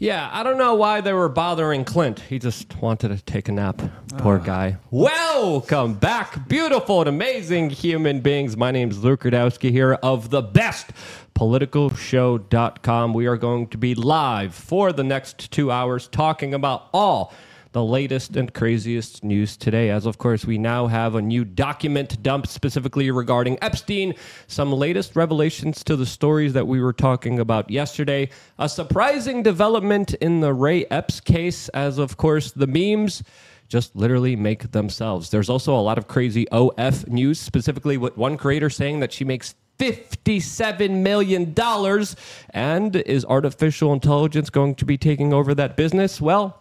Yeah, I don't know why they were bothering Clint. He just wanted to take a nap. Poor ah. guy. Welcome back, beautiful and amazing human beings. My name is Luke Rudowski here of the best politicalshow.com. We are going to be live for the next two hours talking about all the latest and craziest news today. As of course, we now have a new document dump specifically regarding Epstein, some latest revelations to the stories that we were talking about yesterday, a surprising development in the Ray Epps case, as of course, the memes just literally make themselves. There's also a lot of crazy OF news, specifically with one creator saying that she makes $57 million. And is artificial intelligence going to be taking over that business? Well,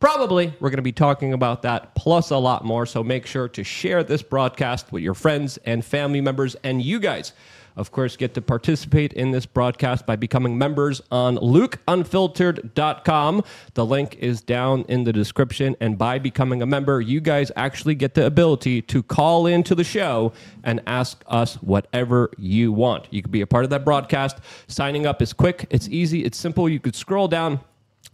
Probably. We're going to be talking about that plus a lot more. So make sure to share this broadcast with your friends and family members. And you guys, of course, get to participate in this broadcast by becoming members on lukeunfiltered.com. The link is down in the description. And by becoming a member, you guys actually get the ability to call into the show and ask us whatever you want. You can be a part of that broadcast. Signing up is quick, it's easy, it's simple. You could scroll down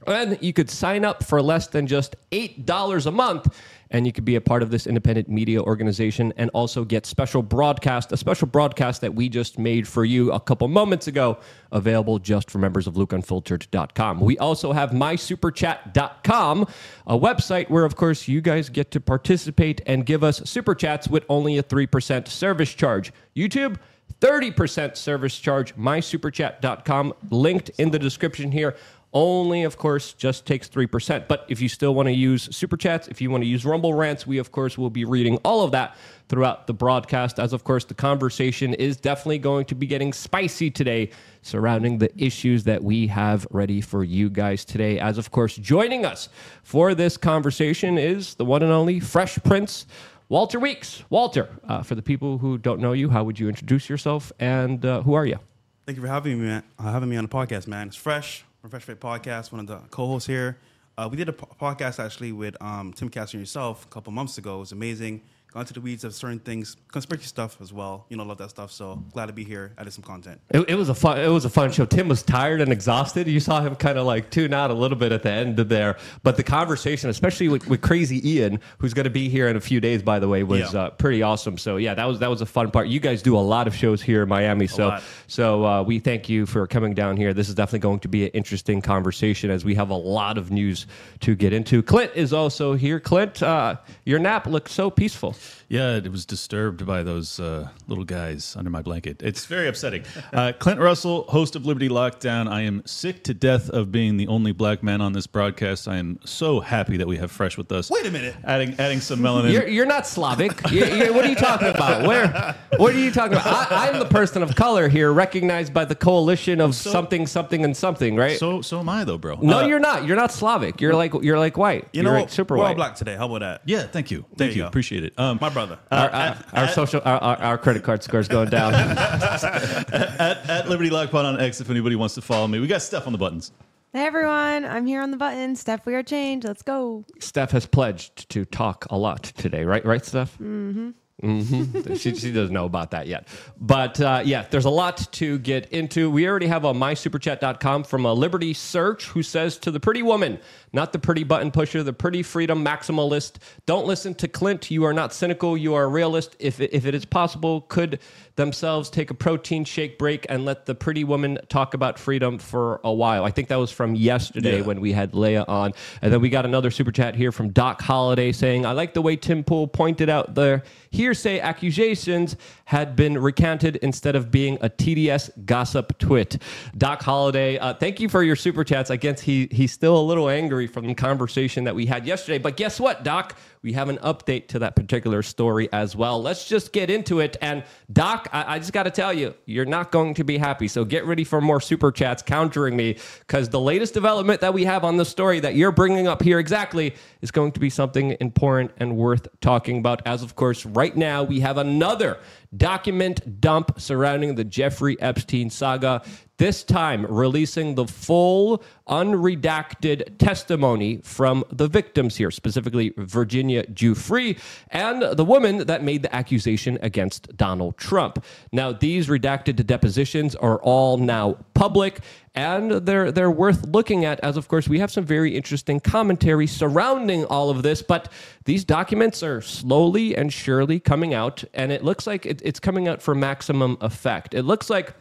and you could sign up for less than just $8 a month and you could be a part of this independent media organization and also get special broadcast, a special broadcast that we just made for you a couple moments ago, available just for members of lukeunfiltered.com. We also have mysuperchat.com, a website where, of course, you guys get to participate and give us super chats with only a 3% service charge. YouTube, 30% service charge, mysuperchat.com, linked in the description here only, of course, just takes 3%. But if you still want to use super chats, if you want to use Rumble rants, we, of course, will be reading all of that throughout the broadcast. As, of course, the conversation is definitely going to be getting spicy today surrounding the issues that we have ready for you guys today. As, of course, joining us for this conversation is the one and only Fresh Prince. Walter Weeks. Walter, uh, for the people who don't know you, how would you introduce yourself and uh, who are you? Thank you for having me, man. Uh, having me on the podcast, man. It's fresh. Fresh Fit Podcast, one of the co-hosts here. Uh, we did a po- podcast actually with um, Tim Castor and yourself a couple months ago. It was amazing. Got into the weeds of certain things, conspiracy stuff as well. You know, love that stuff. So glad to be here. Added some content. It, it was a fun. It was a fun show. Tim was tired and exhausted. You saw him kind of like tune out a little bit at the end of there. But the conversation, especially with, with Crazy Ian, who's going to be here in a few days, by the way, was Yeah. uh, pretty awesome. So yeah, that was that was a fun part. You guys do a lot of shows here in Miami, so lot. so uh, we thank you for coming down here. This is definitely going to be an interesting conversation as we have a lot of news to get into. Clint is also here. Clint, uh, your nap looks so peaceful. Yeah, it was disturbed by those uh, little guys under my blanket. It's very upsetting. Uh, Clint Russell, host of Liberty Lockdown. I am sick to death of being the only black man on this broadcast. I am so happy that we have Fresh with us. Wait a minute. Adding adding some melanin. You're, you're not Slavic. You- you- what are you talking about? Where? What are you talking about? I, I'm the person of color here, recognized by the coalition of something, something, and something. Right? so so am I though, bro. no, Uh, you're not. You're not Slavic. You're like you're like white. You you're know, like super white. we're all black today. How about that? Yeah, thank you, There thank you you, appreciate it. Um, My brother. Our, our, our social, our, our, our credit card scores going down. at, at Liberty Lockpod on X, if anybody wants to follow me, we got stuff on the buttons. Hey everyone, I'm here on the button. Steph, we are change. Let's go. Steph has pledged to talk a lot today, right? Right, Steph? Mm-hmm. Mm-hmm. she, she doesn't know about that yet. But uh, yeah, there's a lot to get into. We already have on mysuperchat.com from a Liberty Search who says to the pretty woman, not the pretty button pusher, the pretty freedom maximalist, don't listen to Clint. You are not cynical. You are a realist. If if it is possible, could themselves take a protein shake break and let the pretty woman talk about freedom for a while. I think that was from yesterday Yeah. when we had Leia on. And then we got another super chat here from Doc Holiday saying, I like the way Tim Pool pointed out the hearsay accusations had been recanted instead of being a TDS gossip twit. Doc Holiday, uh, thank you for your super chats. I guess he, he's still a little angry from the conversation that we had yesterday. But guess what, Doc? We have an update to that particular story as well. Let's just get into it. And Doc, I, I just got to tell you, you're not going to be happy. So get ready for more super chats countering me because the latest development that we have on the story that you're bringing up here exactly is going to be something important and worth talking about. As of course, right now we have another document dump surrounding the Jeffrey Epstein saga. This time, releasing the full, unredacted testimony from the victims here, specifically Virginia Giuffre and the woman that made the accusation against Donald Trump. Now, these redacted depositions are all now public and they're they're worth looking at as of course we have some very interesting commentary surrounding all of this but these documents are slowly and surely coming out and it looks like it, it's coming out for maximum effect it looks like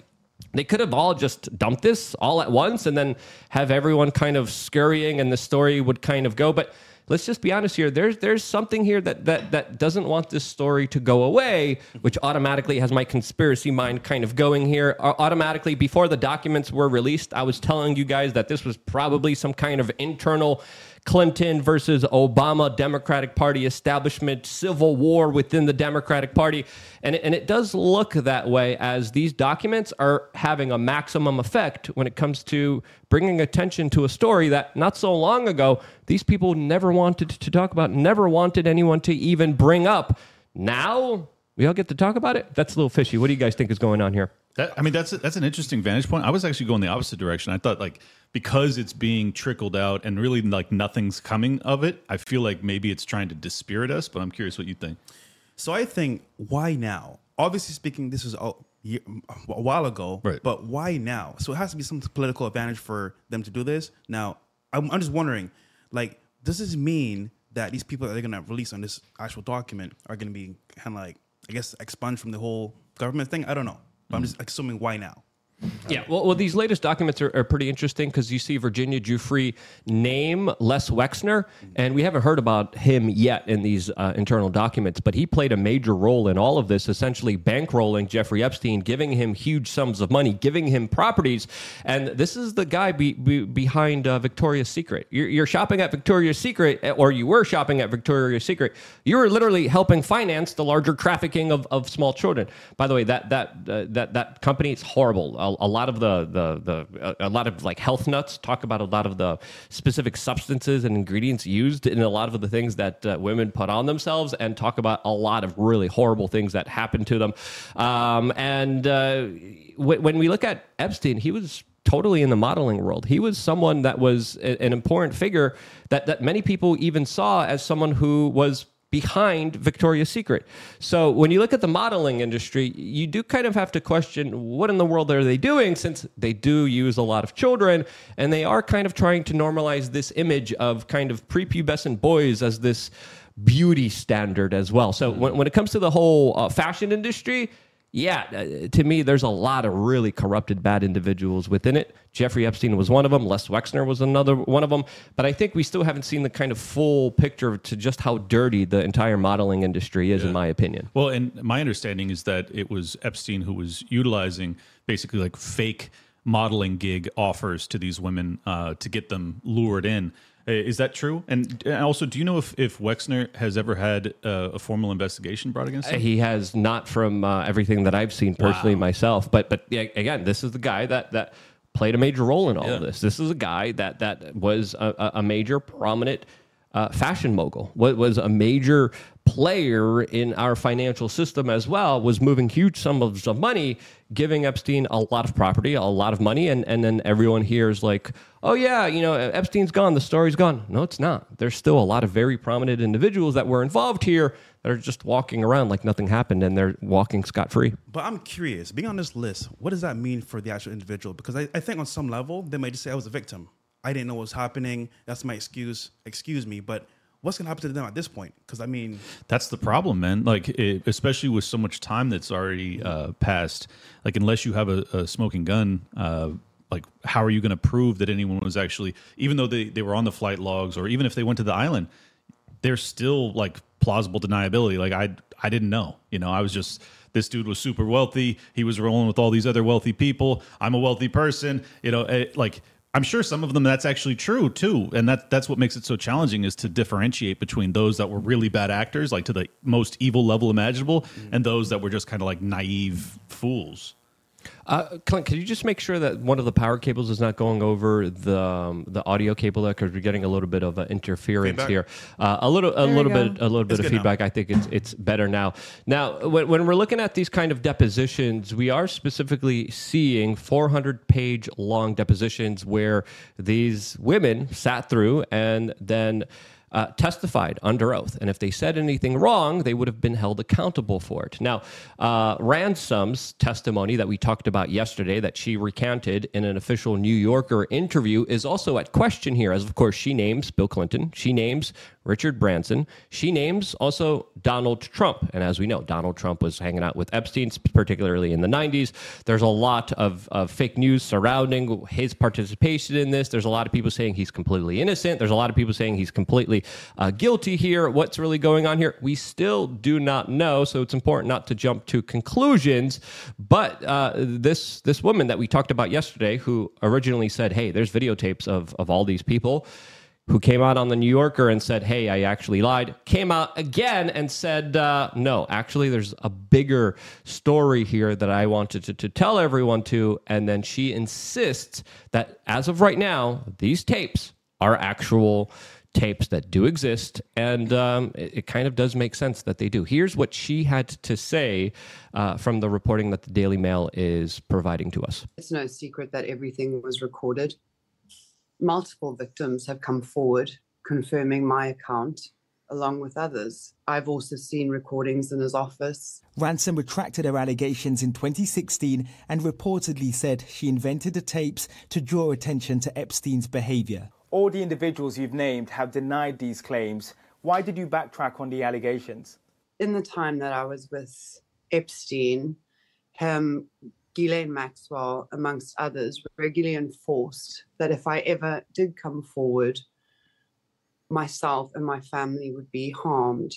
they could have all just dumped this all at once and then have everyone kind of scurrying and the story would kind of go but let's just be honest here. There's there's something here that that that doesn't want this story to go away, which automatically has my conspiracy mind kind of going here. Automatically, before the documents were released, I was telling you guys that this was probably some kind of internal Clinton versus Obama Democratic Party establishment civil war within the Democratic Party. And and it does look that way as these documents are having a maximum effect when it comes to bringing attention to a story that not so long ago these people never wanted to talk about, never wanted anyone to even bring up. Now we all get to talk about it. That's a little fishy. What do you guys think is going on here? That, I mean, that's that's an interesting vantage point. I was actually going the opposite direction. I thought like because it's being trickled out and really like nothing's coming of it, I feel like maybe it's trying to dispirit us. But I'm curious what you think. So I think why now? Obviously speaking, this was a, a while ago, right. but why now? So it has to be some political advantage for them to do this. Now, I'm, I'm just wondering, like, does this mean that these people that they're going to release on this actual document are going to be kind of like, I guess, expunged from the whole government thing? I don't know. But mm. I'm just assuming why now. Yeah, well, well, these latest documents are, are pretty interesting because you see Virginia Giuffre name Les Wexner, and we haven't heard about him yet in these uh, internal documents, but he played a major role in all of this, essentially bankrolling Jeffrey Epstein, giving him huge sums of money, giving him properties, and this is the guy be, be, behind uh, Victoria's Secret. You're, you're shopping at Victoria's Secret, eh, or you were shopping at Victoria's Secret. You were literally helping finance the larger trafficking of, of small children. By the way, that that uh, that that company is horrible a, lot of the, the the a lot of like health nuts talk about a lot of the specific substances and ingredients used in a lot of the things that uh, women put on themselves, and talk about a lot of really horrible things that happen to them. Um, and uh, w- when we look at Epstein, he was totally in the modeling world. He was someone that was a, an important figure that that many people even saw as someone who was behind Victoria's Secret. So when you look at the modeling industry, you do kind of have to question what in the world are they doing since they do use a lot of children and they are kind of trying to normalize this image of kind of prepubescent boys as this beauty standard as well. So when, when it comes to the whole uh, fashion industry, yeah, uh, to me, there's a lot of really corrupted, bad individuals within it. Jeffrey Epstein was one of them. Les Wexner was another one of them. But I think we still haven't seen the kind of full picture to just how dirty the entire modeling industry is, yeah. in my opinion. Well, and my understanding is that it was Epstein who was utilizing basically like fake modeling gig offers to these women uh, to get them lured in. Uh, is that true? And also, do you know if, if Wexner has ever had uh, a formal investigation brought against him? He has not, from uh, everything that I've seen personally wow. myself. But but again, this is the guy that that played a major role in all yeah. of this. This is a guy that that was a, a major prominent uh, fashion mogul, what was a major player in our financial system as well, was moving huge sums of money, giving Epstein a lot of property, a lot of money, and, and then everyone hears like, oh yeah, you know, Epstein's gone, the story's gone. No, it's not. There's still a lot of very prominent individuals that were involved here that are just walking around like nothing happened and they're walking scot free. But I'm curious, being on this list, what does that mean for the actual individual? Because I, I think on some level, they might just say I was a victim. I didn't know what was happening. That's my excuse. Excuse me, but what's going to happen to them at this point? Because I mean, that's the problem, man. Like, it, especially with so much time that's already uh, passed. Like, unless you have a, a smoking gun, uh, like, how are you going to prove that anyone was actually, even though they, they were on the flight logs, or even if they went to the island, there's still like plausible deniability. Like, I I didn't know. You know, I was just this dude was super wealthy. He was rolling with all these other wealthy people. I'm a wealthy person. You know, it, like I'm sure some of them that's actually true too, and that that's what makes it so challenging is to differentiate between those that were really bad actors, like to the most evil level imaginable, mm. and those that were just kind of like naive fools. Uh, Clint, can you just make sure that one of the power cables is not going over the um, the audio cable there because we're getting a little bit of uh, interference Feedback? here. Uh, a little, a we little bit, a little bit It's of good now. feedback. I think it's it's better now. Now, when, when we're looking at these kind of depositions, we are specifically seeing 400 page long depositions where these women sat through and then. Uh, testified under oath, and if they said anything wrong, they would have been held accountable for it. Now, uh, Ransome's testimony that we talked about yesterday, that she recanted in an official New Yorker interview, is also at question here, as of course she names Bill Clinton, she names Richard Branson, she names also Donald Trump, and as we know, Donald Trump was hanging out with Epstein, particularly in the '90s. There's a lot of, of fake news surrounding his participation in this. There's a lot of people saying he's completely innocent. There's a lot of people saying he's completely uh, guilty here. What's really going on here? We still do not know. So it's important not to jump to conclusions. But uh, this this woman that we talked about yesterday, who originally said, "Hey, there's videotapes of of all these people." Who came out on the New Yorker and said, Hey, I actually lied, came out again and said, uh, No, actually, there's a bigger story here that I wanted to, to tell everyone to. And then she insists that as of right now, these tapes are actual tapes that do exist, and um, it, it kind of does make sense that they do. Here's what she had to say uh, from the reporting that the Daily Mail is providing to us. It's no secret that everything was recorded. Multiple victims have come forward confirming my account, along with others. I've also seen recordings in his office. Ransome retracted her allegations in 2016 and reportedly said she invented the tapes to draw attention to Epstein's behavior. All the individuals you've named have denied these claims. Why did you backtrack on the allegations? In the time that I was with Epstein, um, Ghislaine Maxwell, amongst others, regularly enforced that if I ever did come forward, myself and my family would be harmed.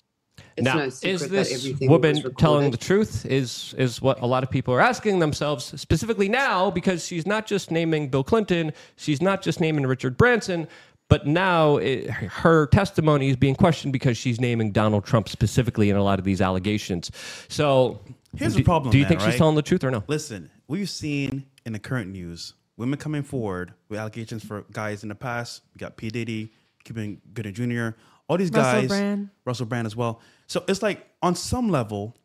It's now, no secret is that this everything woman telling the truth? Is is what a lot of people are asking themselves, specifically now, because she's not just naming Bill Clinton, she's not just naming Richard Branson, but now it, her testimony is being questioned because she's naming Donald Trump specifically in a lot of these allegations. So, Here's do, the problem, Do you man, think she's telling the truth or no? Listen, we've seen in the current news women coming forward with allegations for guys in the past. We got P. Diddy, Cuba Gooding Jr., all these Russell guys, Brand. Russell Brand as well. So it's like on some level,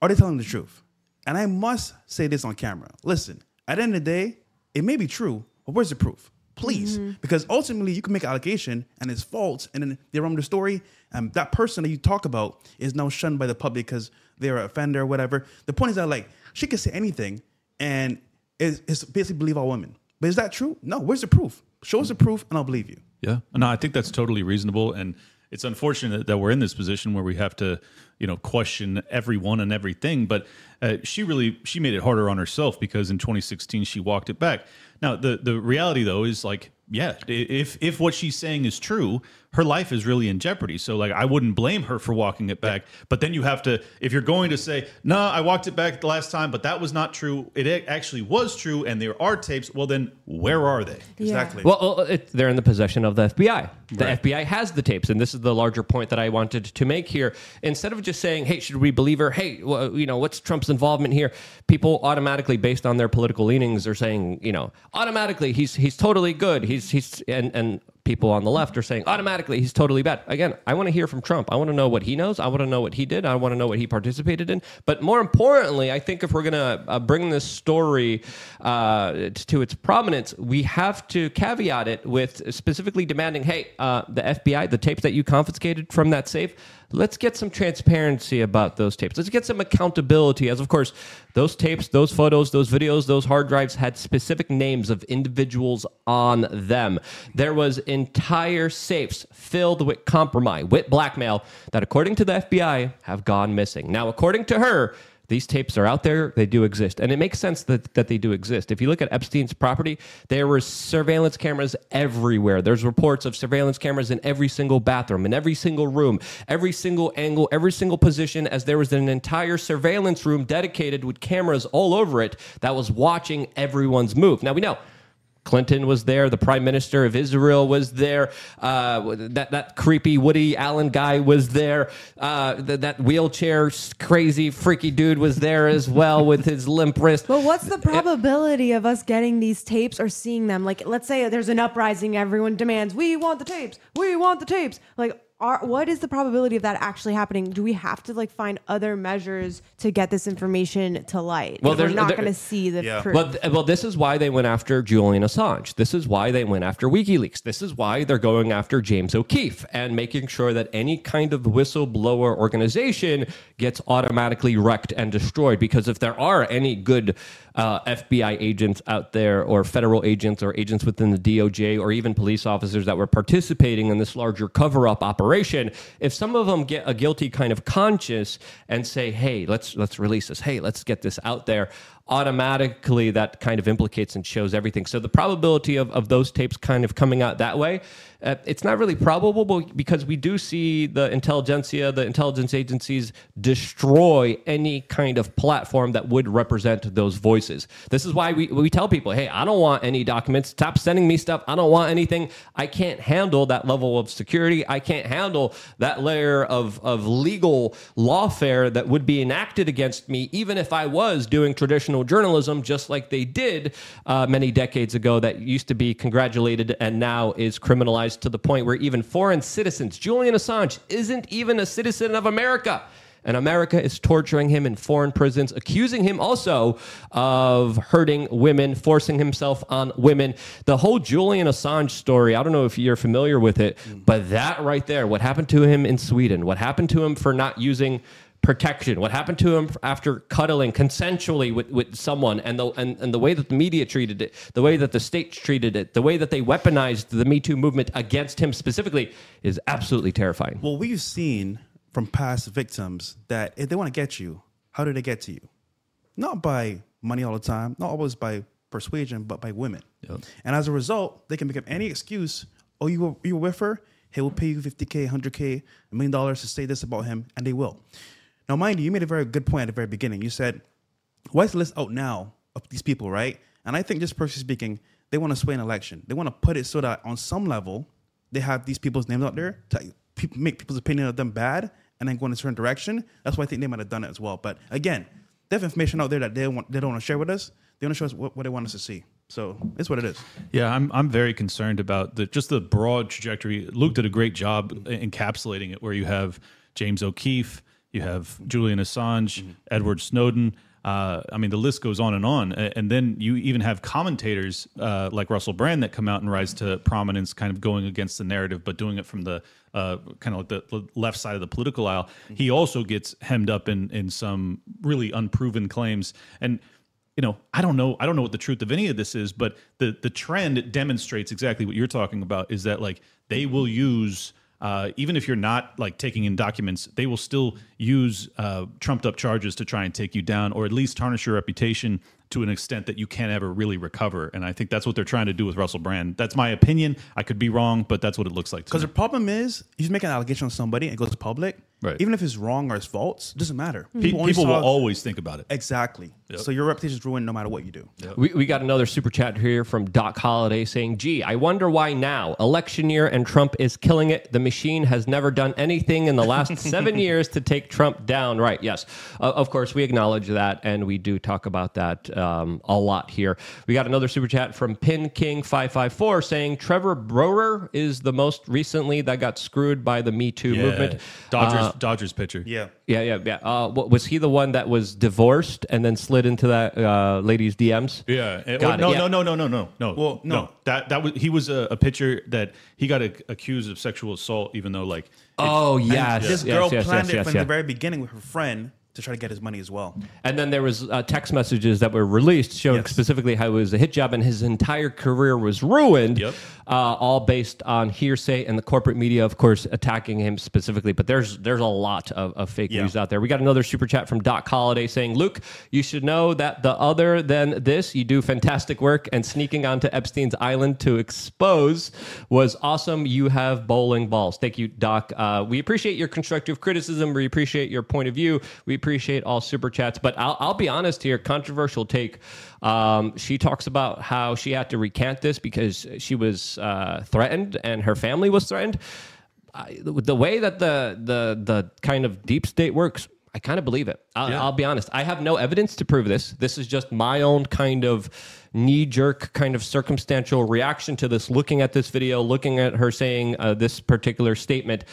are they telling the truth? And I must say this on camera. Listen, at the end of the day, it may be true, but where's the proof? Please, because ultimately you can make an allegation and it's false, and then they run the story, and that person that you talk about is now shunned by the public because they're an offender or whatever. The point is that like she can say anything, and it's, it's basically believe all women. But is that true? No. Where's the proof? Show us the proof, and I'll believe you. Yeah. No, I think that's totally reasonable. And it's unfortunate that we're in this position where we have to, you know, question everyone and everything. But uh, she really she made it harder on herself because in 2016 she walked it back. Now the the reality though is like, yeah, if if what she's saying is true, her life is really in jeopardy. So like, I wouldn't blame her for walking it back. But then you have to, if you're going to say, no, I walked it back the last time, but that was not true. It actually was true, and there are tapes. Well, then where are they? Exactly. Well, uh, it, they're in the possession of the FBI. The Right. FBI has the tapes, and this is the larger point that I wanted to make here. Instead of just saying, "Hey, should we believe her?" Hey, well, you know, what's Trump's involvement here? People automatically, based on their political leanings, are saying, you know, automatically he's he's totally good. He's he's and and people on the left are saying automatically he's totally bad. Again, I want to hear from Trump. I want to know what he knows. I want to know what he did. I want to know what he participated in. But more importantly, I think if we're going to uh, bring this story uh, to its prominence, we have to caveat it with specifically demanding, hey, uh, the FBI, the tapes that you confiscated from that safe, let's get some transparency about those tapes. Let's get some accountability. As of course, those tapes, those photos, those videos, those hard drives had specific names of individuals on them. There was entire safes filled with compromise, with blackmail that, according to the FBI, have gone missing. Now, according to her, these tapes are out there. They do exist. And it makes sense that, that they do exist. If you look at Epstein's property, there were surveillance cameras everywhere. There's reports of surveillance cameras in every single bathroom, in every single room, every single angle, every single position, as there was an entire surveillance room dedicated with cameras all over it that was watching everyone's move. Now, we know Clinton was there. The Prime Minister of Israel was there. Uh, that that creepy Woody Allen guy was there. Uh, th- that wheelchair crazy freaky dude was there as well with his limp wrist. But what's the probability of us getting these tapes or seeing them? Like, let's say there's an uprising, everyone demands, we want the tapes, we want the tapes. Like, are, what is the probability of that actually happening? Do we have to like find other measures to get this information to light? Well, If we're not going to see the Yeah. proof. Well, th- well, this is why they went after Julian Assange. This is why they went after WikiLeaks. This is why they're going after James O'Keefe and making sure that any kind of whistleblower organization gets automatically wrecked and destroyed. Because if there are any good uh, FBI agents out there, or federal agents, or agents within the DOJ, or even police officers that were participating in this larger cover-up operation, if some of them get a guilty kind of conscience and say, "Hey, let's let's release this. Hey, let's get this out there," automatically that kind of implicates and shows everything. So the probability of, of those tapes kind of coming out that way, uh, it's not really probable but- because we do see the intelligentsia, the intelligence agencies destroy any kind of platform that would represent those voices. This is why we, we tell people, hey, I don't want any documents. Stop sending me stuff. I don't want anything. I can't handle that level of security. I can't handle that layer of, of legal lawfare that would be enacted against me, even if I was doing traditional journalism, just like they did uh, many decades ago, that used to be congratulated and now is criminalized to the point where even foreign citizens, Julian Assange isn't even a citizen of America. And America is torturing him in foreign prisons, accusing him also of hurting women, forcing himself on women. The whole Julian Assange story, I don't know if you're familiar with it, but that right there, what happened to him in Sweden, what happened to him for not using protection, what happened to him after cuddling consensually with, with someone, and the, and, and the way that the media treated it, the way that the states treated it, the way that they weaponized the Me Too movement against him specifically is absolutely terrifying. Well, we've seen from past victims that if they want to get you, how do they get to you? Not by money all the time, not always by persuasion, but by women. And as a result, they can make up any excuse. Oh, you were, you were with her? He will pay you 50K, 100K, a million dollars to say this about him, and they will. Now, mind you, you made a very good point at the very beginning. You said, why is the list out now of these people, right? And I think, just personally speaking, they want to sway an election. They want to put it so that on some level, they have these people's names out there to make people's opinion of them bad and then go in a certain direction. That's why I think they might have done it as well. But again, they have information out there that they want they don't want to share with us. They want to show us what, what they want us to see. So it's what it is. Yeah, I'm I'm very concerned about the just the broad trajectory. Luke did a great job encapsulating it, where you have James O'Keefe, you have Julian Assange, Edward Snowden. Uh, I mean, the list goes on and on, and then you even have commentators uh, like Russell Brand that come out and rise to prominence, kind of going against the narrative, but doing it from the uh, kind of like the left side of the political aisle. He also gets hemmed up in in some really unproven claims, and you know, I don't know, I don't know what the truth of any of this is, but the the trend demonstrates exactly what you're talking about. Is that like they will use. Uh, even if you're not like taking in documents, they will still use uh, trumped up charges to try and take you down, or at least tarnish your reputation to an extent that you can't ever really recover. And I think that's what they're trying to do with Russell Brand. That's my opinion. I could be wrong, but that's what it looks like. Because the problem is, you make an allegation on somebody and it goes public. Right. Even if it's wrong or it's false, it doesn't matter. Pe- only people will saw- always think about it. Exactly. So your reputation is ruined no matter what you do. We, we got another super chat here from Doc Holiday saying, Gee, I wonder why now. Election year and Trump is killing it. The machine has never done anything in the last seven years to take Trump down. Right, yes. Uh, of course, we acknowledge that and we do talk about that um, a lot here. We got another super chat from Pin King 554 saying, Trevor Broer is the most recently that got screwed by the Me Too movement. Dodgers, Uh, Dodgers pitcher. Yeah. yeah, yeah, yeah. Uh, what, was he the one that was divorced and then slid into that uh, lady's DMs? Yeah. Got it, no, yeah. no, no, no, no, no, no. Well, no. That that was he was a, a pitcher that he got a, accused of sexual assault, even though like Oh yes, this yes, girl yes, planned yes, it yes, from yeah. the very beginning with her friend to try to get his money as well. And then there was uh, text messages that were released showing Yes. specifically how it was a hit job and his entire career was ruined. Yep. Uh, all based on hearsay and the corporate media, of course, attacking him specifically. But there's there's a lot of, of fake Yeah. news out there. We got another super chat from Doc Holiday saying, "Luke, you should know that the other than this, you do fantastic work, and sneaking onto Epstein's island to expose was awesome. You have bowling balls. Thank you, Doc. Uh, we appreciate your constructive criticism. We appreciate your point of view. We appreciate all super chats, but I'll, I'll be honest here. Controversial take. Um, she talks about how she had to recant this because she was uh, threatened and her family was threatened. I, the way that the the the kind of deep state works, I kind of believe it. I'll, Yeah. I'll be honest. I have no evidence to prove this. This is just my own kind of knee jerk, kind of circumstantial reaction to this. Looking at this video, looking at her saying uh, this particular statement.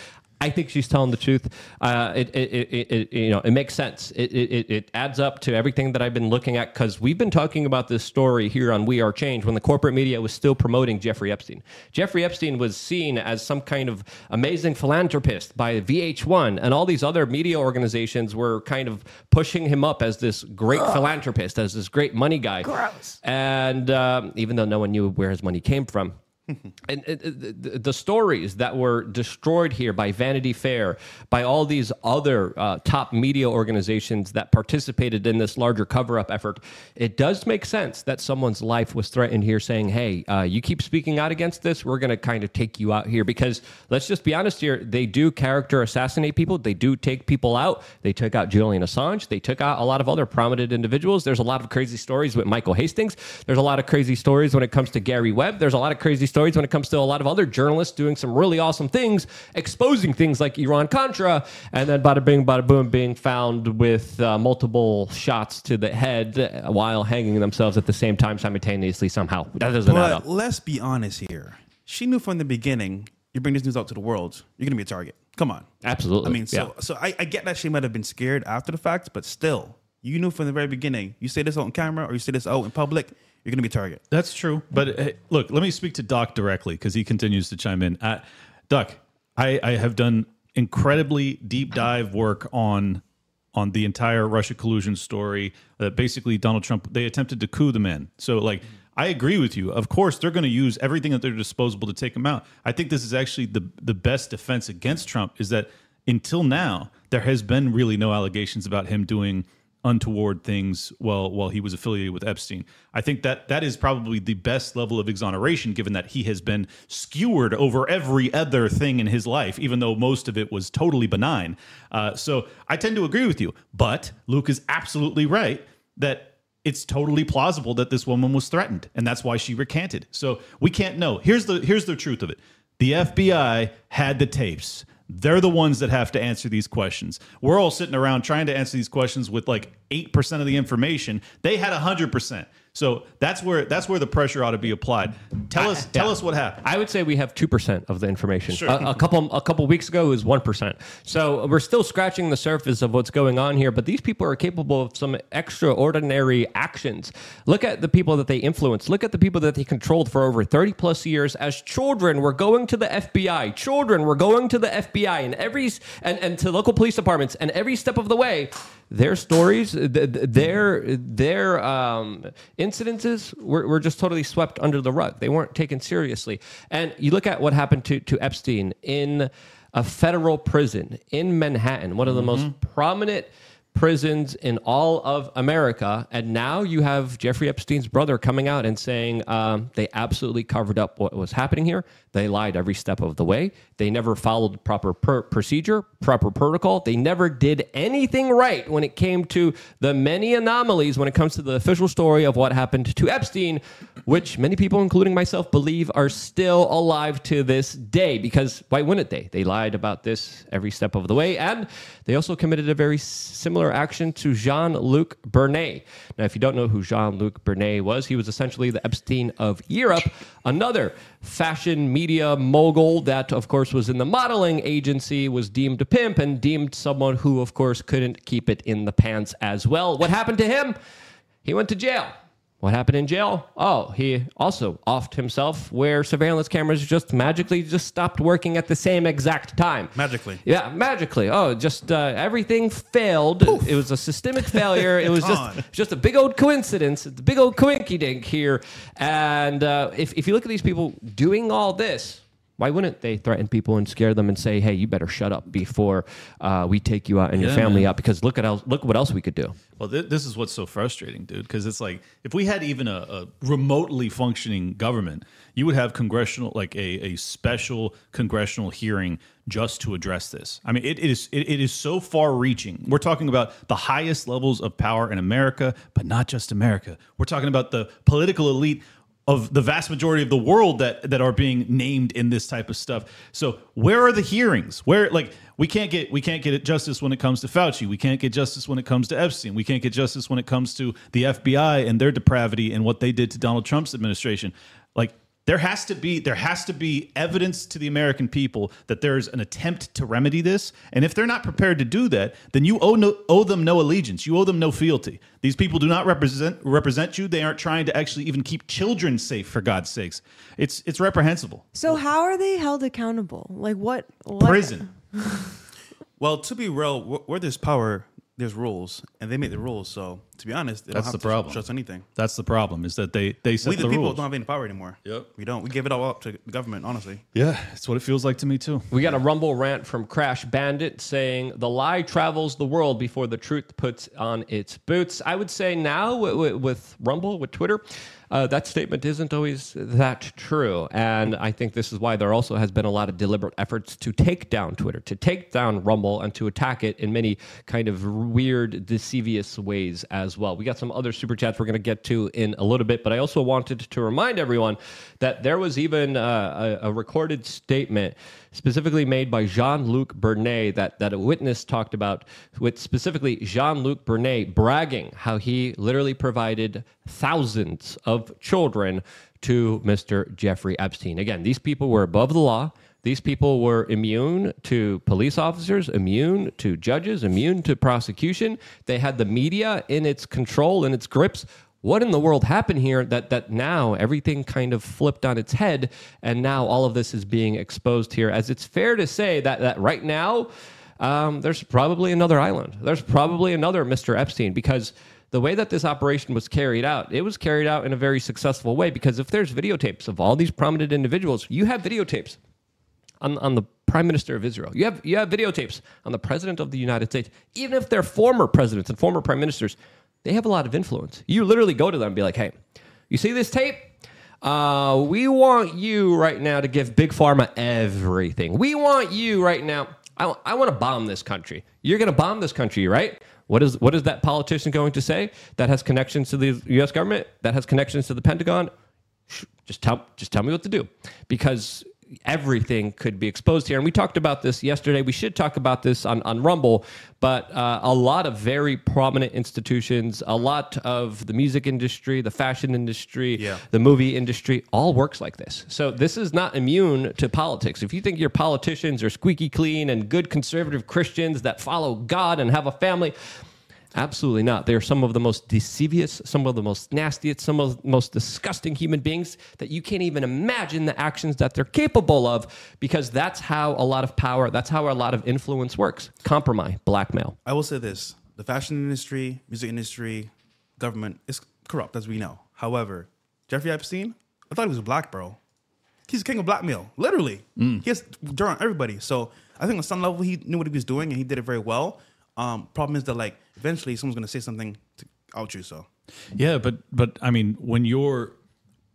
I think she's telling the truth. Uh, it, it, it, you know, it makes sense. It, it, it- it adds up to everything that I've been looking at because we've been talking about this story here on We Are Change when the corporate media was still promoting Jeffrey Epstein. Jeffrey Epstein was seen as some kind of amazing philanthropist by VH1, and all these other media organizations were kind of pushing him up as this great philanthropist, as this great money guy. Gross. And um, even though no one knew where his money came from, and the, the stories that were destroyed here by Vanity Fair, by all these other uh, top media organizations that participated in this larger cover up effort, it does make sense that someone's life was threatened here, saying, Hey, uh, you keep speaking out against this, we're going to kind of take you out here. Because let's just be honest here, they do character assassinate people, they do take people out. They took out Julian Assange, they took out a lot of other prominent individuals. There's a lot of crazy stories with Michael Hastings, there's a lot of crazy stories when it comes to Gary Webb, there's a lot of crazy stories when it comes to a lot of other journalists doing some really awesome things, exposing things like Iran Contra, and then bada bing, bada boom, being found with uh, multiple shots to the head while hanging themselves at the same time simultaneously somehow. That doesn't add But up. let's be honest here. She knew from the beginning. You bring this news out to the world, you're gonna be a target. Come on. Absolutely. I mean, so Yeah. so I, I get that she might have been scared after the fact, but still, you knew from the very beginning. You say this out on camera or you say this out in public, you're gonna be a target. That's true. But uh, look, let me speak to Doc directly because he continues to chime in. Uh, Doc, I, I have done incredibly deep dive work on on the entire Russia collusion story. That basically Donald Trump they attempted to coup the man. So like. I agree with you. Of course, they're going to use everything at their disposal to take him out. I think this is actually the the best defense against Trump is that until now there has been really no allegations about him doing untoward things while while he was affiliated with Epstein. I think that that is probably the best level of exoneration, given that he has been skewered over every other thing in his life, even though most of it was totally benign. Uh, so I tend to agree with you, but Luke is absolutely right that. It's totally plausible that this woman was threatened, and that's why she recanted. So we can't know. Here's the here's the truth of it: the FBI had the tapes. They're the ones that have to answer these questions. We're all sitting around trying to answer these questions with like 8% of the information. They had 100%. So that's where that's where the pressure ought to be applied. Tell us tell Yeah. us what happened. I would say we have two percent of the information. Sure. A, a couple a couple weeks ago it was one percent. So we're still scratching the surface of what's going on here. But these people are capable of some extraordinary actions. Look at the people that they influenced. Look at the people that they controlled for over thirty plus years. As children, were going to the FBI. Children were going to the FBI and every and, and to local police departments. And every step of the way, their stories, th- th- their their um, incidences were, were just totally swept under the rug. They weren't taken seriously. And you look at what happened to, to Epstein in a federal prison in Manhattan, one of the most prominent prisons in all of America. And now you have Jeffrey Epstein's brother coming out and saying um, they absolutely covered up what was happening here. They lied every step of the way. They never followed proper per- procedure, proper protocol. They never did anything right when it came to the many anomalies when it comes to the official story of what happened to Epstein, which many people, including myself, believe are still alive to this day. Because why wouldn't they? They lied about this every step of the way. And they also committed a very similar action to Jean Luc Brunel. Now, if you don't know who Jean Luc Brunel was, he was essentially the Epstein of Europe, another fashion media mogul that, of course, was in the modeling agency, was deemed a pimp, and deemed someone who, of course, couldn't keep it in the pants as well. What happened to him? He went to jail. What happened in jail? Oh, he also offed himself where surveillance cameras just magically just stopped working at the same exact time. Magically. Yeah, magically. Oh, just uh, everything failed. It was a systemic failure. It was just just a big old coincidence. It's a big old coinky dink here. And uh, if, if you look at these people doing all this, Why wouldn't they threaten people and scare them and say, "Hey, you better shut up before uh, we take you out and your family man. out"? Because look at else, look what else we could do. Well, th- this is what's so frustrating, dude. Because it's like if we had even a, a remotely functioning government, you would have congressional, like a, a special congressional hearing just to address this. I mean, it, it is it, it is so far-reaching. We're talking about the highest levels of power in America, but not just America. We're talking about the political elite of the vast majority of the world that that are being named in this type of stuff. So where are the hearings? Where like we can't get we can't get justice when it comes to Fauci. We can't get justice when it comes to Epstein. We can't get justice when it comes to the FBI and their depravity and what they did to Donald Trump's administration. Like there has to be there has to be evidence to the American people that there's an attempt to remedy this. And if they're not prepared to do that, then you owe no, owe them no allegiance. You owe them no fealty. These people do not represent represent you. They aren't trying to actually even keep children safe for God's sakes. It's it's reprehensible. So how are they held accountable? Like what? what Prison. Well, to be real, where there's power, there's rules, and they make the rules. So, to be honest, they That's don't have the to problem. trust anything. That's the problem is that they they set We, the, the, people, rules. don't have any power anymore. Yep. We don't. We give it all up to the government, honestly. Yeah, it's what it feels like to me too. We got a rumble rant from Crash Bandit saying the lie travels the world before the truth puts on its boots. I would say now with, with, with Rumble, with Twitter, uh, that statement isn't always that true. And I think this is why there also has been a lot of deliberate efforts to take down Twitter, to take down Rumble, and to attack it in many kind of weird, deceivious ways as well. We got some other super chats we're going to get to in a little bit, but I also wanted to remind everyone that there was even uh, a, a recorded statement specifically made by Jean-Luc Brunel that, that a witness talked about with specifically Jean-Luc Brunel bragging how he literally provided thousands of children to Mr. Jeffrey Epstein. Again, these people were above the law. These people were immune to police officers, immune to judges, immune to prosecution. They had the media in its control, in its grips. What in the world happened here that that now everything kind of flipped on its head and now all of this is being exposed here? As it's fair to say that that right now um, there's probably another island. There's probably another mr epstein because the way that this operation was carried out it was carried out in a very successful way because if there's videotapes of all these prominent individuals you have videotapes on, on the prime minister of Israel. You have you have videotapes on the president of the United States. Even if they're former presidents and former prime ministers, they have a lot of influence. You literally go to them and be like, "Hey, you see this tape? Uh, we want you right now to give big pharma everything. We want you right now. I, I want to bomb this country. You're going to bomb this country, right? What is what is that politician going to say? That has connections to the U.S. government. That has connections to the Pentagon. Just tell just tell me what to do, because everything could be exposed here. And we talked about this yesterday. We should talk about this on, on Rumble, but uh, a lot of very prominent institutions, a lot of the music industry, the fashion industry, Yeah. the movie industry, all works like this. So this is not immune to politics. If you think your politicians are squeaky clean and good conservative Christians that follow God and have a family, Absolutely not. They're some of the most deceivious, some of the most nastiest, some of the most disgusting human beings that you can't even imagine the actions that they're capable of because that's how a lot of power, that's how a lot of influence works. Compromise, blackmail. I will say this: the fashion industry, music industry, government is corrupt, as we know. However, Jeffrey Epstein, I thought he was a black, bro. He's the king of blackmail, literally. He has dirt on everybody. So I think on some level he knew what he was doing and he did it very well. Um, problem is that like eventually someone's gonna say something to out you. So Yeah, but but I mean, when you're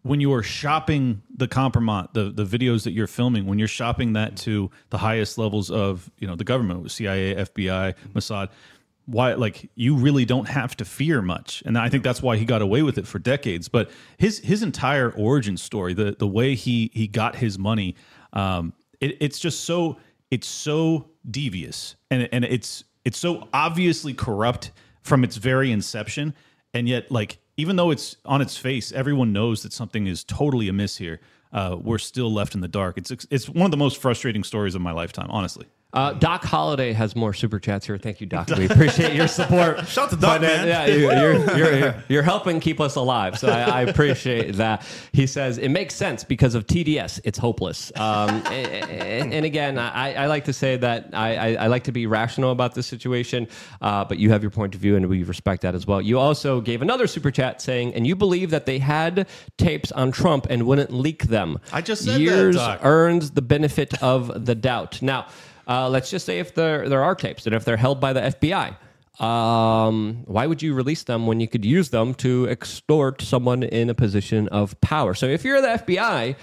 when you're shopping the compromise, the the videos that you're filming, when you're shopping that to the highest levels of you know the government, CIA, FBI, Mossad, why like you really don't have to fear much, and I think that's why he got away with it for decades. But his his entire origin story, the the way he he got his money, um, it, it's just so it's so devious, and and it's it's so obviously corrupt from its very inception and yet like even though it's on its face everyone knows that something is totally amiss here uh, we're still left in the dark. It's it's one of the most frustrating stories of my lifetime honestly Uh, Doc Holiday has more super chats here. Thank you, Doc. We appreciate your support. Shout out to Doc, But, uh, man. Yeah, you- you're, you're, you're, you're helping keep us alive. So I, I appreciate that. He says it makes sense because of TDS. It's hopeless. Um, and, and again, I, I like to say that I, I, I like to be rational about this situation, uh, but you have your point of view, and we respect that as well. You also gave another super chat saying, and you believe that they had tapes on Trump and wouldn't leak them. I just said that, Years Doc. earns the benefit of the doubt. Now, uh, let's just say if there there are tapes and if they're held by the FBI, um, why would you release them when you could use them to extort someone in a position of power? So if you're the FBI.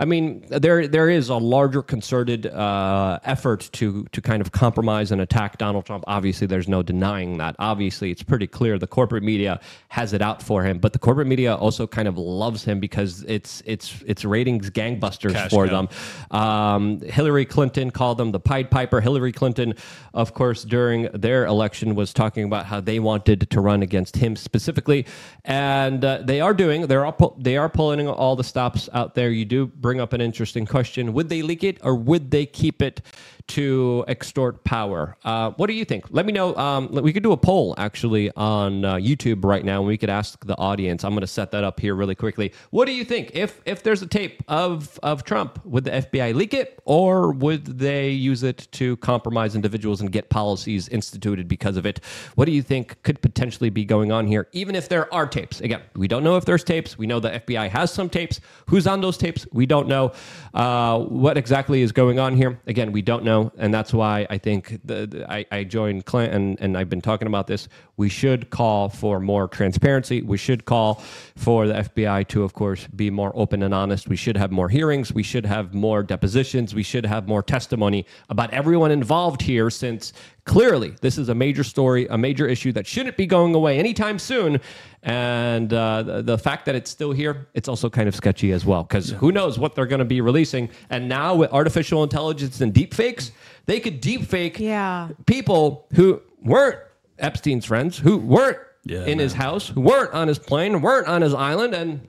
I mean, there there is a larger concerted uh, effort to to kind of compromise and attack Donald Trump. Obviously, there's no denying that. Obviously, it's pretty clear the corporate media has it out for him, but the corporate media also kind of loves him because it's it's it's ratings gangbusters Cash for them. Um, Hillary Clinton called them the Pied Piper. Hillary Clinton, of course, during their election was talking about how they wanted to run against him specifically, and uh, they are doing. They're all they are pulling all the stops out there. You do bring up an interesting question: Would they leak it or would they keep it? To extort power. Uh, what do you think? Let me know. Um, we could do a poll actually on uh, YouTube right now, and we could ask the audience. I'm going to set that up here really quickly. What do you think? If if there's a tape of of Trump, would the FBI leak it, or would they use it to compromise individuals and get policies instituted because of it? What do you think could potentially be going on here? Even if there are tapes, again, we don't know if there's tapes. We know the FBI has some tapes. Who's on those tapes? We don't know. Uh, what exactly is going on here? Again, we don't know, and that's why I think the, the- I, I joined Clint and, and I've been talking about this. We should call for more transparency. We should call for the FBI to, of course, be more open and honest. We should have more hearings. We should have more depositions. We should have more testimony about everyone involved here, since clearly this is a major story, a major issue that shouldn't be going away anytime soon. And uh, the, the fact that it's still here, it's also kind of sketchy as well, because who knows what they're going to be releasing. And now with artificial intelligence and deepfakes, they could deepfake Yeah. people who weren't Epstein's friends, who weren't Yeah, in his house, who weren't on his plane, weren't on his island, and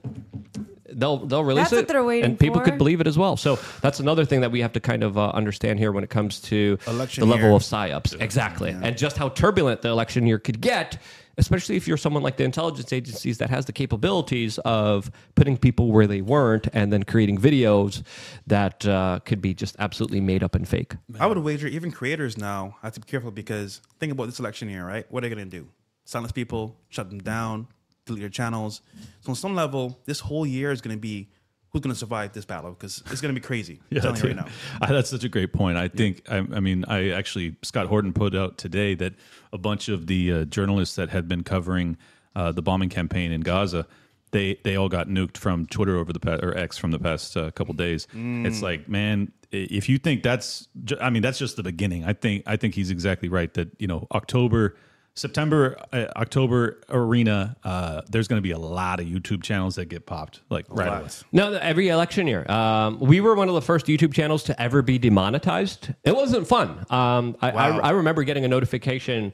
they'll they'll release That's it, what they're waiting and people for. could believe it as well. So that's another thing that we have to kind of uh, understand here when it comes to Election the level year. of psyops, exactly, and just how turbulent the election year could get. Especially if you're someone like the intelligence agencies that has the capabilities of putting people where they weren't and then creating videos that uh, could be just absolutely made up and fake. I would wager even creators now have to be careful because think about this election year, right? What are they going to do? Silence people, shut them down, delete their channels. So on some level, this whole year is going to be who's going to survive this battle because it's going to be crazy. I'm telling you right now. I- that's such a great point. I think, I, I mean, I actually, Scott Horton put out today that a bunch of the uh, journalists that had been covering uh, the bombing campaign in Gaza, they they all got nuked from Twitter over the past, or X from the past uh, couple days. It's like, man, if you think that's, I mean, that's just the beginning. I think I think he's exactly right that you know October. September, uh, October arena. Uh, there's going to be a lot of YouTube channels that get popped like right away. No, every election year. Um, we were one of the first YouTube channels to ever be demonetized. It wasn't fun. Um, I, Wow. I, I remember getting a notification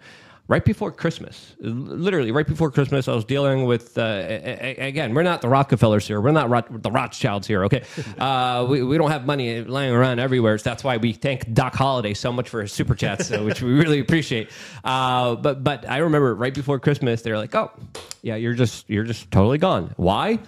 right before Christmas. Literally, right before Christmas, I was dealing with, uh, a- a- again, we're not the Rockefellers here. We're not Rot- the Rothschilds here, okay? Uh, we, we don't have money lying around everywhere. So that's why we thank Doc Holliday so much for his super chats, uh, which we really appreciate. Uh, but but I remember right before Christmas, they were like, oh, yeah, you're just you're just totally gone. Why?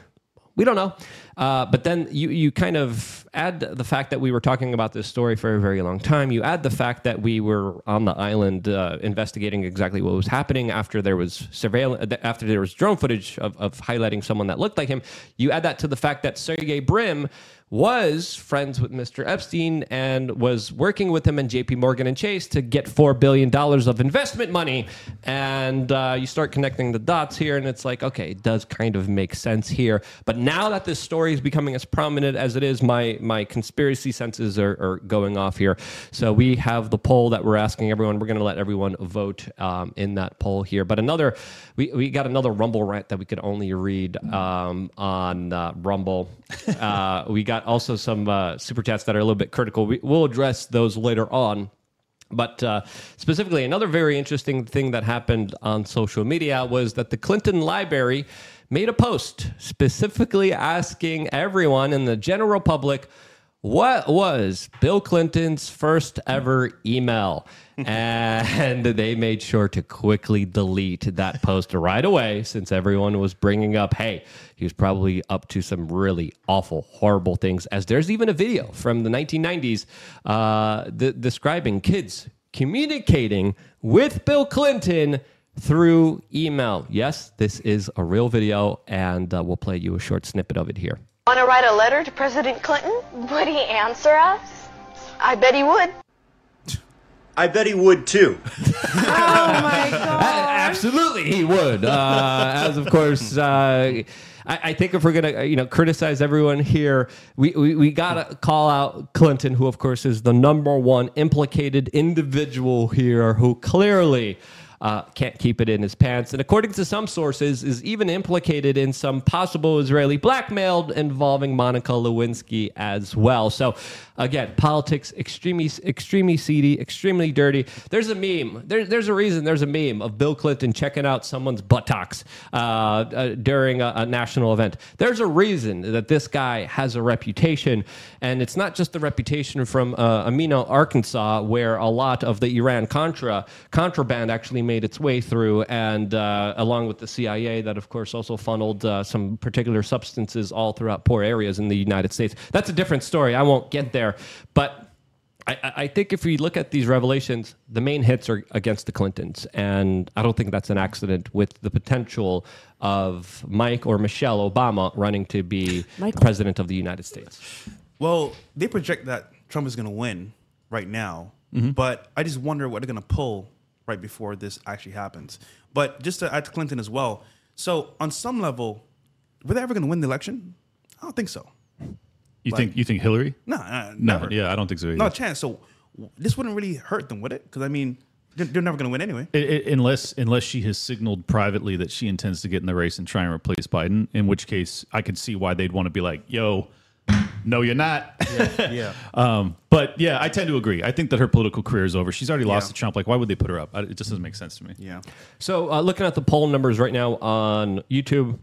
We don't know. Uh, but then you, you kind of add the fact that we were talking about this story for a very long time. You add the fact that we were on the island uh, investigating exactly what was happening after there was surveillance, after there was drone footage of, of highlighting someone that looked like him. You add that to the fact that Sergey Brin was friends with Mr. Epstein and was working with him and JP Morgan and Chase to get $4 billion of investment money. And uh, you start connecting the dots here, and it's like, okay, it does kind of make sense here. But now that this story is becoming as prominent as it is, my, my conspiracy senses are, are going off here. So we have the poll that we're asking everyone. We're going to let everyone vote um, in that poll here. But another, we, we got another Rumble rant that we could only read um, on uh, Rumble. Uh, we got also some uh, super chats that are a little bit critical. We, we'll address those later on. But uh, specifically, another very interesting thing that happened on social media was that the Clinton Library made a post specifically asking everyone in the general public what was Bill Clinton's first ever email? and they made sure to quickly delete that post right away since everyone was bringing up, hey, he was probably up to some really awful, horrible things. As there's even a video from the 1990s uh, describing kids communicating with Bill Clinton through email. Yes, this is a real video, and uh, we'll play you a short snippet of it here. Want to write a letter to President Clinton? Would he answer us? I bet he would. I bet he would too. Oh my god. Absolutely, he would. Uh, as of course, uh, I, I think if we're gonna, uh, you know, criticize everyone here, we, we we gotta call out Clinton, who of course is the number one implicated individual here, who clearly. Uh, can't keep it in his pants, and according to some sources, is even implicated in some possible Israeli blackmail involving Monica Lewinsky as well. So, again, politics extremely, extremely seedy, extremely dirty. There's a meme. There, there's a reason. There's a meme of Bill Clinton checking out someone's buttocks uh, uh, during a, a national event. There's a reason that this guy has a reputation, and it's not just the reputation from uh, Amino, Arkansas, where a lot of the Iran Contra contraband actually made its way through, and uh, along with the CIA, that of course also funneled uh, some particular substances all throughout poor areas in the United States. That's a different story. I won't get there, but. I, I I think if we look at these revelations, the main hits are against the Clintons, and I don't think that's an accident. With the potential of Mike or Michelle Obama running to be Michael. president of the United States, Well, they project that Trump is going to win right now, mm-hmm. but I just wonder what they're going to pull right before this actually happens. But just to add to Clinton as well, so on some level, were they ever going to win the election? I don't think so. You Like- think you think Hillary? No, uh, No, never. yeah, I don't think so either. No chance. So w- this wouldn't really hurt them, would it? Because I mean, they're, they're never going to win anyway. I- I- unless unless she has signaled privately that she intends to get in the race and try and replace Biden, in which case I could see why they'd want to be like, "Yo, no, you're not." yeah. um, but yeah, I tend to agree. I think that her political career is over. She's already lost Yeah. to Trump. Like, why would they put her up? It just doesn't make sense to me. Yeah. So, uh, looking at the poll numbers right now on YouTube,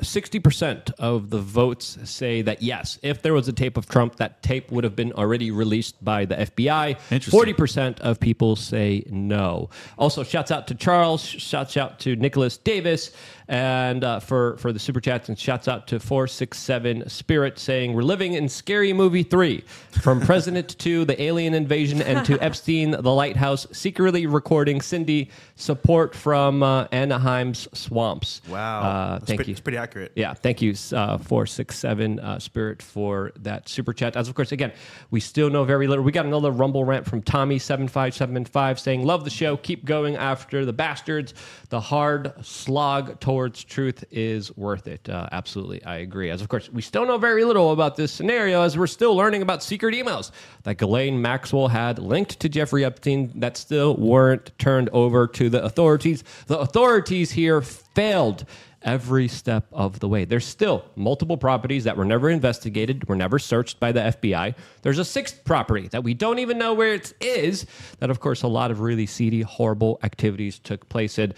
60% of the votes say that yes, if there was a tape of Trump, that tape would have been already released by the FBI. Interesting. 40% of people say no. Also, shouts out to Charles, shouts out to Nicholas Davis, and uh, for, for the super chats, and shouts out to 467 Spirit saying, We're living in Scary Movie 3. From President to the alien invasion and to Epstein, the lighthouse, secretly recording Cindy, support from uh, Anaheim's swamps. Wow. Uh, thank pretty- you. It's pretty accurate. Yeah, thank you, uh, four six seven uh, Spirit for that super chat. As of course, again, we still know very little. We got another Rumble rant from Tommy seven five seven five saying, "Love the show. Keep going after the bastards. The hard slog towards truth is worth it." Uh, absolutely, I agree. As of course, we still know very little about this scenario, as we're still learning about secret emails that Ghislaine Maxwell had linked to Jeffrey Epstein that still weren't turned over to the authorities. The authorities here failed every step of the way. There's still multiple properties that were never investigated, were never searched by the FBI. There's a sixth property that we don't even know where it is, that, of course, a lot of really seedy, horrible activities took place in.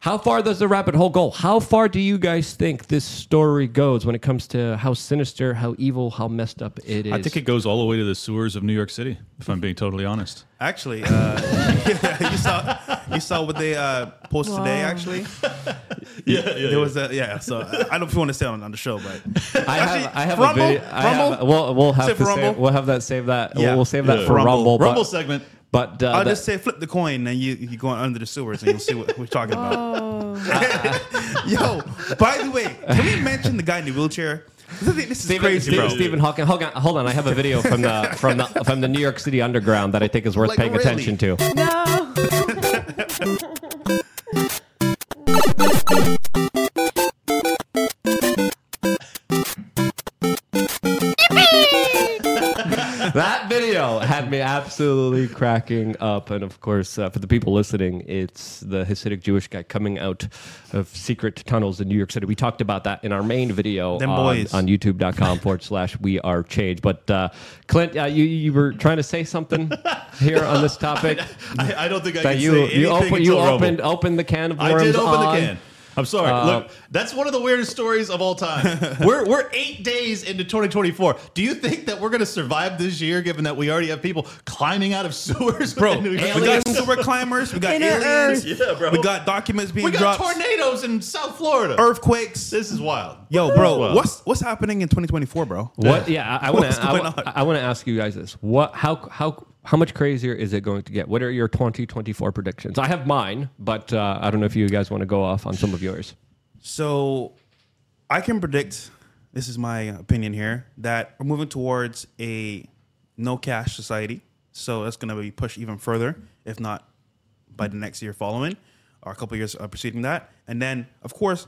How far does the rabbit hole go? How far do you guys think this story goes when it comes to how sinister, how evil, how messed up it is? I think it goes all the way to the sewers of New York City. If I'm being totally honest. Actually, uh, you saw you saw what they uh, posted today. Actually, Yeah, there was a yeah. So uh, I don't know if you want to say on, on the show, but I Actually, have, I have Rumble? a video. I have, Rumble? we'll, we'll have Say to for save, we'll have that save that. Yeah. We'll, we'll save that Yeah. for Rumble. Rumble. Rumble segment. But uh, I'll that- just say flip the coin and you you go under the sewers and you'll see what we're talking about. Yo, by the way, can we mention the guy in the wheelchair? This is, this is Stephen, crazy, Stephen, bro. Stephen Hawking. Hold on, hold on. I have a video from the from the from the New York City Underground that I think is worth Like, paying really? attention to. No. that video had me absolutely cracking up. And of course, uh, for the people listening, it's the Hasidic Jewish guy coming out of secret tunnels in New York City. We talked about that in our main video Them on, boys. on youtube.com forward slash we are change. But uh, Clint, uh, you, you were trying to say something here on this topic. I, I don't think I that can you say you, anything open, you until opened opened the can of I worms did open the on- can. I'm sorry. Uh, Look, that's one of the weirdest stories of all time. we're we're eight days into 2024. Do you think that we're going to survive this year, given that we already have people climbing out of sewers? Bro, New we got super climbers. We got Inner aliens. Earth. Yeah, bro. We got documents being we got dropped. tornadoes in South Florida. Earthquakes. This is wild. Yo, bro, Wow. what's what's happening in 2024, bro? What? Yeah, I, I want to. going I. I want to ask you guys this. What? How? How? How much crazier is it going to get? What are your 2024 predictions? I have mine, but uh, I don't know if you guys want to go off on some of yours. So, I can predict. This is my opinion here that we're moving towards a no cash society. So that's going to be pushed even further, if not by the next year following, or a couple years uh, preceding that. And then, of course,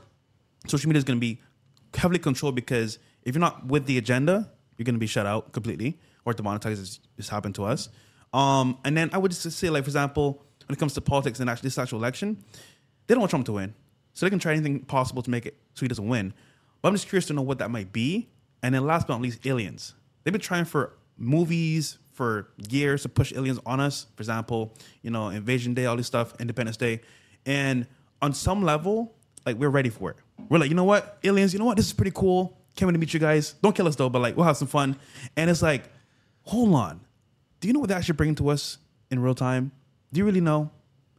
social media is going to be heavily controlled because if you're not with the agenda, you're going to be shut out completely or demonetized. As this happened to us. Um, and then I would just say, like for example, when it comes to politics and actually this actual election, they don't want Trump to win, so they can try anything possible to make it so he doesn't win. But I'm just curious to know what that might be. And then last but not least, aliens. They've been trying for movies for years to push aliens on us. For example, you know, Invasion Day, all this stuff, Independence Day, and on some level, like we're ready for it. We're like, you know what, aliens, you know what, this is pretty cool. Can't wait to meet you guys. Don't kill us though, but like we'll have some fun. And it's like, hold on, do you know what they're actually bringing to us in real time? Do you really know?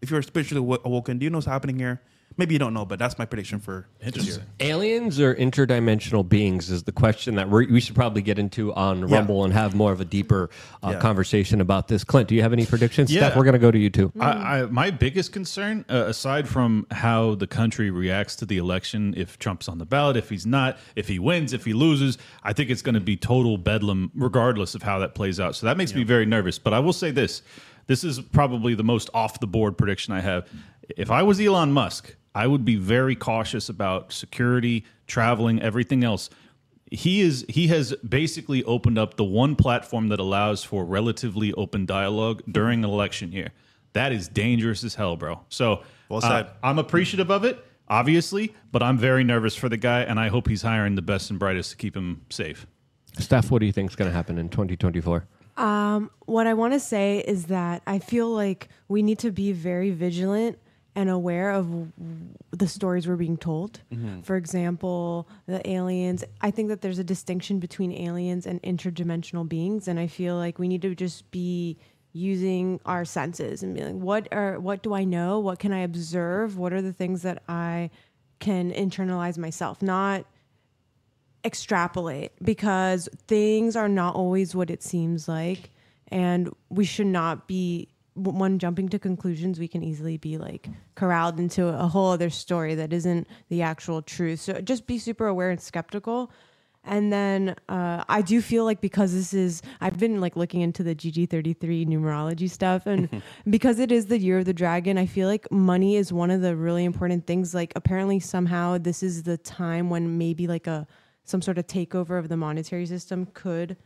If you're spiritually awo- awoken, do you know what's happening here? Maybe you don't know, but that's my prediction for this year. Aliens or interdimensional beings is the question that we're, we should probably get into on Yeah. Rumble and have more of a deeper uh, Yeah. conversation about this. Clint, do you have any predictions? Yeah. Steph, we're going to go to you too. I, I, my biggest concern, uh, aside from how the country reacts to the election, if Trump's on the ballot, if he's not, if he wins, if he loses, I think it's going to be total bedlam, regardless of how that plays out. So that makes me very nervous. But I will say this this is probably the most off the board prediction I have. If I was Elon Musk, I would be very cautious about security, traveling, everything else he is he has basically opened up the one platform that allows for relatively open dialogue during an election year. That is dangerous as hell, bro. So Well uh. I'm appreciative of it, obviously, but I'm very nervous for the guy, and I hope he's hiring the best and brightest to keep him safe. Steph, what do you think is going to happen in 2024? what I want to say is that I feel like we need to be very vigilant and aware of w- the stories we're being told. Mm-hmm. For example, the aliens. I think that there's a distinction between aliens and interdimensional beings, and I feel like we need to just be using our senses and be like, what are what do I know? What can I observe? What are the things that I can internalize myself? Not extrapolate because things are not always what it seems like and we should not be one jumping to conclusions we can easily be like corralled into a whole other story that isn't the actual truth so just be super aware and skeptical and then uh, I do feel like because this is, I've been like looking into the GG33 numerology stuff, and because it is the year of the dragon, I feel like money is one of the really important things. Like, apparently, somehow, this is the time when maybe like a some sort of takeover of the monetary system could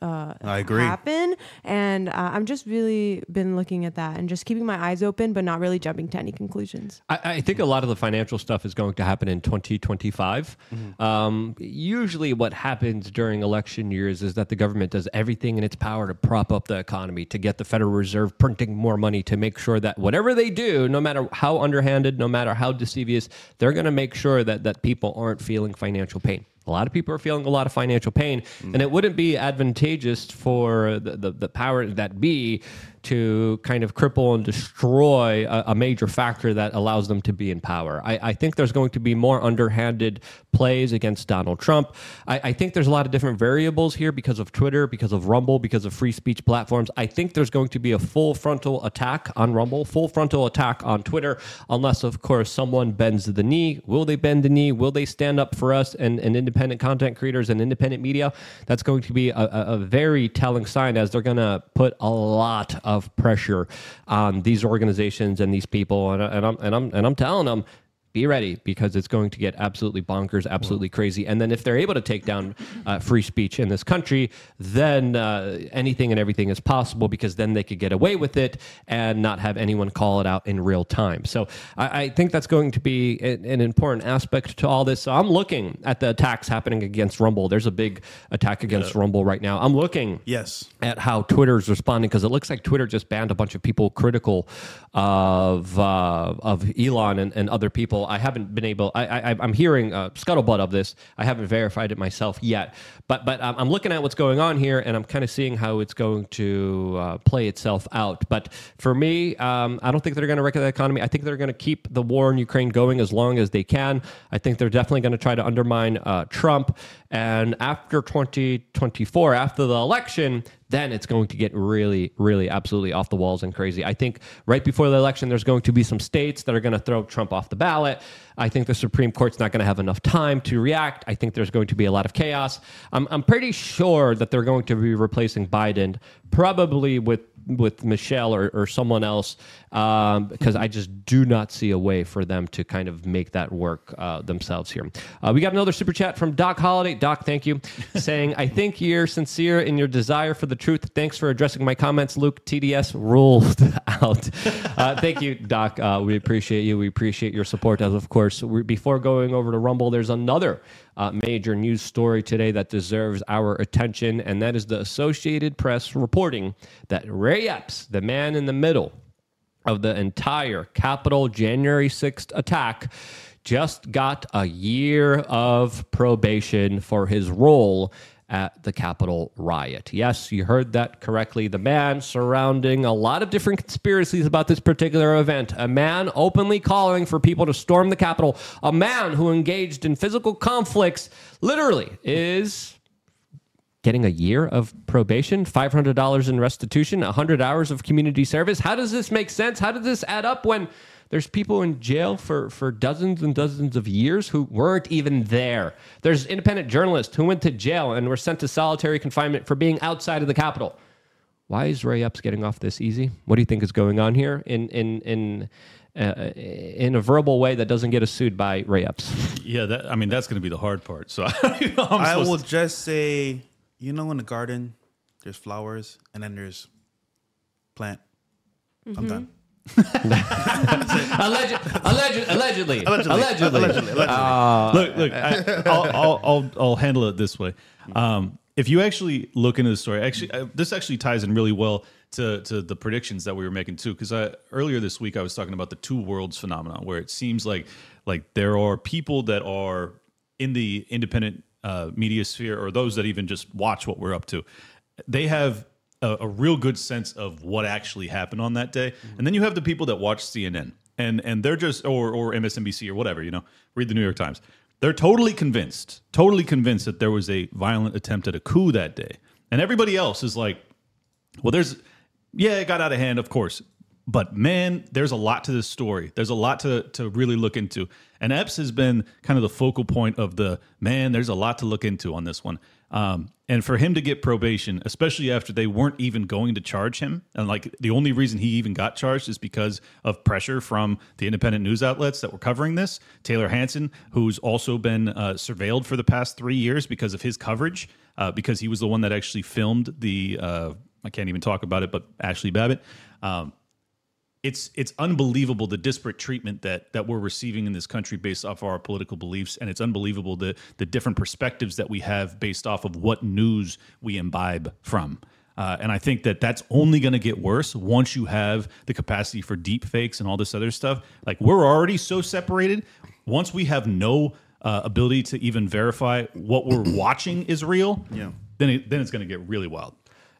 uh, I agree. happen. And uh, I'm just really been looking at that and just keeping my eyes open, but not really jumping to any conclusions. I, I think a lot of the financial stuff is going to happen in 2025. Um, usually, what happens during election years is that the government does everything in its power to prop up the economy, to get the Federal Reserve printing more money, to make sure that whatever they do, no matter how underhanded, no matter how deceivious, they're going to make sure that, that people aren't feeling financial pain. A lot of people are feeling a lot of financial pain, and it wouldn't be advantageous for the, the, the power that be to kind of cripple and destroy a, a major factor that allows them to be in power. I, I think there's going to be more underhanded plays against Donald Trump. I, I think there's a lot of different variables here because of Twitter, because of Rumble, because of free speech platforms. I think there's going to be a full frontal attack on Rumble, full frontal attack on Twitter, unless, of course, someone bends the knee. Will they bend the knee? Will they stand up for us and, and independent content creators and independent media? That's going to be a, a, very telling sign as they're going to put a lot of pressure on these organizations and these people. And, and, I'm, and, I'm, and I'm telling them, be ready because it's going to get absolutely bonkers, absolutely crazy. And then if they're able to take down uh, free speech in this country, then uh, anything and everything is possible because then they could get away with it and not have anyone call it out in real time. So I, I think that's going to be an, an important aspect to all this. So I'm looking at the attacks happening against Rumble. There's a big attack against Rumble right now. I'm looking Yes. at how Twitter's responding because it looks like Twitter just banned a bunch of people critical of uh, of Elon and, and other people. I haven't been able. I, I I'm hearing uh, scuttlebutt of this. I haven't verified it myself yet, but but I'm looking at what's going on here, and I'm kind of seeing how it's going to uh, play itself out. But for me, um, I don't think they're going to wreck the economy. I think they're going to keep the war in Ukraine going as long as they can. I think they're definitely going to try to undermine uh, Trump, and after 2024, after the election, then it's going to get really, really, absolutely off the walls and crazy. I think right before the election, there's going to be some states that are going to throw Trump off the ballot. I think the Supreme Court's not going to have enough time to react. I think there's going to be a lot of chaos. I'm, I'm pretty sure that they're going to be replacing Biden, probably with with Michelle or, or someone else, um, because I just do not see a way for them to kind of make that work uh, themselves here. Uh, we got another super chat from Doc Holiday. Doc, thank you, saying, I think you're sincere in your desire for the truth. Thanks for addressing my comments. Luke, TDS ruled out. Uh, thank you, Doc. Uh, we appreciate you. We appreciate your support, as of course. We, before going over to Rumble, there's another uh, major news story today that deserves our attention, and that is the Associated Press reporting that Ray Epps, the man in the middle of the entire Capitol January 6th attack, just got a year of probation for his role at the Capitol riot. Yes, you heard that correctly. The man surrounding a lot of different conspiracies about this particular event. A man openly calling for people to storm the Capitol. A man who engaged in physical conflicts literally is getting a year of probation, $500 in restitution, 100 hours of community service. How does this make sense? How does this add up when there's people in jail for, for dozens and dozens of years who weren't even there? There's independent journalists who went to jail and were sent to solitary confinement for being outside of the Capitol. Why is Ray Epps getting off this easy? What do you think is going on here in in in uh, in a verbal way that doesn't get us sued by Ray Epps? Yeah, that, I mean that's going to be the hard part. So I, know I'm I supposed will to- just say, you know, in the garden, there's flowers and then there's plant. I'm done. Alleged, alleged, allegedly, Allegedly. allegedly, Allegedly. Allegedly. Uh, look, look. I, I'll, I'll, I'll, I'll handle it this way. Um, if you actually look into the story, actually, uh, this actually ties in really well to to the predictions that we were making too. Because earlier this week, I was talking about the two worlds phenomenon, where it seems like like there are people that are in the independent uh, media sphere, or those that even just watch what we're up to. They have a, a real good sense of what actually happened on that day, mm-hmm. and then you have the people that watch CNN and and they're just or or MSNBC or whatever, you know, read the New York Times. They're totally convinced, totally convinced that there was a violent attempt at a coup that day. And everybody else is like, well, there's yeah, it got out of hand, of course. But man, there's a lot to this story. There's a lot to to really look into. And Epps has been kind of the focal point of the man, there's a lot to look into on this one. Um, and for him to get probation, especially after they weren't even going to charge him, and like the only reason he even got charged is because of pressure from the independent news outlets that were covering this. Tayler Hansen, who's also been uh, surveilled for the past three years because of his coverage, uh, because he was the one that actually filmed the. Uh, I can't even talk about it, but Ashli Babbitt. Um, it's it's unbelievable the disparate treatment that that we're receiving in this country based off our political beliefs, and it's unbelievable the the different perspectives that we have based off of what news we imbibe from. Uh, and I think that that's only going to get worse once you have the capacity for deep fakes and all this other stuff. Like we're already so separated. Once we have no uh, ability to even verify what we're watching is real, Yeah. then it, then it's going to get really wild.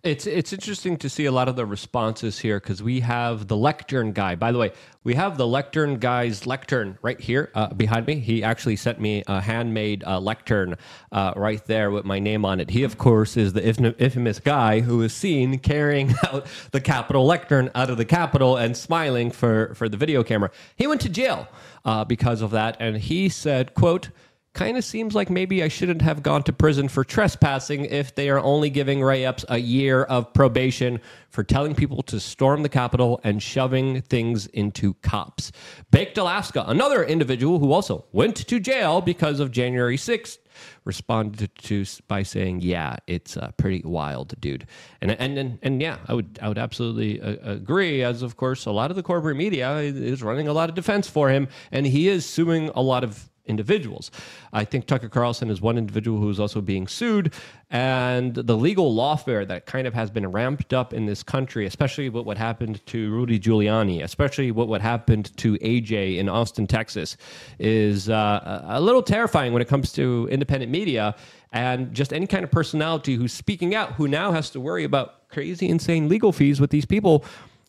It's it's interesting to see a lot of the responses here because we have the lectern guy. By the way, we have the lectern guy's lectern right here uh, behind me. He actually sent me a handmade uh, lectern uh, right there with my name on it. He, of course, is the infamous guy who is seen carrying out the Capitol lectern out of the Capitol and smiling for for the video camera. He went to jail uh, because of that, and he said, "quote." Kind of seems like maybe I shouldn't have gone to prison for trespassing if they are only giving Ray Epps a year of probation for telling people to storm the Capitol and shoving things into cops. Baked Alaska, another individual who also went to jail because of January 6th, responded to by saying, "Yeah, it's uh, pretty wild, dude." And and and, and yeah, I would I would absolutely uh, agree. As of course, a lot of the corporate media is running a lot of defense for him, and he is suing a lot of individuals. I think Tucker Carlson is one individual who's also being sued, and the legal lawfare that kind of has been ramped up in this country, especially with what happened to Rudy Giuliani, especially what what happened to AJ in Austin, Texas, is uh, a little terrifying when it comes to independent media and just any kind of personality who's speaking out, who now has to worry about crazy, insane legal fees with these people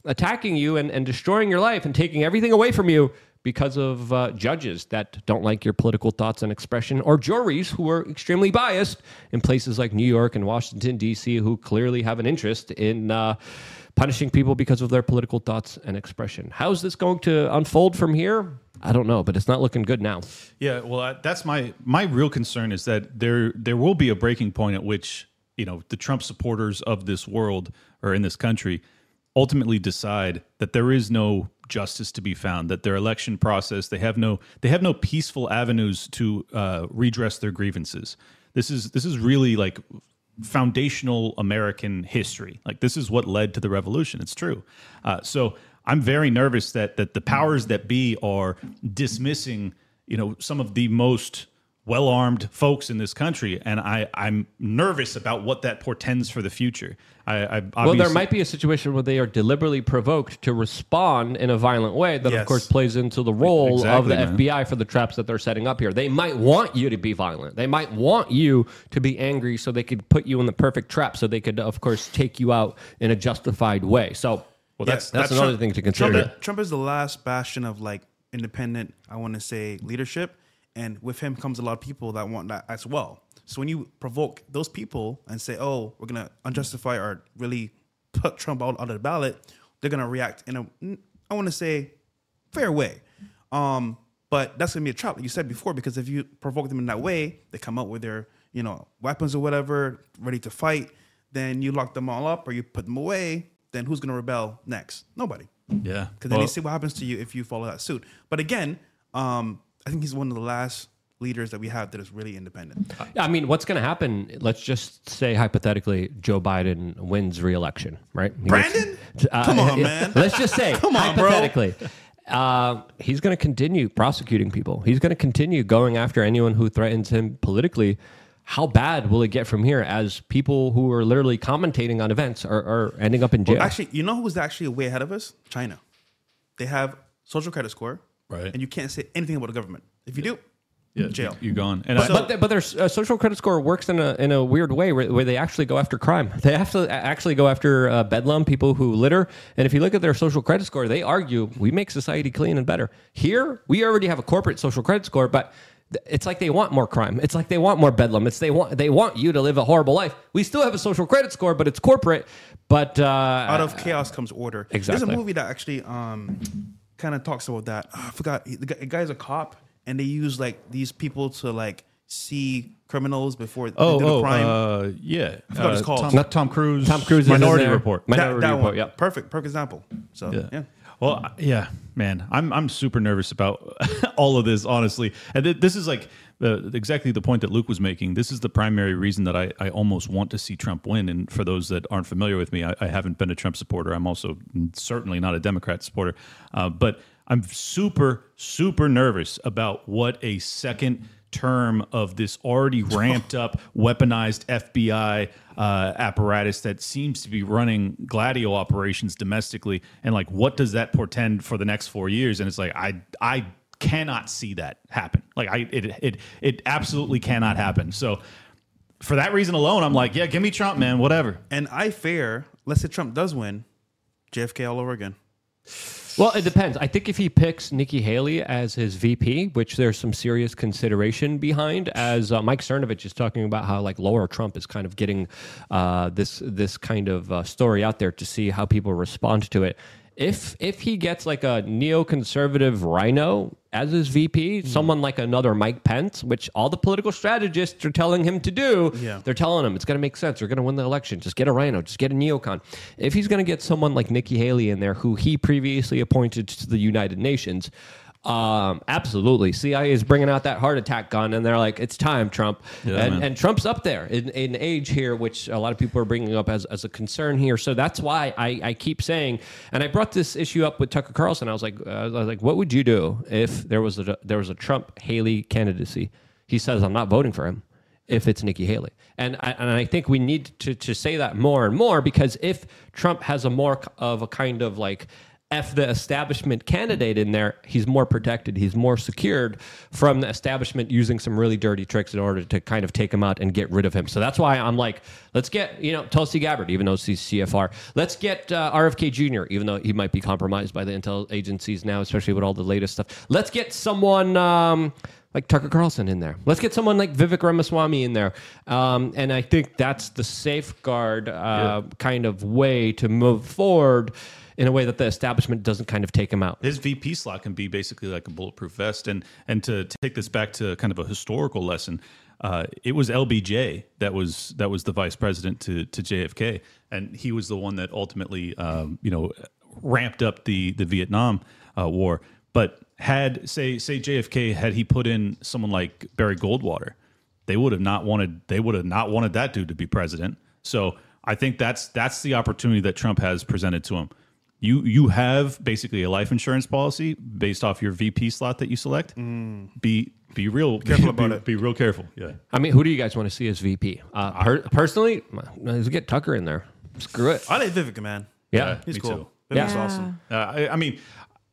attacking you and, and destroying your life and taking everything away from you because of uh, judges that don't like your political thoughts and expression, or juries who are extremely biased in places like New York and Washington, D.C., who clearly have an interest in uh, punishing people because of their political thoughts and expression. How's this going to unfold from here? I don't know, but it's not looking good now. Yeah, well, that's my my real concern is that there there will be a breaking point at which you know the Trump supporters of this world or in this country ultimately decide that there is no justice to be found that their election process they have no they have no peaceful avenues to uh, redress their grievances. This is this is really like foundational american history. Like this is what led to the revolution. It's true. Uh, so i'm very nervous that that the powers that be are dismissing you know some of the most well armed folks in this country, and I, I'm nervous about what that portends for the future. I, I Well, there might be a situation where they are deliberately provoked to respond in a violent way that, Yes. of course, plays into the role of the man. FBI for the traps that they're setting up here. They might want you to be violent. They might want you to be angry so they could put you in the perfect trap so they could, of course, take you out in a justified way. So, well, that's, that's another Trump- thing to consider. Trump, Trump is the last bastion of like independent, I want to say, leadership, and with him comes a lot of people that want that as well. So when you provoke those people and say, "Oh, we're gonna unjustify or really put Trump out, of the ballot," they're gonna react in a, I want to say, fair way. Um, but that's gonna be a trap, like you said before, because if you provoke them in that way, they come out with their, you know, weapons or whatever, ready to fight. Then you lock them all up or you put them away. Then who's gonna rebel next? Nobody. yeah. Because then Well, you see what happens to you if you follow that suit. But again, um, I think he's one of the last leaders that we have that is really independent. I mean, what's going to happen? Let's just say hypothetically, Joe Biden wins re-election, right? He gets- Brandon? Come on, man. Let's just say, Come on, bro. hypothetically, uh, he's going to continue prosecuting people. He's going to continue going after anyone who threatens him politically. How bad will it get from here as people who are literally commentating on events are, are ending up in jail? Well, actually, you know who's actually way ahead of us? China. They have social credit score, Right. And you can't say anything about the government. If you do, yeah, jail. You're gone. And But, I, but, th- but their uh, social credit score works in a in a weird way where, where they actually go after crime. They have to actually go after uh, bedlam, people who litter. And if you look at their social credit score, they argue we make society clean and better. Here, we already have a corporate social credit score, but th- it's like they want more crime. It's like they want more bedlam. It's they want they want you to live a horrible life. We still have a social credit score, but it's corporate. But uh, out of chaos comes order. There's a movie that actually um, kind of talks about that. Oh, I forgot. The guy- the guy's a cop, and they use like these people to like see criminals before oh, they do the oh, crime. uh, yeah. forgot what it's Uh, called. Tom, not Tom Cruise. Tom Cruise Minority. Report. Mi- that, Minority that Report, one, yeah. perfect, perfect example. So Yeah. yeah. Well, yeah, man, I'm I'm super nervous about all of this, honestly. And th- this is like uh, exactly the point that Luke was making. This is the primary reason that I, I almost want to see Trump win. And for those that aren't familiar with me, I, I haven't been a Trump supporter. I'm also certainly not a Democrat supporter. Uh, but I'm super super nervous about what a second term of this already ramped up, weaponized FBI uh, apparatus that seems to be running gladio operations domestically, and like, what does that portend for the next four years? And it's like, I, I cannot see that happen. Like, I, it, it, it absolutely cannot happen. So, for that reason alone, I'm like, yeah, give me Trump, man, whatever. And I fear, let's say Trump does win, JFK all over again. Well, it depends. I think if he picks Nikki Haley as his VP, which there's some serious consideration behind, as uh, Mike Cernovich is talking about how like Laura Trump is kind of getting uh, this this kind of uh, story out there to see how people respond to it. If if he gets like a neoconservative rhino as his VP, mm-hmm. someone like another Mike Pence, which all the political strategists are telling him to do, Yeah. they're telling him it's going to make sense. You're going to win the election. Just get a rhino. Just get a neocon. If he's going to get someone like Nikki Haley in there, who he previously appointed to the United Nations, Um, absolutely. CIA is bringing out that heart attack gun, and they're like, "It's time, Trump." Yeah, and, and Trump's up there in, in age here, which a lot of people are bringing up as, as a concern here. So that's why I, I keep saying, and I brought this issue up with Tucker Carlson. I was like, uh, I was like, what would you do if there was a there was a Trump Haley candidacy? He says, I'm not voting for him if it's Nikki Haley. And I, and I think we need to, to say that more and more because if Trump has a more of a kind of like F the establishment candidate in there, he's more protected. He's more secured from the establishment using some really dirty tricks in order to kind of take him out and get rid of him. So that's why I'm like, let's get, you know, Tulsi Gabbard, even though she's CFR. Let's get uh, RFK Jr., even though he might be compromised by the intel agencies now, especially with all the latest stuff. Let's get someone. Um, like Tucker Carlson in there. Let's get someone like Vivek Ramaswamy in there. Um, and I think that's the safeguard uh, kind of way to move forward in a way that the establishment doesn't kind of take him out. His VP slot can be basically like a bulletproof vest. And and to take this back to kind of a historical lesson, uh, it was LBJ that was that was the vice president to to JFK, and he was the one that ultimately um, you know ramped up the the Vietnam uh, War. But had say say JFK had he put in someone like Barry Goldwater, they would have not wanted they would have not wanted that dude to be president. So I think that's that's the opportunity that Trump has presented to him. You you have basically a life insurance policy based off your VP slot that you select. Be be real Careful be, about be, it. Be real careful. Yeah. I mean, who do you guys want to see as VP? Uh, per- personally, let's get Tucker in there. Screw it. I like Vivek, man. Yeah. He's me cool. too. Vivek's Yeah. awesome. Uh, I, I mean,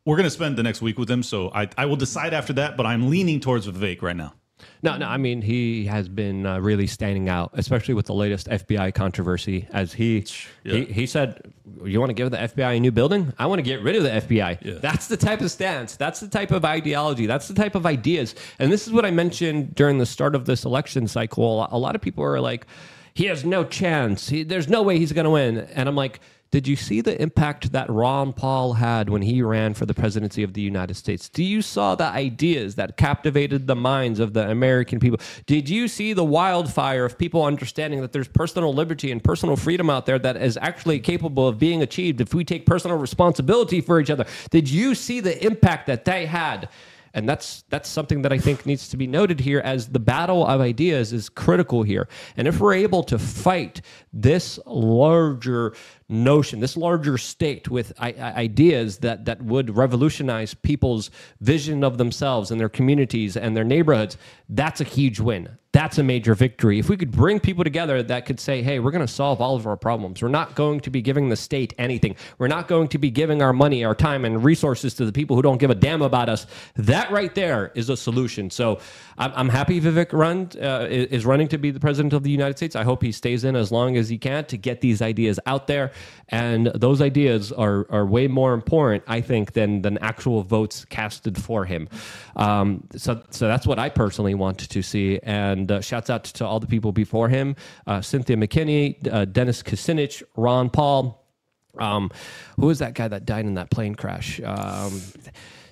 we're gonna spend the next week with him, so I I will decide after that. But I'm leaning towards Vivek right now. No, no. I mean, he has been uh, really standing out, especially with the latest FBI controversy. As he Yeah. he, he said, "You want to give the FBI a new building? I want to get rid of the FBI." Yeah. That's the type of stance. That's the type of ideology. That's the type of ideas. And this is what I mentioned during the start of this election cycle. A lot of people are like, "He has no chance. He, there's no way he's going to win." And I'm like. Did you see the impact that Ron Paul had when he ran for the presidency of the United States? Do you saw the ideas that captivated the minds of the American people? Did you see the wildfire of people understanding that there's personal liberty and personal freedom out there that is actually capable of being achieved if we take personal responsibility for each other? Did you see the impact that they had? And that's that's something that I think needs to be noted here as the battle of ideas is critical here. And if we're able to fight this larger notion, this larger state with ideas that that would revolutionize people's vision of themselves and their communities and their neighborhoods, that's a huge win. That's a major victory. If we could bring people together that could say, "Hey, we're going to solve all of our problems. We're not going to be giving the state anything. We're not going to be giving our money, our time, and resources to the people who don't give a damn about us." That right there is a solution. So I'm, I'm happy Vivek Rund uh, is running to be the president of the United States. I hope he stays in as long as he can to get these ideas out there. And those ideas are are way more important, I think, than than actual votes casted for him. Um, so so that's what I personally want to see. And uh, shouts out to all the people before him: uh, Cynthia McKinney, uh, Dennis Kucinich, Ron Paul. Um, who was that guy that died in that plane crash? Um,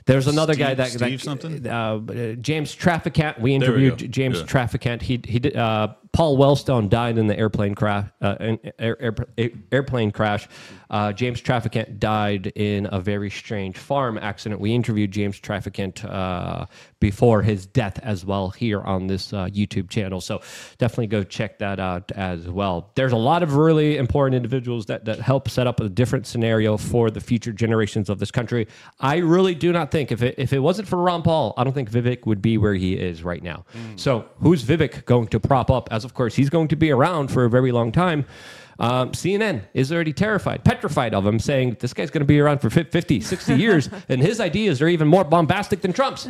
there's another guy that, Steve that something? uh, James Traficant. We There we interviewed. James Yeah. Traficant. He he did. Uh, Paul Wellstone died in the airplane crash. Uh, in, air, air, air- airplane crash. Uh, James Traficant died in a very strange farm accident. We interviewed James Traficant uh, before his death as well here on this uh, YouTube channel. So definitely go check that out as well. There's a lot of really important individuals that that help set up a different scenario for the future generations of this country. I really do not think if it if it wasn't for Ron Paul, I don't think Vivek would be where he is right now. So who's Vivek going to prop up? As of course he's going to be around for a very long time. Um, CNN is already terrified, petrified of him, saying this guy's going to be around for fif- 50, 60 years, and his ideas are even more bombastic than Trump's.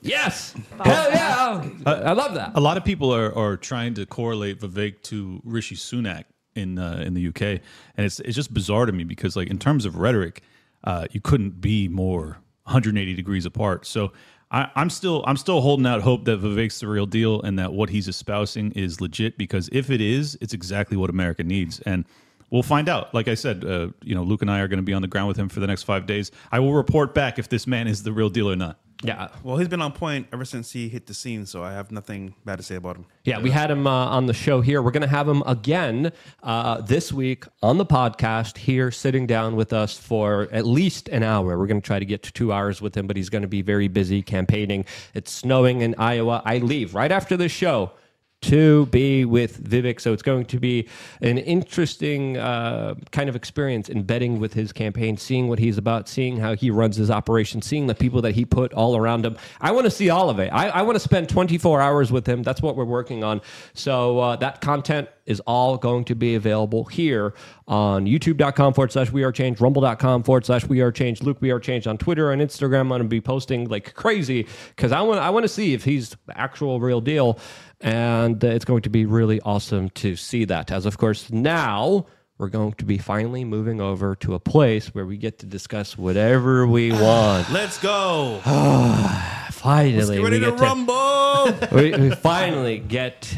Yes. Hell yeah. I love that. A lot of people are, are trying to correlate Vivek to Rishi Sunak in uh, in the UK, and it's it's just bizarre to me because like in terms of rhetoric, uh, you couldn't be more 180 degrees apart. So I, I'm still I'm still holding out hope that Vivek's the real deal and that what he's espousing is legit because if it is, it's exactly what America needs. And we'll find out. Like I said, uh, you know, Luke and I are going to be on the ground with him for the next five days. I will report back if this man is the real deal or not. Yeah. Well, he's been on point ever since he hit the scene, so I have nothing bad to say about him. Yeah, we had him uh, on the show here. We're going to have him again uh, this week on the podcast here, sitting down with us for at least an hour. We're going to try to get to two hours with him, but he's going to be very busy campaigning. It's snowing in Iowa. I leave right after this show to be with Vivek. So it's going to be an interesting uh, kind of experience embedding with his campaign, seeing what he's about, seeing how he runs his operation, seeing the people that he put all around him. I want to see all of it. I, I want to spend 24 hours with him. That's what we're working on. So uh, that content is all going to be available here on youtube.com forward slash we are changed, rumble.com forward slash we are changed, Luke we are changed on Twitter and Instagram. I'm going to be posting like crazy because I want I want to see if he's the actual real deal. And uh, it's going to be really awesome to see that. As of course, now we're going to be finally moving over to a place where we get to discuss whatever we want. Let's go. finally, Let's get ready we to get rumble. we, we finally get.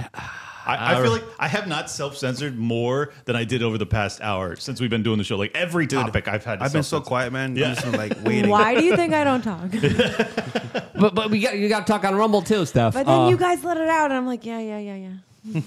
I, I feel like I have not self censored more than I did over the past hour since we've been doing the show. Like every topic I've had. To I've been so self-censor. quiet, man. Yeah. I'm just been, like waiting. Why do you think I don't talk? But but we got you got to talk on Rumble too, Steph. But then Uh, you guys let it out, and I'm like, yeah, yeah, yeah, yeah.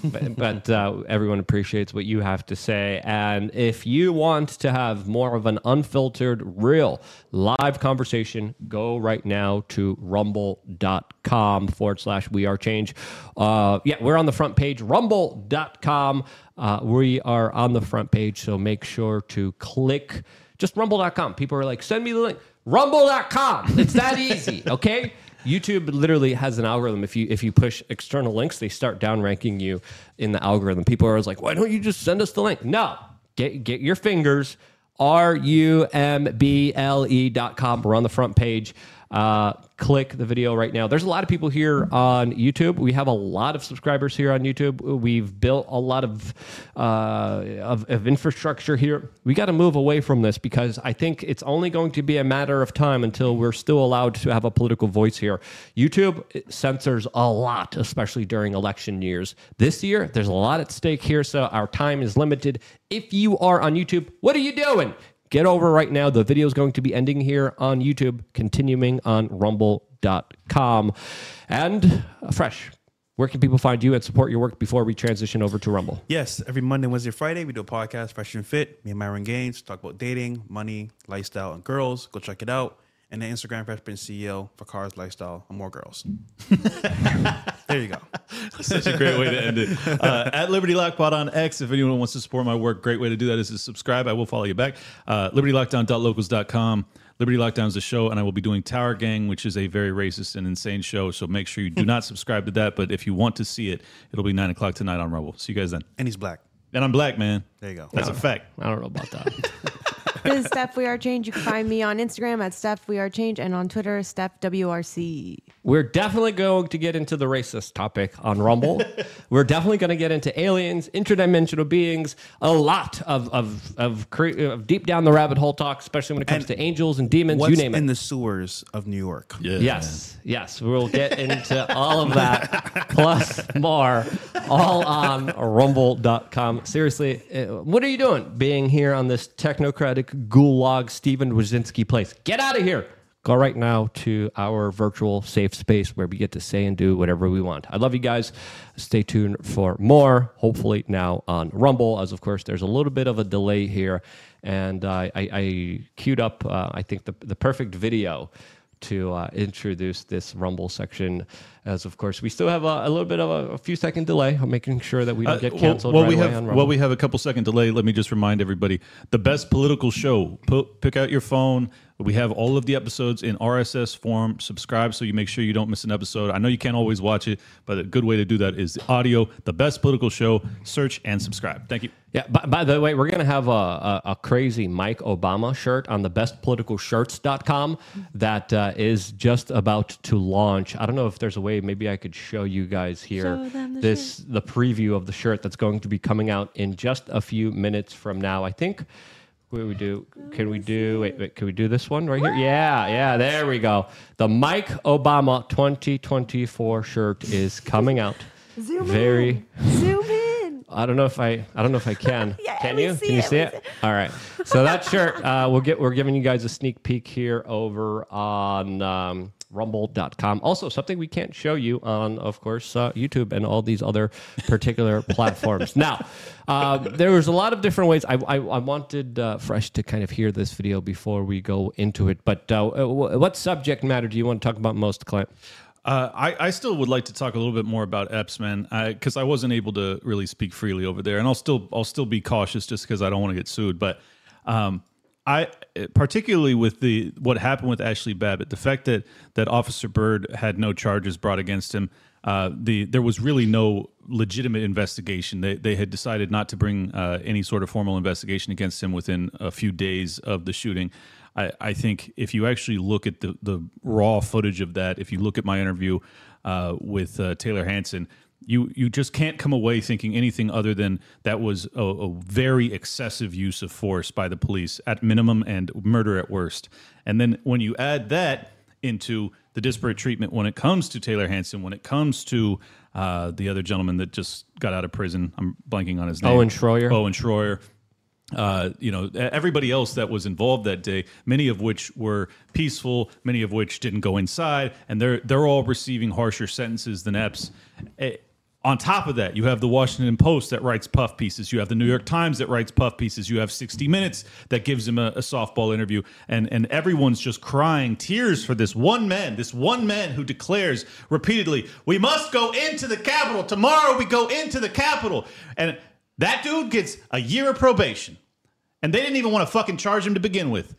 But, but uh, everyone appreciates what you have to say. And if you want to have more of an unfiltered, real live conversation, go right now to rumble.com forward slash we are change. Uh, yeah, we're on the front page, rumble.com. Uh, we are on the front page, so make sure to click just rumble.com. People are like, send me the link. Rumble.com. It's that easy, okay? YouTube literally has an algorithm. If you if you push external links, they start downranking you in the algorithm. People are always like, "Why don't you just send us the link?" No, get get your fingers r u m b l e dot com. We're on the front page. Uh, click the video right now. There's a lot of people here on YouTube. We have a lot of subscribers here on YouTube. We've built a lot of uh, of, of infrastructure here. We got to move away from this because I think it's only going to be a matter of time until we're still allowed to have a political voice here. YouTube censors a lot, especially during election years. This year, there's a lot at stake here, so our time is limited. If you are on YouTube, what are you doing? Get over right now. The video is going to be ending here on YouTube, continuing on rumble.com. And uh, Fresh, where can people find you and support your work before we transition over to Rumble? Yes, every Monday, Wednesday, Friday, we do a podcast, Fresh and Fit. Me and Myron Gaines talk about dating, money, lifestyle, and girls. Go check it out. And the Instagram, Fresh Prince CEO for cars, lifestyle, and more girls. there you go. Such a great way to end it. Uh, at Liberty Lockpod on X, if anyone wants to support my work, great way to do that is to subscribe. I will follow you back. Uh, LibertyLockdown.locals.com. Liberty Lockdown is a show, and I will be doing Tower Gang, which is a very racist and insane show. So make sure you do not subscribe to that. But if you want to see it, it'll be 9 o'clock tonight on Rumble. See you guys then. And he's black. And I'm black, man. There you go. That's a fact. I don't know about that. This is Steph We Are Change. You can find me on Instagram at Steph We Are Change and on Twitter, Steph WRC. We're definitely going to get into the racist topic on Rumble. We're definitely going to get into aliens, interdimensional beings, a lot of of of, cre- of deep down the rabbit hole talk, especially when it comes And to angels and demons. What's you name it. in the sewers of New York? Yeah. Yes, yes, we'll get into all of that plus more, all on rumble.com. Seriously, uh, what are you doing being here on this technocratic gulag Steven Wazinski place? Get out of here. Go right now to our virtual safe space where we get to say and do whatever we want. I love you guys. Stay tuned for more, hopefully now on Rumble, as of course there's a little bit of a delay here. And uh, I, I queued up, uh, I think, the, the perfect video to uh, introduce this Rumble section. As of course, we still have a, a little bit of a, a few second delay. I'm making sure that we don't Uh, get well- canceled well, right we have, on Well, we have a couple second delay. Let me just remind everybody the best political show. Pu- pick out your phone. We have all of the episodes in RSS form. Subscribe so you make sure you don't miss an episode. I know you can't always watch it, but a good way to do that is the audio. The best political show. Search and subscribe. Thank you. Yeah. By, by the way, we're going to have a, a, a crazy Mike Obama shirt on the bestpoliticalshirts.com that uh, is just about to launch. I don't know if there's a way maybe I could show you guys here the this the preview of the shirt that's going to be coming out in just a few minutes from now. I think what do we do? Can we do wait, wait, can we do this one right here? Yeah, yeah, there we go. The Mike Obama 2024 shirt is coming out. Zoom Very in. Zoom in. I don't know if I I don't know if I can. Yeah, can you? can you it, see we it? All right. So that shirt, uh, we'll get we're giving you guys a sneak peek here over on um, rumble.com. Also, something we can't show you on, of course, uh, YouTube and all these other particular platforms. Now, uh, there was a lot of different ways. I, I, I wanted uh, Fresh to kind of hear this video before we go into it. But uh, wh- what subject matter do you want to talk about most, Clint? Uh, I, I still would like to talk a little bit more about Epps, man, because I, wasn't able to really speak freely over there, and I'll still I'll still be cautious just because I don't want to get sued. But um, I particularly with the what happened with Ashli Babbitt, the fact that that Officer Byrd had no charges brought against him, uh, the there was really no legitimate investigation. They they had decided not to bring uh, any sort of formal investigation against him within a few days of the shooting. I, I think if you actually look at the, the raw footage of that, if you look at my interview uh, with uh, Tayler Hansen, you you just can't come away thinking anything other than that was a, a very excessive use of force by the police at minimum and murder at worst. And then when you add that into the disparate treatment when it comes to Tayler Hansen, when it comes to uh, the other gentleman that just got out of prison, I'm blanking on his name. Owen Schroyer. Owen Schroyer uh, you know, everybody else that was involved that day, many of which were peaceful, many of which didn't go inside, and they're they're all receiving harsher sentences than Epps. On top of that, you have the Washington Post that writes puff pieces. You have the New York Times that writes puff pieces. You have 60 Minutes that gives him a, a softball interview, and and everyone's just crying tears for this one man, this one man who declares repeatedly, "We must go into the Capitol tomorrow. We go into the Capitol," and that dude gets a year of probation. And they didn't even want to fucking charge him to begin with.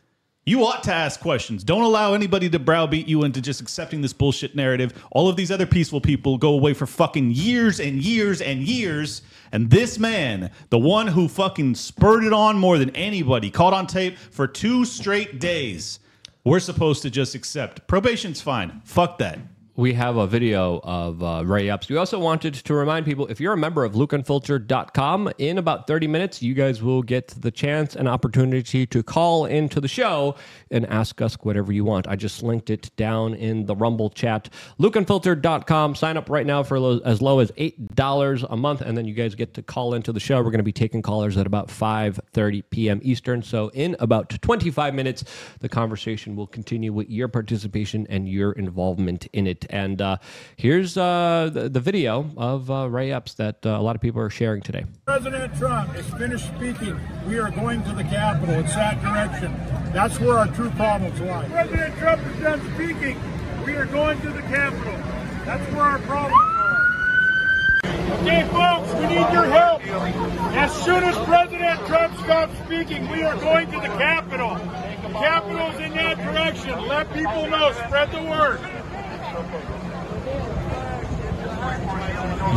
You ought to ask questions. Don't allow anybody to browbeat you into just accepting this bullshit narrative. All of these other peaceful people go away for fucking years and years and years. And this man, the one who fucking spurred it on more than anybody, caught on tape for two straight days, we're supposed to just accept. Probation's fine. Fuck that. We have a video of uh, Ray Epps. We also wanted to remind people if you're a member of lukeunfiltered.com, in about 30 minutes, you guys will get the chance and opportunity to call into the show and ask us whatever you want. I just linked it down in the Rumble chat. lukeunfiltered.com. Sign up right now for lo- as low as $8 a month, and then you guys get to call into the show. We're going to be taking callers at about 5.30 p.m. Eastern. So in about 25 minutes, the conversation will continue with your participation and your involvement in it. And uh, here's uh, the, the video of uh, Ray Epps that uh, a lot of people are sharing today. President Trump is finished speaking. We are going to the Capitol. It's that direction. That's where our true problems lie. President Trump is done speaking. We are going to the Capitol. That's where our problems are. Okay, folks, we need your help. As soon as President Trump stops speaking, we are going to the Capitol. The Capitol's in that direction. Let people know. Spread the word.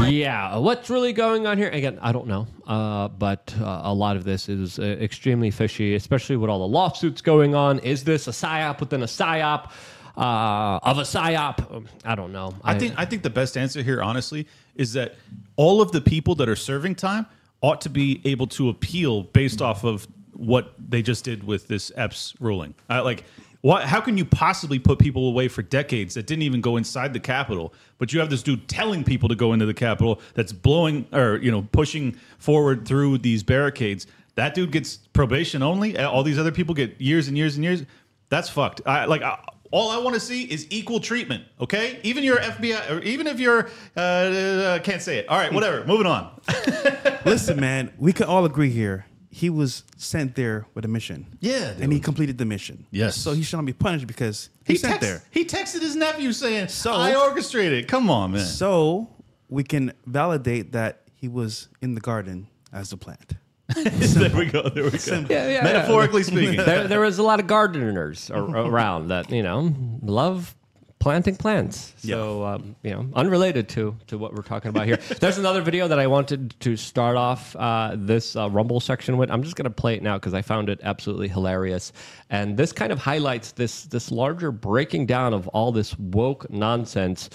Yeah, what's really going on here? Again, I don't know, uh, but uh, a lot of this is uh, extremely fishy, especially with all the lawsuits going on. Is this a psyop within a psyop uh, of a psyop? Um, I don't know. I think I think the best answer here, honestly, is that all of the people that are serving time ought to be able to appeal based off of what they just did with this Epps ruling. Uh, like, what? How can you possibly put people away for decades that didn't even go inside the Capitol? But you have this dude telling people to go into the Capitol that's blowing or you know pushing forward through these barricades. That dude gets probation only. All these other people get years and years and years. That's fucked. I like. I, all I want to see is equal treatment. Okay, even your FBI, or even if you're uh, uh, can't say it. All right, whatever. Moving on. Listen, man, we can all agree here. He was sent there with a mission. Yeah, and he completed the mission. Yes. So he should not be punished because he, He, sent text- there. he texted his nephew saying, "So "I orchestrated." Come on, man. So we can validate that he was in the garden as the plant. there we go. There we go. Simple. Metaphorically speaking. there, there was a lot of gardeners ar- around that you know love planting plants. So um, you know, unrelated to to what we're talking about here. There's another video that I wanted to start off uh, this uh, Rumble section with. I'm just going to play it now because I found it absolutely hilarious, and this kind of highlights this this larger breaking down of all this woke nonsense.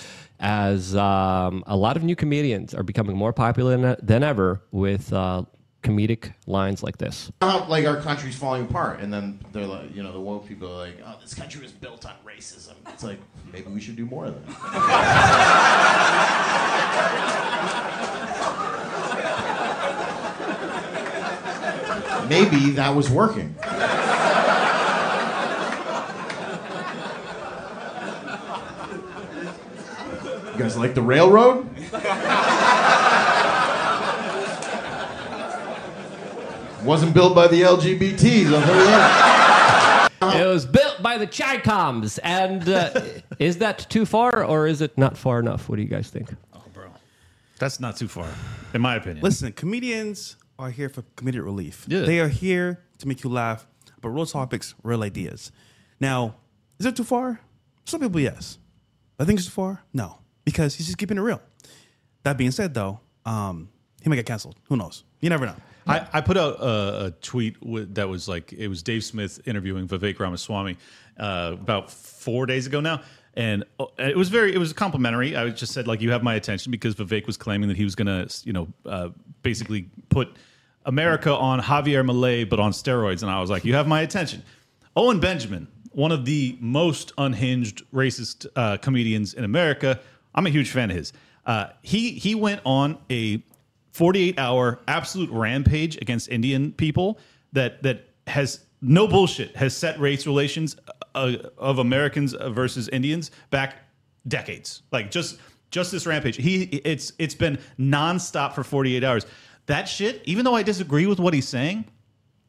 As um, a lot of new comedians are becoming more popular than, than ever with uh, comedic lines like this. like our country's falling apart, and then they're like, you know, the woke people are like, "Oh, this country was built on racism." It's like maybe we should do more of that. maybe that was working. You guys like the railroad? Wasn't built by the LGBTs, I'll tell you that. It was built by the Chicoms. And uh, is that too far or is it not far enough? What do you guys think? Oh, bro. That's not too far, in my opinion. Listen, comedians are here for comedic relief. Yeah. They are here to make you laugh, but real topics, real ideas. Now, is it too far? Some people, yes. I think it's too far? No, because he's just keeping it real. That being said, though, um, he might get canceled. Who knows? You never know. I, I put out a, a tweet with, that was like it was Dave Smith interviewing Vivek Ramaswamy uh, about four days ago now, and uh, it was very it was complimentary. I just said like you have my attention because Vivek was claiming that he was going to you know uh, basically put America on Javier Milei but on steroids, and I was like you have my attention. Owen Benjamin, one of the most unhinged racist uh, comedians in America, I'm a huge fan of his. Uh, he he went on a 48 hour absolute rampage against Indian people that that has no bullshit has set race relations uh, of Americans versus Indians back decades. Like just just this rampage. He it's it's been nonstop for 48 hours. That shit, even though I disagree with what he's saying,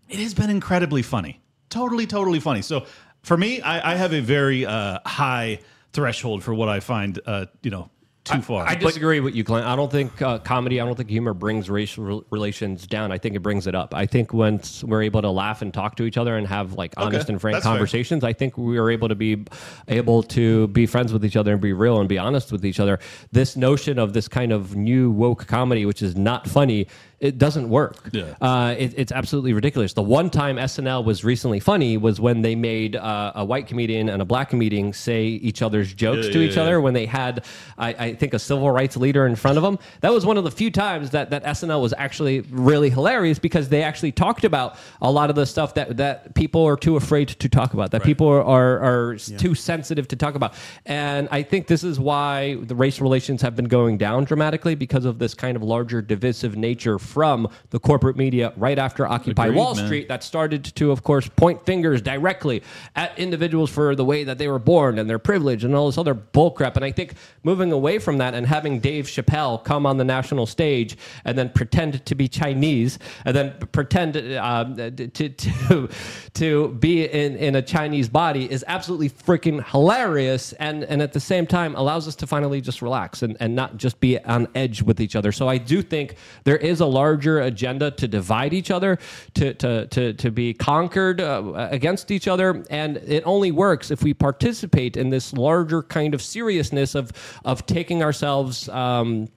it has been incredibly funny. Totally, totally funny. So for me, I, I have a very uh, high threshold for what I find, uh, you know, too far. I disagree with you, Clint. I don't think uh, comedy, I don't think humor brings racial relations down. I think it brings it up. I think once we're able to laugh and talk to each other and have like Okay, honest and frank that's fair. conversations, I think we are able to be able to be friends with each other and be real and be honest with each other. This notion of this kind of new woke comedy, which is not funny, it doesn't work. Yeah. Uh, it, it's absolutely ridiculous. The one time SNL was recently funny was when they made uh, a white comedian and a black comedian say each other's jokes Yeah, to yeah, each other when they had, I, I think, a civil rights leader in front of them. That was one of the few times that, that SNL was actually really hilarious because they actually talked about a lot of the stuff that, that people are too afraid to talk about, that people are, are, are too sensitive to talk about. And I think this is why the race relations have been going down dramatically because of this kind of larger divisive nature from the corporate media right after Occupy Agreed, Wall man. Street that started to, of course, point fingers directly at individuals for the way that they were born and their privilege and all this other bullcrap. And I think moving away from that and having Dave Chappelle come on the national stage and then pretend to be Chinese and then pretend um, to, to to be in, in a Chinese body is absolutely freaking hilarious and, and at the same time allows us to finally just relax and, and not just be on edge with each other. So I do think there is a larger agenda to divide each other, to, to, to, to be conquered uh, against each other. And it only works if we participate in this larger kind of seriousness of, of taking ourselves. Um,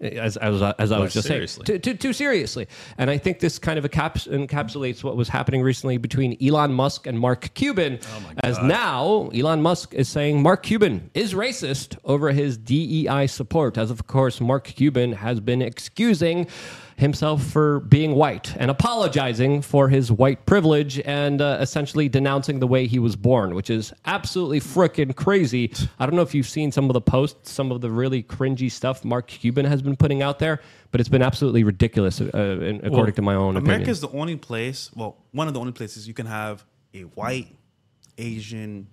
as, as, as I was just seriously. saying, too, too, too seriously. And I think this kind of caps, encapsulates what was happening recently between Elon Musk and Mark Cuban. as now, Elon Musk is saying Mark Cuban is racist over his DEI support. As of course, Mark Cuban has been excusing himself for being white and apologizing for his white privilege and uh, essentially denouncing the way he was born, which is absolutely freaking crazy. I don't know if you've seen some of the posts, some of the really cringy stuff Mark Cuban has been putting out there, but it's been absolutely ridiculous, uh, in- according Well, to my own America's opinion. the only place, well, one of the only places you can have a white, Asian,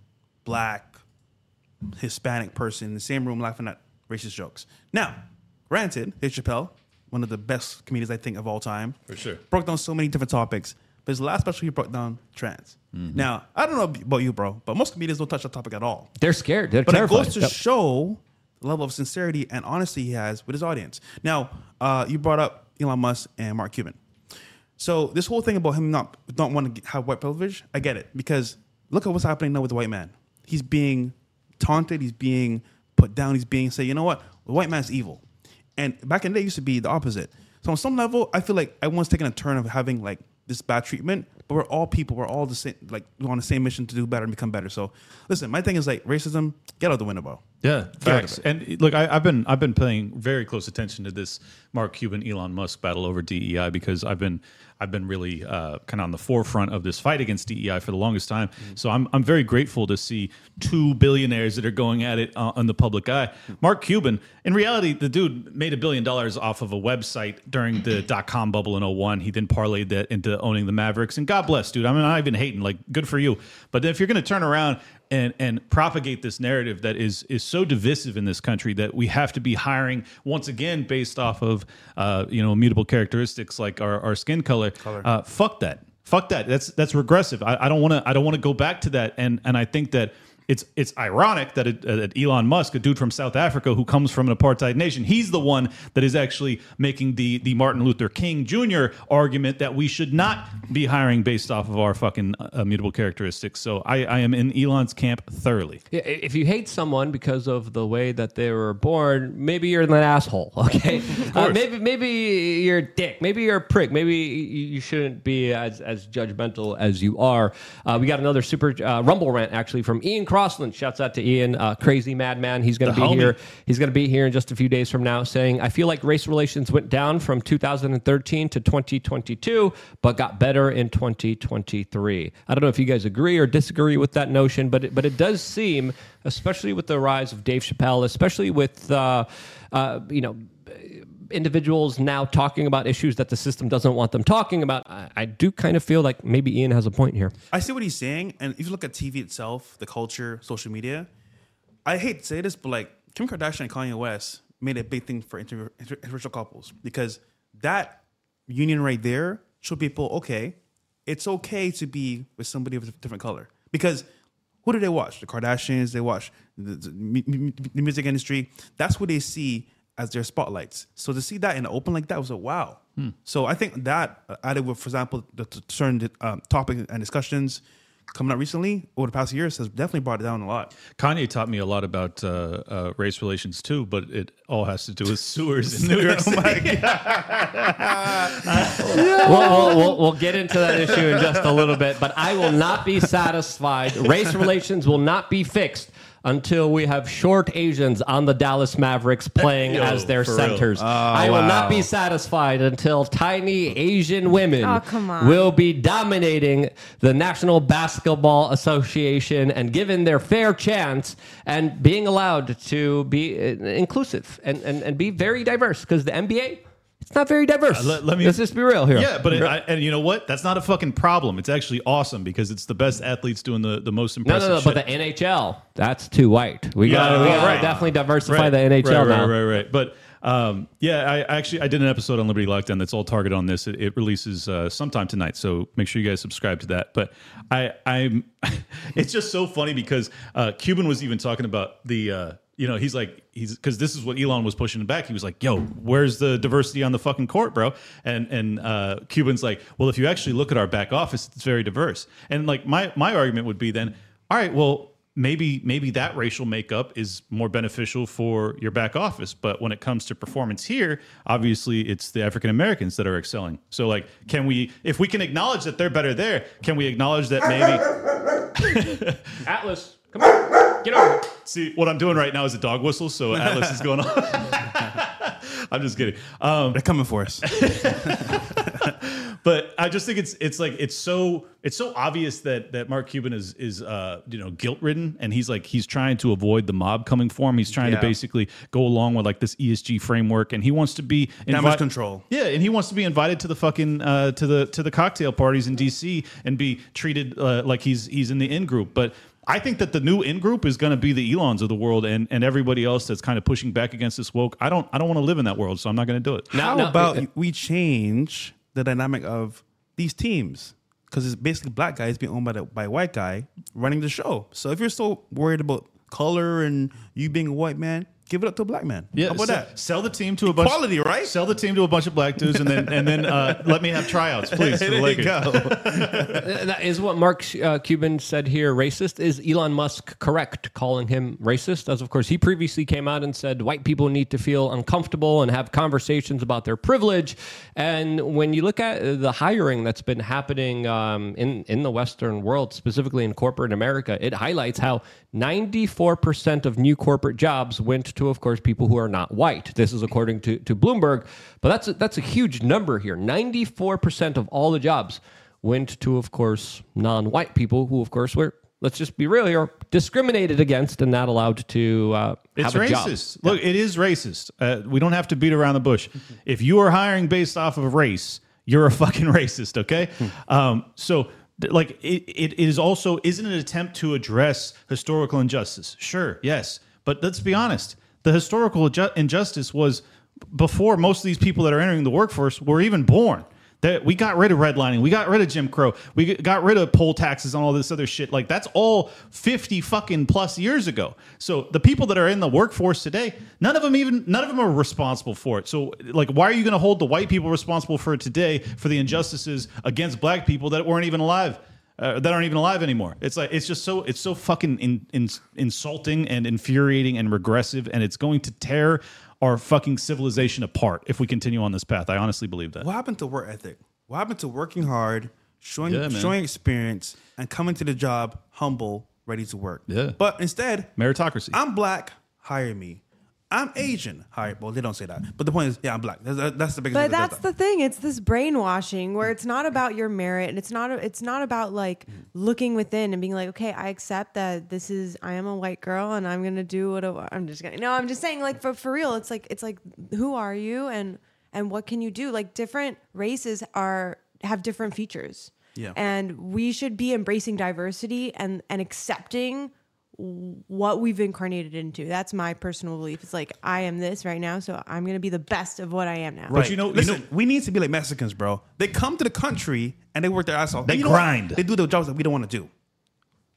black, Hispanic person in the same room laughing at racist jokes. Now, granted, Dave Chappelle, one of the best comedians I think of all time, For sure. broke down so many different topics. But his last special, he broke down trans. Now, I don't know about you, bro, but most comedians don't touch that topic at all. They're scared. They're But terrified. it goes to Yep. show the level of sincerity and honesty he has with his audience. Now, uh, you brought up Elon Musk and Mark Cuban. So this whole thing about him not not wanting to have white privilege, I get it because look at what's happening now with the white man. He's being taunted. He's being put down. He's being say, you know what, the white man's evil. And back in the day, it used to be the opposite. So on some level, I feel like everyone's taking a turn of having like this bad treatment. But we're all people. We're all the same. Like we're on the same mission to do better and become better. So, listen, my thing is like racism. Get out the window, bro. Yeah, Get out of facts. And look, I, I've been I've been paying very close attention to this Mark Cuban Elon Musk battle over DEI because I've been I've been really uh, kind of on the forefront of this fight against DEI for the longest time. So I'm I'm very grateful to see two billionaires that are going at it uh, on the public eye. Mark Cuban, in reality, the dude made a billion dollars off of a website during the dot com bubble in 01. He then parlayed that into owning the Mavericks, and God bless, dude. I mean, I'm not even hating. Like, good for you. But if you're going to turn around and and propagate this narrative that is is so divisive in this country that we have to be hiring once again based off of uh, you know immutable characteristics like our, our skin color. Uh, fuck that. Fuck that. That's that's regressive. I, I don't want to. I don't want to go back to that. And and I think that. It's it's ironic that, it, uh, that Elon Musk, a dude from South Africa who comes from an apartheid nation, he's the one that is actually making the the Martin Luther King Jr. argument that we should not be hiring based off of our fucking uh, immutable characteristics. So I, I am in Elon's camp thoroughly. Yeah, If you hate someone because of the way that they were born, maybe you're an asshole. Okay, uh, maybe maybe you're a dick. Maybe you're a prick. Maybe you you shouldn't be as as judgmental as you are. Uh, we got another super uh, rumble rant actually from Ian Crossland. Shouts out to Ian, uh, crazy madman. He's going to be homie. here. He's going to be here in just a few days from now, saying, "I feel like race relations went down from 2013 to 2022, but got better in 2023." I don't know if you guys agree or disagree with that notion, but it, but it does seem, especially with the rise of Dave Chappelle, especially with uh, uh, you know individuals now talking about issues that the system doesn't want them talking about. I, I do kind of feel like maybe Ian has a point here. I see what he's saying, and if you look at TV itself, the culture, social media, I hate to say this, but like Kim Kardashian and Kanye West made a big thing for inter- inter- interracial couples because that union right there showed people, okay, it's okay to be with somebody of a different color because who do they watch? The Kardashians. They watch the, the, the music industry. That's what they see as their spotlights. So to see that in the open like that was a wow. So I think that uh, added with, for example, the t- certain um, topics and discussions coming out recently over the past years has definitely brought it down a lot. Kanye taught me a lot about uh, uh, race relations too, but it all has to do with sewers in New York City. we'll, we'll, we'll, we'll get into that issue in just a little bit, but I will not be satisfied. Race relations will not be fixed until we have short Asians on the Dallas Mavericks playing Yo, as their centers. Oh, I will not be satisfied until tiny Asian women Oh, will be dominating the National Basketball Association and given their fair chance and being allowed to be uh, inclusive and, and, and be very diverse because the NBA. It's not very diverse. Uh, let- let me- Let's just be real here. Yeah, but it, I, and you know what? That's not a fucking problem. It's actually awesome because it's the best athletes doing the, the most impressive no, no. shit. But the NHL, that's too white. We got to we gotta right. definitely diversify right, the NHL right, now. Right, right, right. But um, yeah, I actually I did an episode on Liberty Lockdown that's all targeted on this. It, it releases uh, sometime tonight, so make sure you guys subscribe to that. But I I'm it's just so funny because uh, Cuban was even talking about the. You know, he's like, he's because this is what Elon was pushing back. He was like, "Yo, where's the diversity on the fucking court, bro?" And and uh, Cuban's like, "Well, if you actually look at our back office, it's very diverse." And like my my argument would be then, all right, well, maybe maybe that racial makeup is more beneficial for your back office but when it comes to performance here obviously it's the african americans that are excelling so like can we if we can acknowledge that they're better there can we acknowledge that maybe Atlas, come on, get over here. see what i'm doing right now is a dog whistle so atlas is going on i'm just kidding um They're coming for us. but I just think it's it's like it's so it's so obvious that that Mark Cuban is is uh you know guilt ridden and he's like he's trying to avoid the mob coming for him. He's trying Yeah. to basically go along with like this ESG framework and he wants to be Damage invi- control. Yeah, and he wants to be invited to the fucking uh, to the to the cocktail parties in DC and be treated uh, like he's he's in the in group, but. I think that the new in group is going to be the Elons of the world and, and everybody else that's kind of pushing back against this woke. I don't I don't want to live in that world, so I'm not going to do it. Now, How now- about we change the dynamic of these teams? Because it's basically black guys being owned by the by a white guy running the show. So if you're so worried about color and you being a white man, give it up to a black man. Yeah, How about se- that? Sell the team to a bunch. Equality, right? Sell the team to a bunch of black dudes, and then and then uh, let me have tryouts, please. For the There you Lakers. go. that is what Mark uh, Cuban said here. Racist is Elon Musk correct calling him racist? As of course he previously came out and said white people need to feel uncomfortable and have conversations about their privilege. And when you look at the hiring that's been happening um, in in the Western world, specifically in corporate America, it highlights how 94% of new corporate jobs went to, of course, people who are not white. This is according to, to Bloomberg, but that's a, that's a huge number here. 94% of all the jobs went to, of course, non-white people who, of course, were let's just be real here, discriminated against and not allowed to uh, It's have a job. racist. Look, it is racist. Uh, we don't have to beat around the bush. if you are hiring based off of race, you're a fucking racist. Okay. um, so, like, it, it is also isn't an attempt to address historical injustice. Sure, yes, but let's be honest. The historical ju- injustice was before most of these people that are entering the workforce were even born. That we got rid of redlining, we got rid of Jim Crow, we got rid of poll taxes and all this other shit. Like that's all fifty fucking plus years ago. So the people that are in the workforce today, none of them even none of them are responsible for it. So like, why are you going to hold the white people responsible for it today for the injustices against black people that weren't even alive? Uh, that aren't even alive anymore. It's like it's just so it's so fucking in, in, insulting and infuriating and regressive, and it's going to tear our fucking civilization apart if we continue on this path. I honestly believe that. What happened to work ethic? What happened to working hard, showing Yeah, showing experience, and coming to the job humble, ready to work? Yeah. But instead, Meritocracy. I'm black, hire me. I'm Asian, All right, Well, they don't say that, but the point is, yeah, I'm black. That's, that's the biggest. But that's the thing. It's this brainwashing where it's not about your merit and it's not it's not about like looking within and being like, okay, I accept that this is I am a white girl and I'm gonna do what I- I'm just gonna. No, I'm just saying like for for real. It's like it's like who are you and and what can you do? Like different races are have different features. Yeah. And we should be embracing diversity and and accepting what we've incarnated into. That's my personal belief. It's like I am this right now, so I'm gonna be the best of what I am now. Right. But you know, listen, you know, we need to be like Mexicans, bro. They come to the country and they work their ass off. They You grind. They do the jobs that we don't want to do.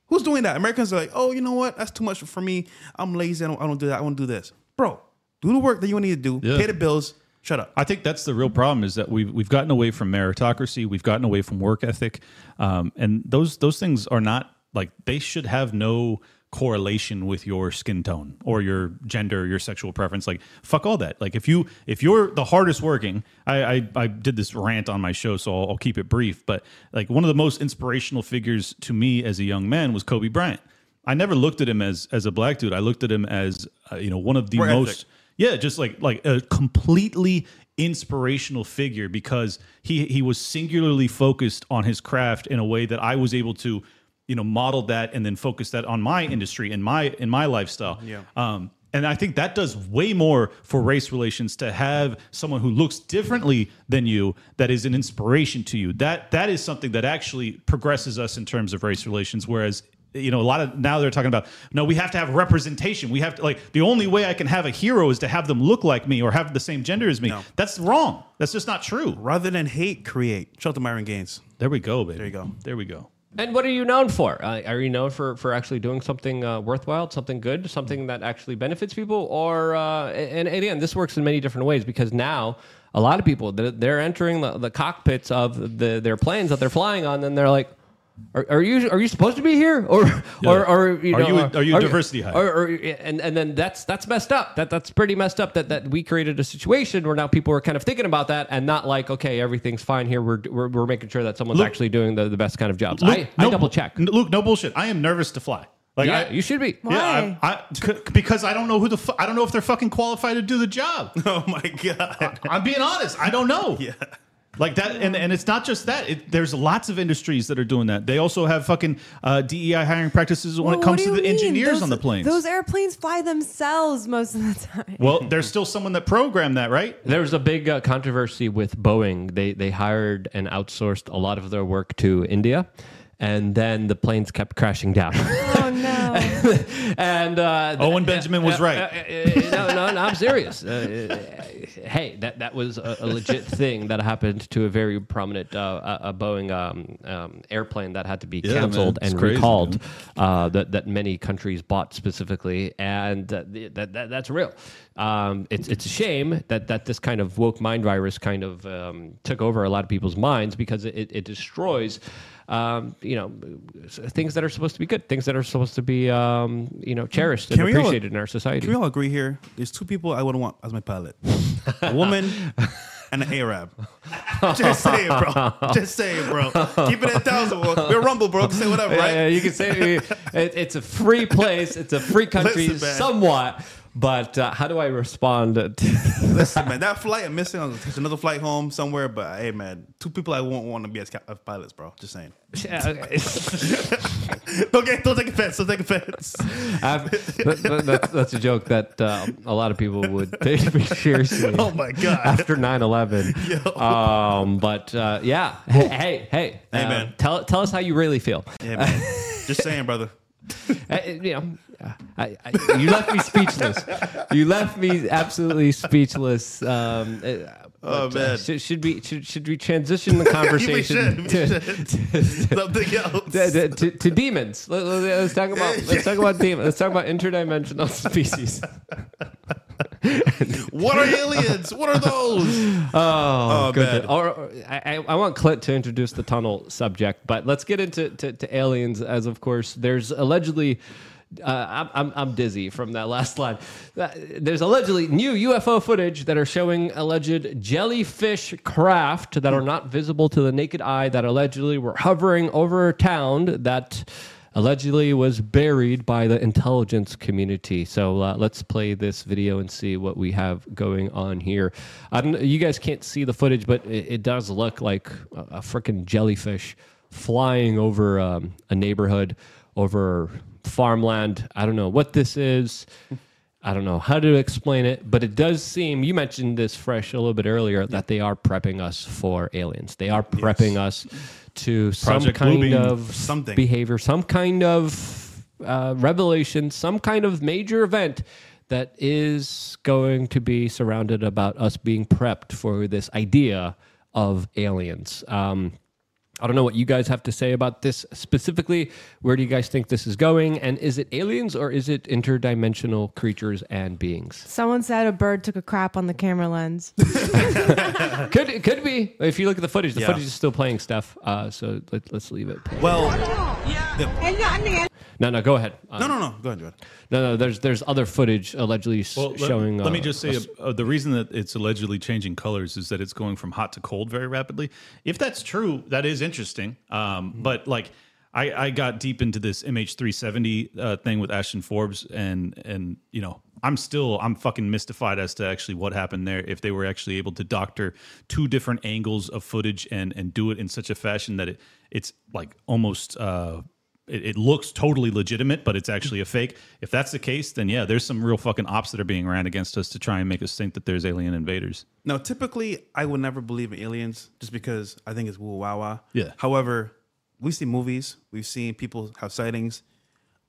Who's doing that? Americans are like, oh, you know what? That's too much for me. I'm lazy. I don't, I don't do that. I want to do this, bro. Do the work that you need to do. Yeah. Pay the bills. Shut up. I think that's the real problem is that we've we've gotten away from meritocracy, we've gotten away from work ethic, um, and those those things are not like they should have no correlation with your skin tone or your gender, your sexual preference. Like fuck all that. Like if you if you're the hardest working, I I, I did this rant on my show, so I'll, I'll keep it brief. But like one of the most inspirational figures to me as a young man was Kobe Bryant. I never looked at him as as a black dude. I looked at him as uh, you know one of the Work most ethic. yeah, just like like a completely inspirational figure because he he was singularly focused on his craft in a way that I was able to, you know, modeled that and then focused that on my industry and my in my lifestyle. Yeah. Um, and I think that does way more for race relations to have someone who looks differently than you that is an inspiration to you. That that is something that actually progresses us in terms of race relations. Whereas you know a lot of now they're talking about no we have to have representation we have to like the only way i can have a hero is to have them look like me or have the same gender as me that's wrong that's just not true Rather than hate, create. Shout out to Myron Gaines. there we go baby There you go. there we go And what are you known for? Uh, are you known for, for actually doing something uh, worthwhile, something good, something that actually benefits people? Or uh, and, and again, this works in many different ways because now a lot of people they're, they're entering the, the cockpits of the, their planes that they're flying on, and they're like. Are, are you are you supposed to be here or or, or you Are you a- are you a diversity hire? or, or and and then that's that's messed up that that's pretty messed up that that we created a situation where now people are kind of thinking about that and not like okay everything's fine here we're we're, we're making sure that someone's Luke- actually doing the, the best kind of jobs Luke, I, I no- double check Luke, no bullshit. I am nervous to fly. Like yeah, I, you should be. Yeah, I, I, c- because I don't know who the fu- I don't know if they're fucking qualified to do the job. Oh my god. I'm being honest. I don't know. Yeah. Like that, and, and it's not just that. It, there's lots of industries that are doing that. They also have fucking uh, DEI hiring practices when Well, it what comes do to you the mean? engineers Those- on the planes. Those airplanes fly themselves most of the time. well, there's still someone that programmed that, right? There was a big uh, controversy with Boeing. They they hired and outsourced a lot of their work to India, and then the planes kept crashing down. And uh, Owen Benjamin was uh, right. uh, uh, no, no, no, I'm serious. Uh, uh, hey, that that was a, a legit thing that happened to a very prominent uh, a, a Boeing um, um, airplane that had to be Yeah, canceled and crazy, recalled. Uh, that that many countries bought specifically, and uh, that, that that's real. Um, it's it's a shame that that this kind of woke mind virus kind of um, took over a lot of people's minds because it, it destroys. Um, you know, things that are supposed to be good, things that are supposed to be, um, you know, cherished and we all- appreciated in our society. Can we all agree here? There's two people I wouldn't want as my pilot: a woman and an Arab. Just say it, bro. Just say it, bro. Keep it at thousand. bro. We're Rumble, bro. Say whatever, right? yeah, you can say it, it's a free place, it's a free country, Listen, somewhat. But uh, how do I respond to Listen, man, that flight I'm missing. I'll catch another flight home somewhere. But hey, man, two people I won't want to be as, cap- as pilots, bro. Just saying. don't get, don't take offense. Don't take offense. I've- that- that- that's, that's a joke that uh, a lot of people would take me seriously. Oh my God. After 9-11. Um, but uh, yeah, hey, hey, hey, Hey, uh, man. tell tell us how you really feel. Yeah, man. Just saying, brother. Uh, you know, I, I, you left me speechless. You left me absolutely speechless. Um, uh, Oh, but, uh, man. should, should we should, should we transition the conversation should, we to. Something else. Uh, to, to, to, demons? Let, us talk about let's talk about demons. Let's talk about interdimensional species. What are aliens? What are those? Oh, Oh, man. Or, or- I, I I want Clint to introduce the tunnel subject, but let's get into to, to aliens. As of course, there's allegedly. Uh, I'm, I'm, dizzy from that last line. Uh, There's allegedly new UFO footage that are showing alleged jellyfish craft that are not visible to the naked eye that allegedly were hovering over a town that allegedly was buried by the intelligence community. So uh, let's play this video and see what we have going on here. You guys can't see the footage, but it, it does look like a, a freaking jellyfish flying over um, a neighborhood, over farmland. I don't know what this is. I don't know how to explain it, but it does seem you mentioned this fresh a little bit earlier that they are prepping us for aliens. They are prepping us to some kind Bluebeam. of Something. behavior, some kind of uh, revelation, some kind of major event that is going to be surrounded about us being prepped for this idea of aliens. Um, I don't know what you guys have to say about this specifically. Where do you guys think this is going? And is it aliens or is it interdimensional creatures and beings? Someone said a bird took a crap on the camera lens. could it could be. If you look at the footage, the Yeah. footage is still playing stuff. Uh, so let, let's leave it. play. Well, no, no, go ahead. Uh, no, no, no. Go ahead, go ahead. no, no. There's there's other footage allegedly s- Well, let, showing. let me uh, just say us- uh, the reason that it's allegedly changing colors is that it's going from hot to cold very rapidly. If that's true, that is interesting. Um, But like, I, I got deep into this MH370 uh, thing with Ashton Forbes, and and you know, I'm still I'm fucking mystified as to actually what happened there. If they were actually able to doctor two different angles of footage and and do it in such a fashion that it it's like almost. Uh, it, it looks totally legitimate, but it's actually a fake. If that's the case, then yeah, there's some real fucking ops that are being ran against us to try and make us think that there's alien invaders. Now, typically, I would never believe in aliens just because I think it's woo wow wow. Yeah. However, we see movies, we've seen people have sightings.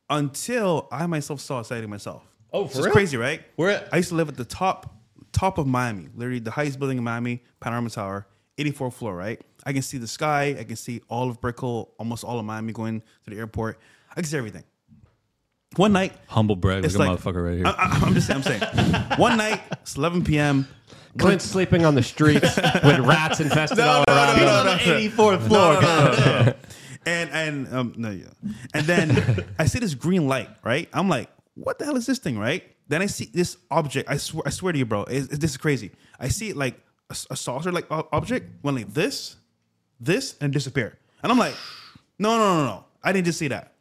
Until I myself saw a sighting myself. Oh, for just real? It's crazy, right? Where at? I used to live at the top top of Miami, literally the highest building in Miami, Panorama Tower, 84th floor, right? I can see the sky, I can see all of Brickell, almost all of Miami going to the airport. I can see everything. One night, Humble brag, it's like a like motherfucker right here. I, I, I'm just saying, I'm saying. One night, it's 11 p.m. Clint's sleeping on the streets with rats infested all around him. no, no, no. 84th No, no, no, no, no. and and um no yeah. And then I see this green light, right? I'm like, what the hell is this thing, right? Then I see this object. I swear, I swear to you, bro, it, it- this is crazy. I see it like a, a saucer like object went like this, this, and disappear. And I'm like, no, no, no, no. I didn't just see that.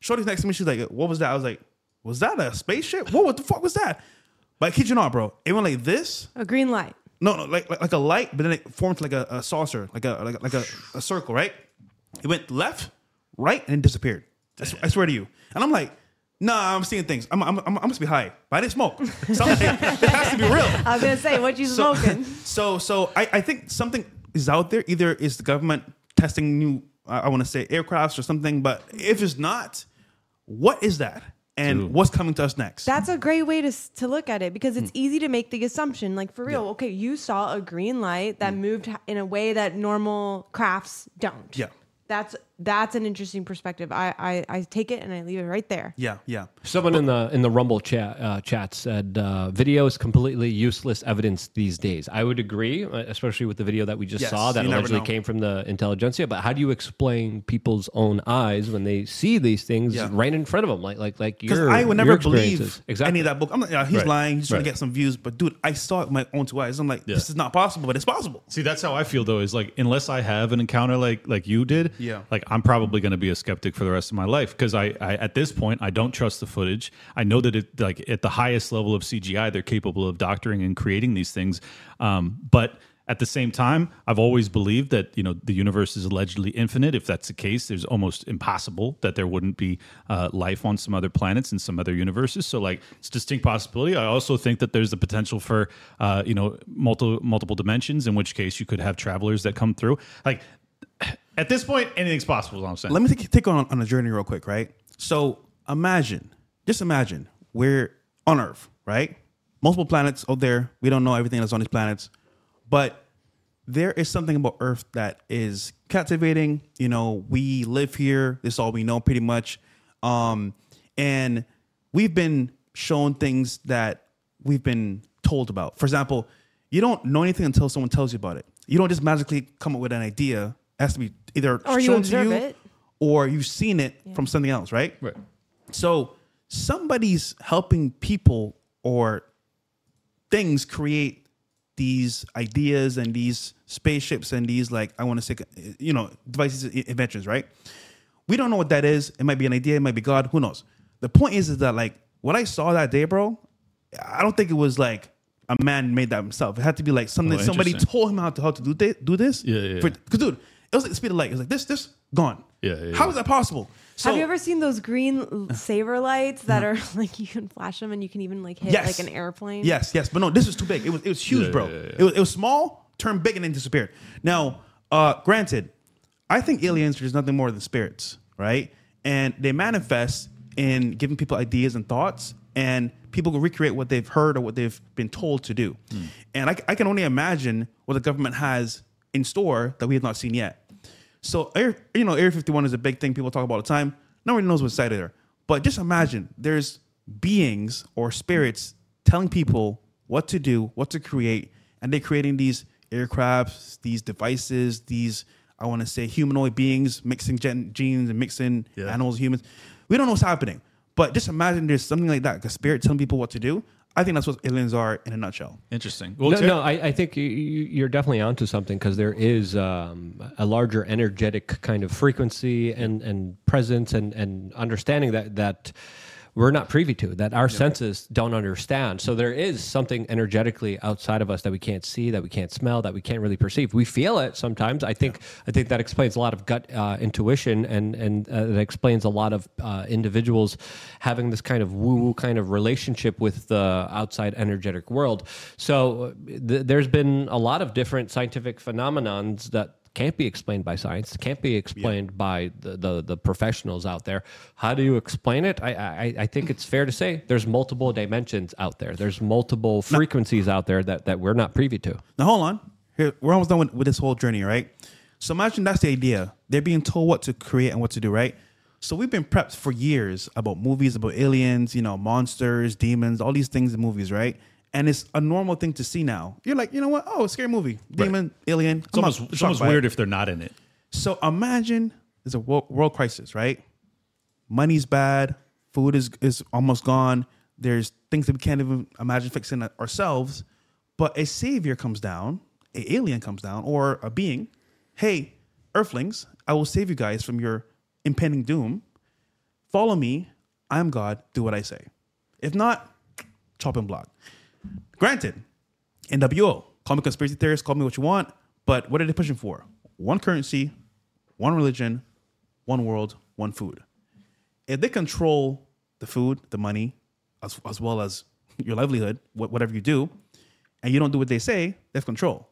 Shorty's next to me. She's like, what was that? I was like, was that a spaceship? What, what the fuck was that? But I kid you not, bro. It went like this. A green light. No, no, like like, like a light, but then it formed like a, a saucer, like a like, a- like a, a circle, right? It went left, right, and then disappeared. I swear to you. And I'm like, nah, I'm seeing things. I'm I'm, I'm I must be high, but I didn't smoke. Something it has to be real. I was gonna say, what you So- smoking? So so I, I think something is out there. Either is the government testing new, I, I want to say aircrafts or something. But if it's not, what is that, and True. what's coming to us next? That's a great way to to look at it because it's Hmm. easy to make the assumption. Like for real, okay, you saw a green light that moved in a way that normal crafts don't. Yeah. That's that's an interesting perspective. I, I I take it and I leave it right there. yeah, yeah. Someone in the in the Rumble chat uh, chat said uh, video is completely useless evidence these days. I would agree, uh, especially with the video that we just Yes, saw that allegedly came from the intelligentsia. But how do you explain people's own eyes when they see these things Yeah. right in front of them, like like like Because your I would never believe exactly. any of that book. I'm like, yeah, he's Right. lying. He's trying Right. to get some views. But dude, I saw it with my own two eyes. I'm like, Yeah. this is not possible, but it's possible. See, that's how I feel though. Is like unless I have an encounter like like you did, Yeah. like I'm probably going to be a skeptic for the rest of my life because I, I at this point I don't trust the footage. I know that it like at the highest level of CGI they're capable of doctoring and creating these things, um, but at the same time I've always believed that you know the universe is allegedly infinite. If that's the case, there's almost impossible that there wouldn't be uh, life on some other planets and some other universes. So like it's a distinct possibility. I also think that there's the potential for uh, you know multiple multiple dimensions, in which case you could have travelers that come through. Like at this point, anything's possible. Is what I'm saying. Let me take, take on on a journey real quick, right? So imagine, just imagine, we're on Earth, right? Multiple planets out there. We don't know everything that's on these planets, but there is something about Earth that is captivating. You know, we live here. This is all we know, pretty much. Um, and we've been shown things that we've been told about. For example, you don't know anything until someone tells you about it. You don't just magically come up with an idea. It has to be either Or you shown to you it. or you've seen it from something else, right? Right. So somebody's helping people or things create these ideas and these spaceships and these like I want to say you know devices i- inventions, right? We don't know what that is. It might be an idea, it might be God, who knows. The point is is that like what I saw that day, bro, I don't think it was like a man made that himself. It had to be like something Oh, somebody told him how to how to do thi- do this. Yeah, yeah, yeah. Cause dude, it was like the speed of light. It was like this, this, gone. Yeah, yeah, How yeah. is that possible? So, Have you ever seen those green l- saber lights that are like you can flash them and you can even like hit Yes. like an airplane? Yes, yes, but no, this was too big. It was it was huge, Yeah, bro. yeah, yeah. It was it was small, turned big, and then disappeared. Now, uh, granted, I think aliens are just nothing more than spirits, right? And they manifest in giving people ideas and thoughts, and people can recreate what they've heard or what they've been told to do. And I, I can only imagine what the government has in store that we have not seen yet. So, Air, you know, Area 51 is a big thing people talk about all the time. Nobody knows what's inside of there. But just imagine there's beings or spirits telling people what to do, what to create, and they're creating these aircrafts, these devices, these, I want to say, humanoid beings, mixing gen- genes and mixing Yeah. animals, humans. We don't know what's happening. But just imagine there's something like that, like a spirit telling people what to do. I think that's what aliens are in a nutshell. Interesting. Well, no, Ter- no, I, I think you, you- you're definitely onto something because there is um, a larger energetic kind of frequency and, and presence and, and understanding that that we're not privy to, that our senses don't understand. So there is something energetically outside of us that we can't see, that we can't smell, that we can't really perceive. We feel it sometimes. I think I think that explains a lot of gut uh, intuition, and and uh, that explains a lot of uh, individuals having this kind of woo woo kind of relationship with the outside energetic world. So uh, th- there's been a lot of different scientific phenomenons that can't be explained by science, can't be explained by the, the the professionals out there. How do you explain it? I, I I think it's fair to say there's multiple dimensions out there. There's multiple frequencies out there that, that we're not privy to. Now hold on. Here we're almost done with, with this whole journey, right? So imagine that's the idea. They're being told what to create and what to do, right? So we've been prepped for years about movies about aliens, you know, monsters, demons, all these things in movies, right? And it's a normal thing to see now. You're like, you know what? Oh, a scary movie, demon, alien. it's almost, it's almost weird if they're not in it. So imagine there's a world, world crisis, right? Money's bad, food is is almost gone. There's things that we can't even imagine fixing ourselves. But a savior comes down, a alien comes down, or a being. Hey, Earthlings, I will save you guys from your impending doom. Follow me. I'm God. Do what I say. If not, chop and block. Granted, NWO. Call me conspiracy theorist, call me what you want, but what are they pushing for? One currency, one religion, one world, one food. If they control the food, the money, as, as well as your livelihood, wh- whatever you do, and you don't do what they say, they have control.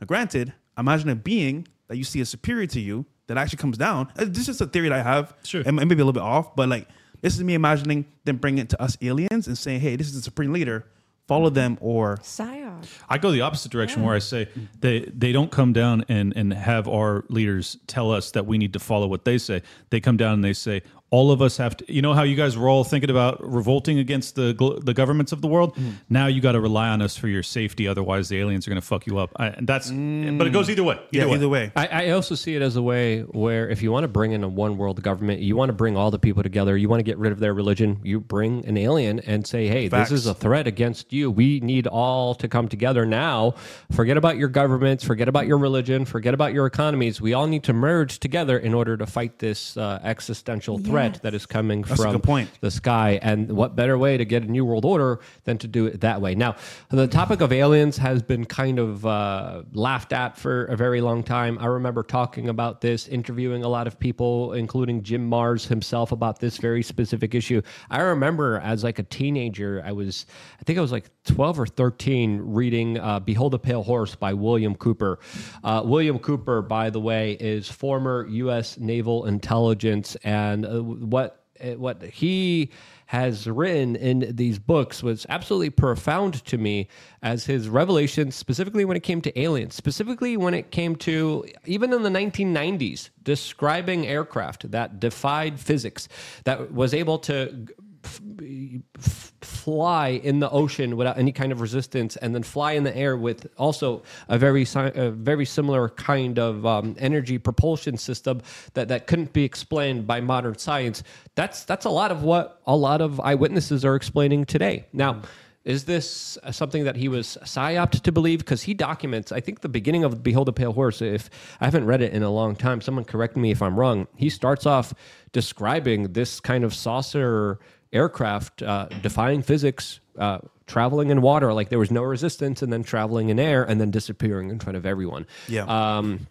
Now, granted, imagine a being that you see as superior to you that actually comes down. uh, This is a theory that I have. Sure. And maybe a little bit off, but like This is me imagining them bringing it to us aliens and saying, "Hey, this is the supreme leader. Follow them." Or Psyop. I go the opposite direction where I say they they don't come down and and have our leaders tell us that we need to follow what they say. They come down and they say all of us have to. You know how you guys were all thinking about revolting against the the governments of the world. Now you got to rely on us for your safety. Otherwise, the aliens are going to fuck you up. I, and that's. But it goes either way. yeah, either way. I, I also see it as a way where if you want to bring in a one world government, you want to bring all the people together, you want to get rid of their religion, you bring an alien and say, hey, Facts. this is a threat against you. We need all to come together now. Forget about your governments, forget about your religion, forget about your economies. We all need to merge together in order to fight this uh, existential threat Yes. that is coming That's from the sky. And what better way to get a new world order than to do it that way? Now, the topic of aliens has been kind of uh, laughed at for a very long time. I remember talking about this, interviewing a lot of people, including Jim Marrs himself, about this very specific issue. I remember as like a teenager, I was, I think I was like 12 or 13, reading uh, Behold a Pale Horse by William Cooper. Uh, William Cooper, by the way, is former U.S. Naval Intelligence, and uh, what uh, what he has written in these books was absolutely profound to me as his revelations specifically when it came to aliens specifically when it came to even in the 1990s describing aircraft that defied physics that was able to f- fly in the ocean without any kind of resistance and then fly in the air with also a very si- a very similar kind of um, energy propulsion system that, that couldn't be explained by modern science that's that's a lot of what a lot of eyewitnesses are explaining today now is this something that he was psyoped to believe? Because he documents, I think, the beginning of Behold the Pale Horse. If I haven't read it in a long time, someone correct me if I'm wrong. He starts off describing this kind of saucer aircraft uh, defying physics, uh, traveling in water like there was no resistance, and then traveling in air, and then disappearing in front of everyone. Yeah. Um,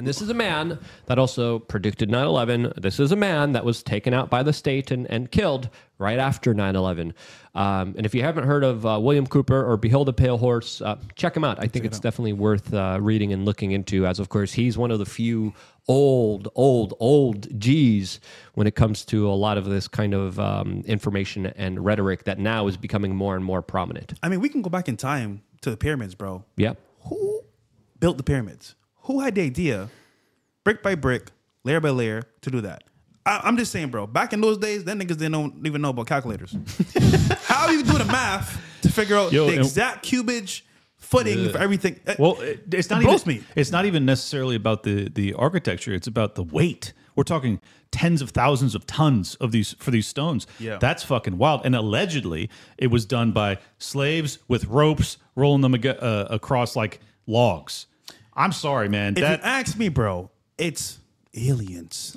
and this is a man that also predicted 9 11. This is a man that was taken out by the state and, and killed right after 9 11. Um, and if you haven't heard of uh, William Cooper or Behold a Pale Horse, uh, check him out. I think it's definitely worth uh, reading and looking into, as of course, he's one of the few old, old, old G's when it comes to a lot of this kind of um, information and rhetoric that now is becoming more and more prominent. I mean, we can go back in time to the pyramids, bro. Yep. Who built the pyramids? Who had the idea, brick by brick, layer by layer, to do that? I, I'm just saying, bro. Back in those days, then niggas didn't even know about calculators. How do you do the math to figure out Yo, the exact cubage footing for everything? Uh, Well, it, it's not it even. me. It's not even necessarily about the the architecture. It's about the weight. We're talking tens of thousands of tons of these for these stones. Yeah. that's fucking wild. And allegedly, it was done by slaves with ropes rolling them ag- uh, across like logs. I'm sorry, man. if That you ask me, bro, it's aliens.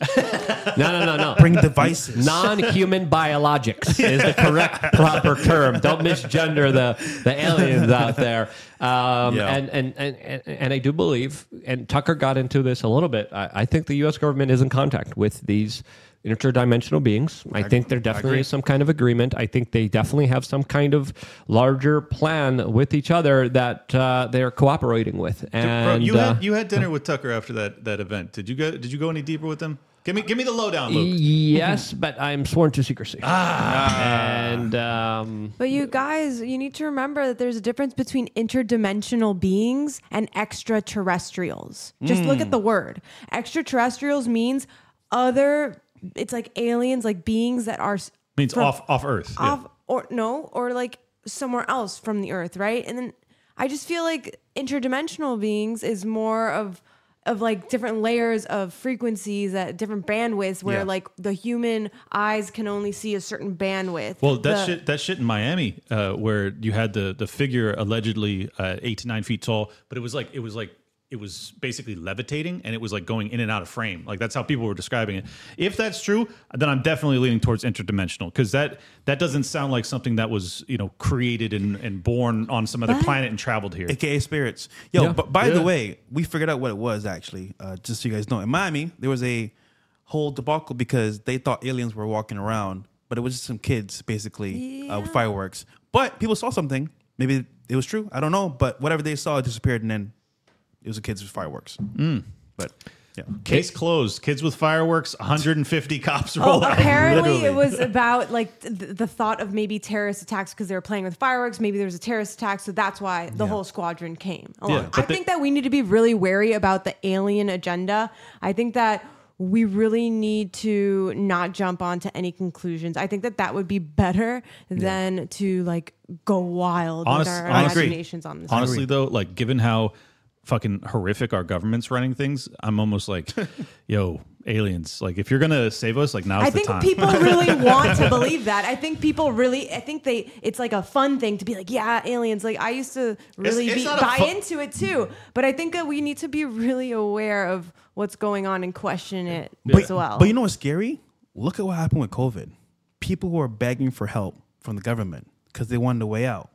No, no, no, no. Bring devices. Non-human biologics is the correct proper term. Don't misgender the the aliens out there. Um, Yeah. and, and, and and and I do believe, and Tucker got into this a little bit. I, I think the U.S. government is in contact with these interdimensional beings. I, think there definitely is some kind of agreement. I think they definitely have some kind of larger plan with each other that uh, they are cooperating with. And Bro, you uh, had you had dinner with Tucker after that that event. Did you go? Did you go any deeper with them? Give me give me the lowdown, Luke. yes, but I'm sworn to secrecy. Ah, and um, But you guys, you need to remember that there's a difference between interdimensional beings and extraterrestrials. Just look at the word. Extraterrestrials means other. It's like aliens, like beings that are Means from- off off Earth. Yeah. off or no or like somewhere else from the earth right and then i just feel like interdimensional beings is more of of like different layers of frequencies at different bandwidths where Yeah. like the human eyes can only see a certain bandwidth Well, that The- shit that shit in Miami, uh, where you had the the figure allegedly uh, eight to nine feet tall, but it was like it was like it was basically levitating and it was like going in and out of frame. Like that's how people were describing it. If that's true, then I'm definitely leaning towards interdimensional because that that doesn't sound like something that was you know created and, and born on some other But- planet and traveled here. aka spirits. Yo, Yeah. but by the way, we figured out what it was actually. Uh, just so you guys know, in Miami, there was a whole debacle because they thought aliens were walking around, but it was just some kids basically uh, with fireworks. But people saw something. Maybe it was true. I don't know. But whatever they saw, it disappeared, and then it was the kids with fireworks. Mm. But yeah. Case closed. Kids with fireworks. 150 cops roll Oh, out. apparently literally. it was about like th- the thought of maybe terrorist attacks because they were playing with fireworks. Maybe there was a terrorist attack, so that's why the whole squadron came. along. Yeah, I they- think that we need to be really wary about the alien agenda. I think that we really need to not jump onto any conclusions. I think that that would be better than to like go wild Honest- with our honestly- imaginations on this. Honestly, though, like given how fucking horrific our government's running things, I'm almost like, yo, aliens. Like, if you're gonna save us, like now's I the think time. people really want to believe that. I think people really. I think they. It's like a fun thing to be like, yeah, aliens. Like I used to really it's be, not a buy fu- into it too. But I think that we need to be really aware of what's going on and question it But, as well. but you know what's scary? Look at what happened with COVID. People were begging for help from the government because they wanted a way out.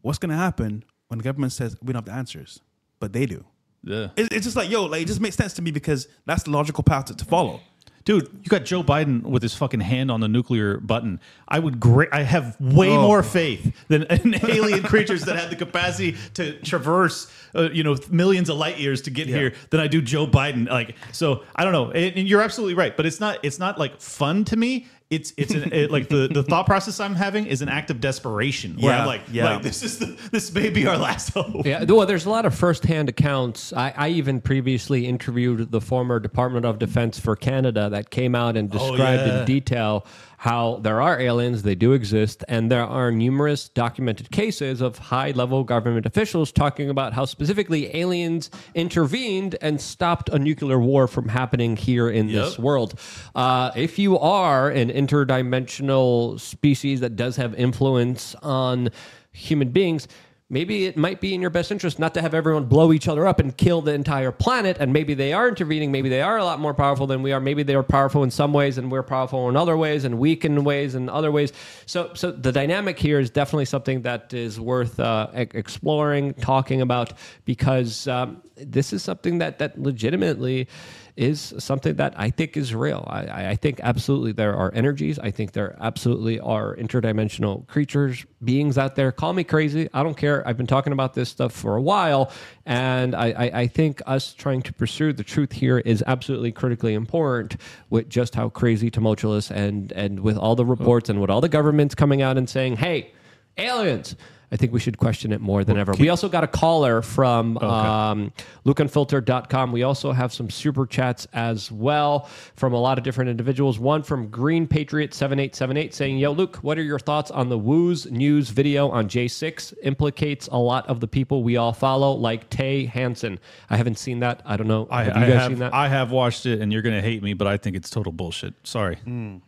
What's going to happen when the government says we don't have the answers, but they do? yeah. It, it's just like, yo, like it just makes sense to me because that's the logical path to, to follow. Dude, you got Joe Biden with his fucking hand on the nuclear button. I would great. I have way Oh. more faith than in alien creatures that have the capacity to traverse, uh, you know, millions of light years to get Yeah. here than I do Joe Biden. Like, so I don't know. And and you're absolutely right, but it's not. It's not like fun to me. It's it's an, it, like the the thought process I'm having is an act of desperation. Where Yeah, I'm like, yeah. like this is the, this may be our last hope. Yeah, well, there's a lot of firsthand accounts. I, I even previously interviewed the former Department of Defense for Canada that came out and oh, described yeah. in detail how there are aliens, they do exist, and there are numerous documented cases of high level government officials talking about how specifically aliens intervened and stopped a nuclear war from happening here in this world. Uh, if you are an interdimensional species that does have influence on human beings, maybe it might be in your best interest not to have everyone blow each other up and kill the entire planet. And maybe they are intervening. Maybe they are a lot more powerful than we are. Maybe they are powerful in some ways and we're powerful in other ways and weak in ways and other ways. So, so the dynamic here is definitely something that is worth uh, exploring, talking about, because um, this is something that that legitimately is something that I think is real. I- I, think absolutely there are energies. I think there absolutely are interdimensional creatures, beings out there. Call me crazy. I don't care. I've been talking about this stuff for a while. And I, I, I think us trying to pursue the truth here is absolutely critically important with just how crazy, tumultuous, and, and with all the reports oh. and with all the governments coming out and saying, hey, aliens. I think we should question it more than ever. We also got a caller from um, lukeunfiltered.com. We also have some super chats as well from a lot of different individuals. One from Green Patriot 7878 saying, Yo, Luke, what are your thoughts on the Woo's news video on J6? Implicates a lot of the people we all follow, like Tay Hansen. I haven't seen that. I don't know. I, have I you guys have, seen that? I have watched it, and you're gonna hate me, but I think it's total bullshit. Sorry.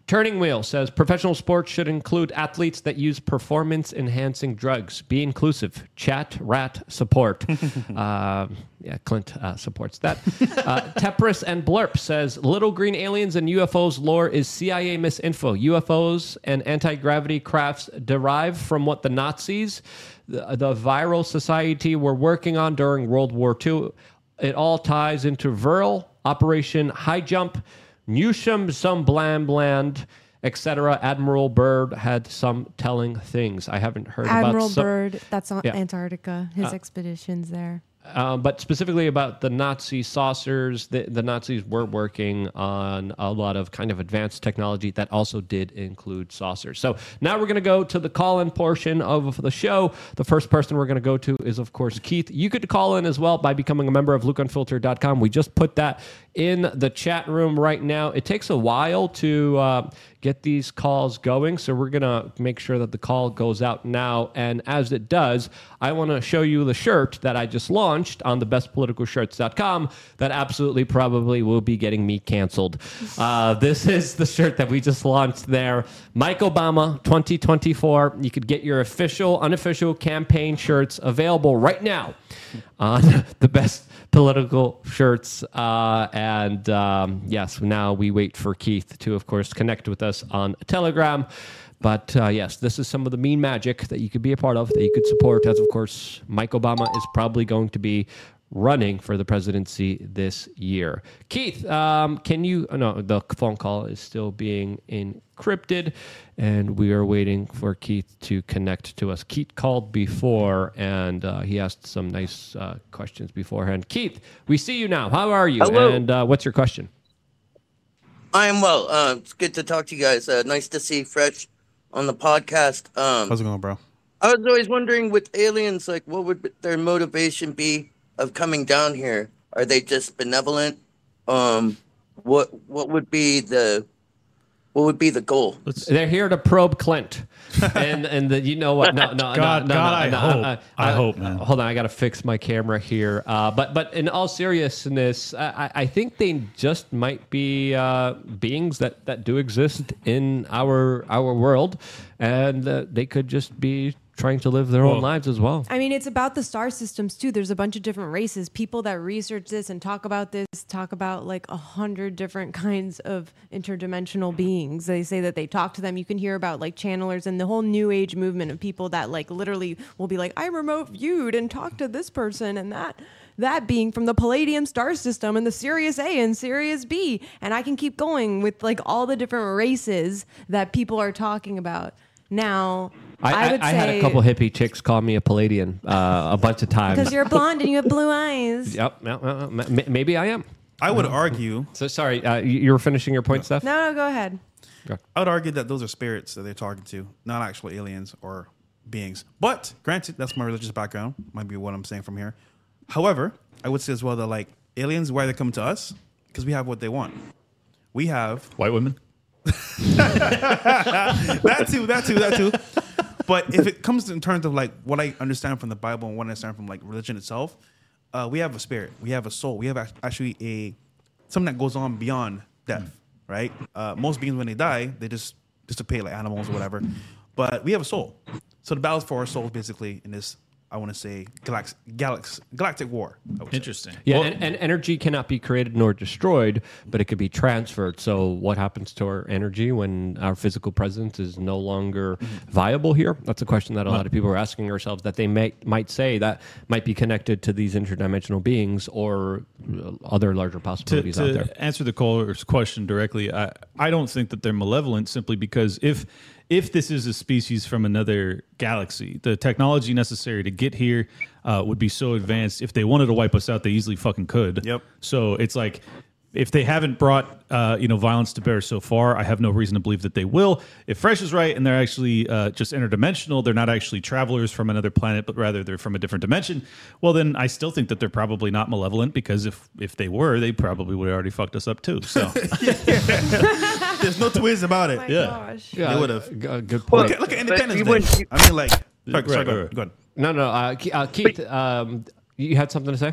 Turning Wheel says professional sports should include athletes that use performance enhancing drugs. Be inclusive. Chat, rat, support. um, yeah, Clint uh, supports that. Uh, Tepris and Blurp says little green aliens and UFOs lore is CIA misinfo. UFOs and anti gravity crafts derive from what the Nazis, the, the Vril society, were working on during World War II. It all ties into Vril, Operation High Jump, Newsham, some bland bland, etc. Admiral Byrd had some telling things. I haven't heard Admiral about some, Byrd, that's on Yeah. Antarctica. His Uh, expeditions there. um, but specifically about the Nazi saucers, the, the Nazis were working on a lot of kind of advanced technology that also did include saucers. So now we're going to go to the call in portion of the show. The first person we're going to go to is, of course, Keith. You could call in as well by becoming a member of LukeUnfiltered.com. We just put that in the chat room right now. It takes a while to uh, get these calls going, so we're going to make sure that the call goes out now. And as it does, I want to show you the shirt that I just launched on the bestpoliticalshirts.com that absolutely probably will be getting me canceled. Uh, this is the shirt that we just launched there. Mike Obama 2024. You could get your official, unofficial campaign shirts available right now on the best political shirts. Uh, and um, yes, now we wait for Keith to, of course, connect with us on Telegram. But uh, yes, this is some of the mean magic that you could be a part of, that you could support, as of course, Mike Obama is probably going to be running for the presidency this year. Keith, um, can you? oh, No, the phone call is still being encrypted, and we are waiting for Keith to connect to us. Keith called before, and uh, he asked some nice uh, questions beforehand. Keith, we see you now. How are you? Hello. And uh, what's your question? I am well. Uh, it's good to talk to you guys. Uh, nice to see Fresh on the podcast. Um, How's it going, bro? I was always wondering with aliens, like, what would their motivation be of coming down here? Are they just benevolent? Um, what what would be the what would be the goal? They're here to probe Clint, and and the, you know what? No, no, God- no, no, God, no, I no, hope. uh, I uh, hope, man. Hold on, I got to fix my camera here. Uh, but but in all seriousness, I, I I think they just might be uh, beings that that do exist in our our world, and uh, they could just be trying to live their own lives as well. I mean, it's about the star systems too. There's a bunch of different races. People that research this and talk about this talk about like a hundred different kinds of interdimensional beings. They say that they talk to them. You can hear about like channelers and the whole new age movement of people that like literally will be like, I remote viewed and talked to this person and that that being from the Palladium star system and the Sirius A and Sirius B. And I can keep going with like all the different races that people are talking about. Now, I, I, I, would I say had a couple hippie chicks call me a Pleiadian uh, a bunch of times. because you're blonde and you have blue eyes. Yep, yep, yep, yep. M- maybe I am. I would argue. So sorry, uh, you you were finishing your point, Steph. No, no, go ahead. I would argue that those are spirits that they're talking to, not actual aliens or beings. But granted, that's my religious background. Might be what I'm saying from here. However, I would say as well that like aliens, why they come to us? Because we have what they want. We have White women. that too, that too, that too. But if it comes in terms of like what I understand from the Bible and what I understand from like religion itself, uh, we have a spirit, we have a soul, we have act- actually a something that goes on beyond death, right? Uh, most beings when they die, they just dissipate like animals or whatever. But we have a soul, so the battle's for our souls basically in this. I want to say galax- galax- galactic war. I would say. Interesting. Yeah, Well- and, and energy cannot be created nor destroyed, but it could be transferred. So, what happens to our energy when our physical presence is no longer viable here? That's a question that a lot of people are asking ourselves. That they may might say that might be connected to these interdimensional beings or uh, other larger to, possibilities out there. to answer the caller's question directly, I, I don't think that they're malevolent simply because if if this is a species from another galaxy, the technology necessary to get here uh, would be so advanced. If they wanted to wipe us out, they easily fucking could. Yep. So it's like if they haven't brought uh, you know violence to bear so far, I have no reason to believe that they will. If Fresh is right and they're actually uh, just interdimensional, they're not actually travelers from another planet, but rather they're from a different dimension. Well, then I still think that they're probably not malevolent because if if they were, they probably would have already fucked us up too. So There's no two ways about it. yeah. Gosh. They would have. G- good point. at, look at Independence Day. wouldn't- I mean, like, sorry, Right, sorry, go, right, ahead, right. go ahead. no, no, uh, uh, Keith, um, you had something to say?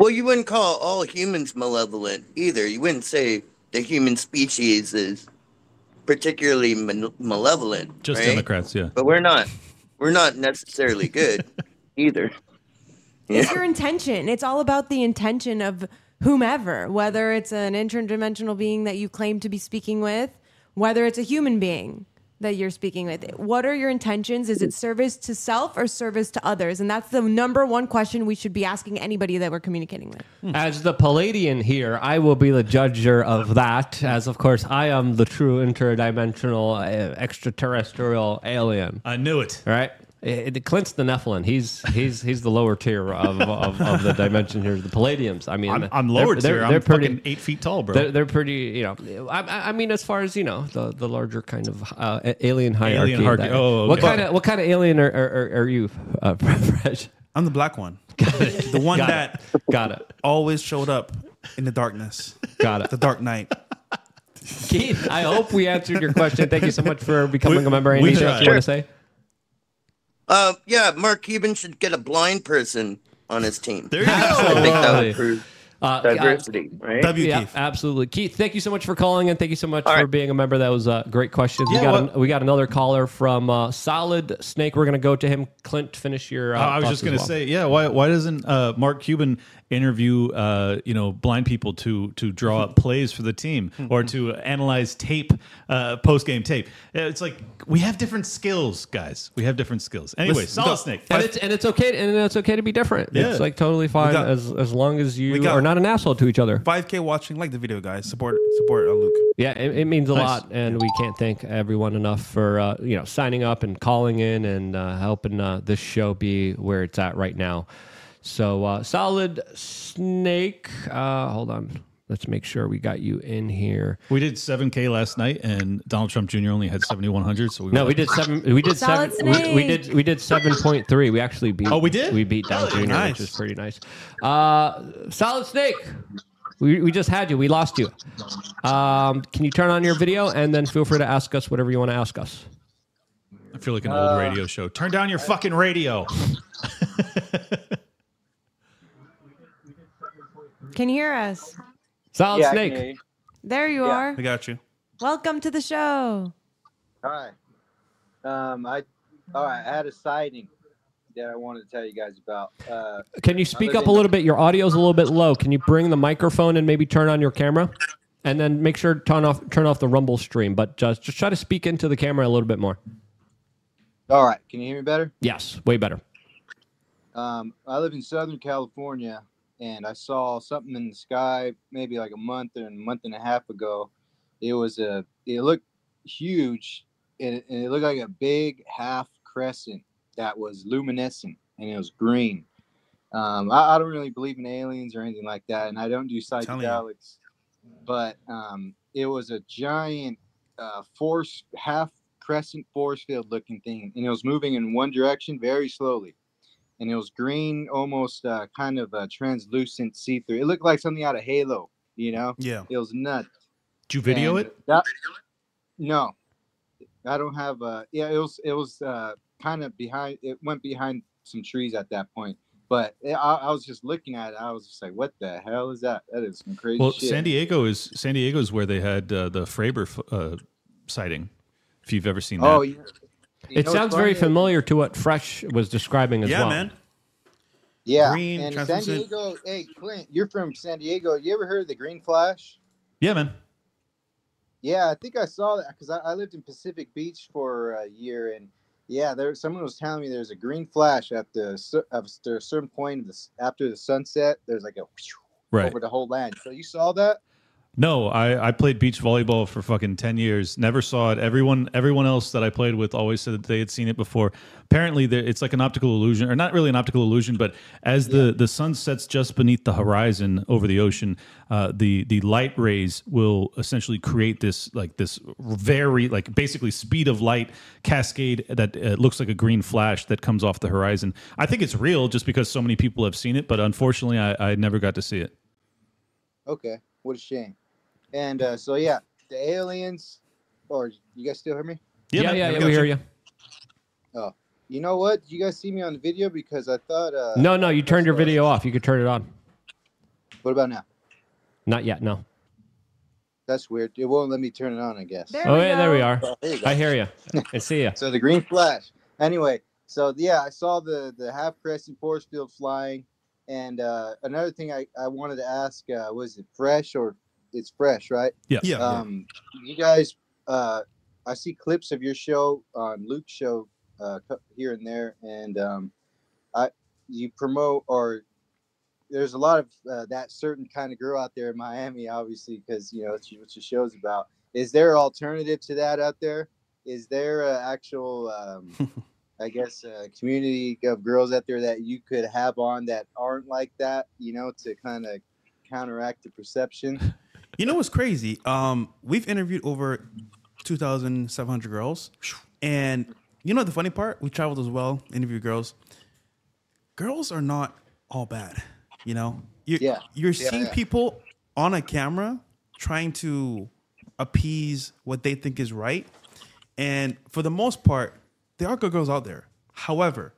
Well, you wouldn't call all humans malevolent either. You wouldn't say the human species is particularly mal- malevolent. Just right? Democrats, yeah. But we're not. We're not necessarily good either. It's your intention. It's all about the intention of whomever, whether it's an interdimensional being that you claim to be speaking with, whether it's a human being that you're speaking with. What are your intentions? Is it service to self or service to others? And that's the number one question we should be asking anybody that we're communicating with. As the Pleiadian here, I will be the judger of that, as of course I am the true interdimensional uh, extraterrestrial alien. I knew it. Right? It, it- Clint's the Nephilim. He's he's he's the lower tier of, of, of the dimension here. The Palladiums. I mean, I'm, I'm they're- lower they're- tier. they're I'm pretty- fucking eight feet tall, bro. They're, they're pretty, you know. I, I- I mean, as far as you know, the, the larger kind of uh, alien hierarchy. Alien hierarchy. that- Oh, what kind of what kind of alien are, are, are, are you, uh, Fresh? I'm the black one. The one Got that it. Got it. always showed up in the darkness. Got it. The dark night. Keith, I hope we answered your question. Thank you so much for becoming We- a member. we Anything else you want to say? Uh, yeah, Mark Cuban should get a blind person on his team. There you go. I think that Absolutely. would prove. Uh, Diversity, right? W Yeah, Keith. absolutely. Keith, thank you so much for calling and thank you so much All for right. being a member. That was a great question. Yeah, we got what- an, we got another caller from uh, Solid Snake. We're going to go to him. Clint, finish your. Uh, I was just going to well. say, yeah. Why why doesn't uh, Mark Cuban interview uh, you know blind people to to draw up plays for the team or to analyze tape uh, post game tape? It's like we have different skills, guys. We have different skills. Anyway, Listen, solid no, snake. And it's and it's okay and it's okay to be different. Yeah. It's like totally fine got- as as long as you got- are not an asshole to each other. 5K watching. Like the video, guys. Support support uh, Luke. Yeah, it, it means a Nice. lot, and we can't thank everyone enough for uh, you know signing up and calling in and uh, helping uh, this show be where it's at right now. So, uh, solid snake. Uh, hold on, let's make sure we got you in here. We did 7K last night, and Donald Trump Jr. only had 7,100. So we No, were we did seven. We did Solid seven. We, we did we did seven point three. We actually beat. Oh, we did? We beat Don Jr., Nice. which is pretty nice. Uh, solid snake. We, we just had you. We lost you. Um, can you turn on your video and then feel free to ask us whatever you want to ask us. I feel like an old radio show. Turn down your fucking radio. Can you hear us? Solid Yeah, snake. you. There you Yeah. are. I got you. Welcome to the show. Hi. Um, I all right. I had a sighting that I wanted to tell you guys about. Uh, Can you speak up a little bit? Your audio's a little bit low. Can you bring the microphone and maybe turn on your camera? And then make sure to turn off turn off the rumble stream, but just just try to speak into the camera a little bit more. All right. Can you hear me better? Yes, way better. Um, I live in Southern California, and I saw something in the sky maybe like a month and a month and a half ago. It was a. It looked huge, and it, and it looked like a big half crescent that was luminescent, and it was green. Um, I, I don't really believe in aliens or anything like that, and I don't do psychedelics. But um, it was a giant uh, force half crescent force field looking thing, and it was moving in one direction very slowly and it was green, almost uh, kind of uh, translucent, see through. It looked like something out of Halo, you know? Yeah. It was nuts. Did you video And it? That, no, I don't have. Uh, yeah, it was it was uh, kind of behind. It went behind some trees at that point. But it, I, I was just looking at it. I was just like, "What the hell is that? That is some crazy Well, shit." San Diego is San Diego is where they had uh, the Fravor uh, sighting. If you've ever seen that. Oh, you It know sounds very familiar to what Fresh was describing as well. Yeah, well. man. Yeah, Green, and San. Diego. Hey, Clint, you're from San Diego. You ever heard of the Green Flash? yeah, man. Yeah, I think I saw that because I, I lived in Pacific Beach for a year, and yeah, there someone was telling me there's a green flash at the after a certain point of the, after the sunset. There's like a whew Right. over the whole land. So you saw that? No, I, I played beach volleyball for fucking ten years. Never saw it. Everyone everyone else that I played with always said that they had seen it before. Apparently, there, it's like an optical illusion, or not really an optical illusion, but as the, the sun sets just beneath the horizon over the ocean, uh, the the light rays will essentially create this like this very like basically speed of light cascade that uh, looks like a green flash that comes off the horizon. I think it's real just because so many people have seen it, but unfortunately, I, I never got to see it. Okay, what a shame. And uh, so yeah, the aliens. Or you guys still hear me? Yeah, man, yeah, we yeah, got we hear you. Oh, you know what? Did you guys see me on the video? Because I thought. Uh, No, no, you turned your video off. You could turn it on. What about now? Not yet. No. That's weird. It won't let me turn it on. I guess. There oh, we yeah, there we are. Oh, there. I hear you. I see you. So the green flash. Anyway, so yeah, I saw the the half crescent force field flying, and uh, another thing I, I wanted to ask uh, was it fresh or it's fresh, right? Yeah. Yeah. Um, you guys, uh, I see clips of your show on Luke's show uh, here and there, and um, I you promote or there's a lot of uh, that certain kind of girl out there in Miami, obviously, because you know it's what your show's about. Is there an alternative to that out there? Is there an actual, um, I guess, a community of girls out there that you could have on that aren't like that? You know, to kind of counteract the perception. You know what's crazy? Um, we've interviewed over 2,700 girls. And you know the funny part? We traveled as well, interviewed girls. Girls are not all bad. You know? You're, Yeah. You're Yeah, seeing yeah. people on a camera trying to appease what they think is right. And for the most part, there are good girls out there. However,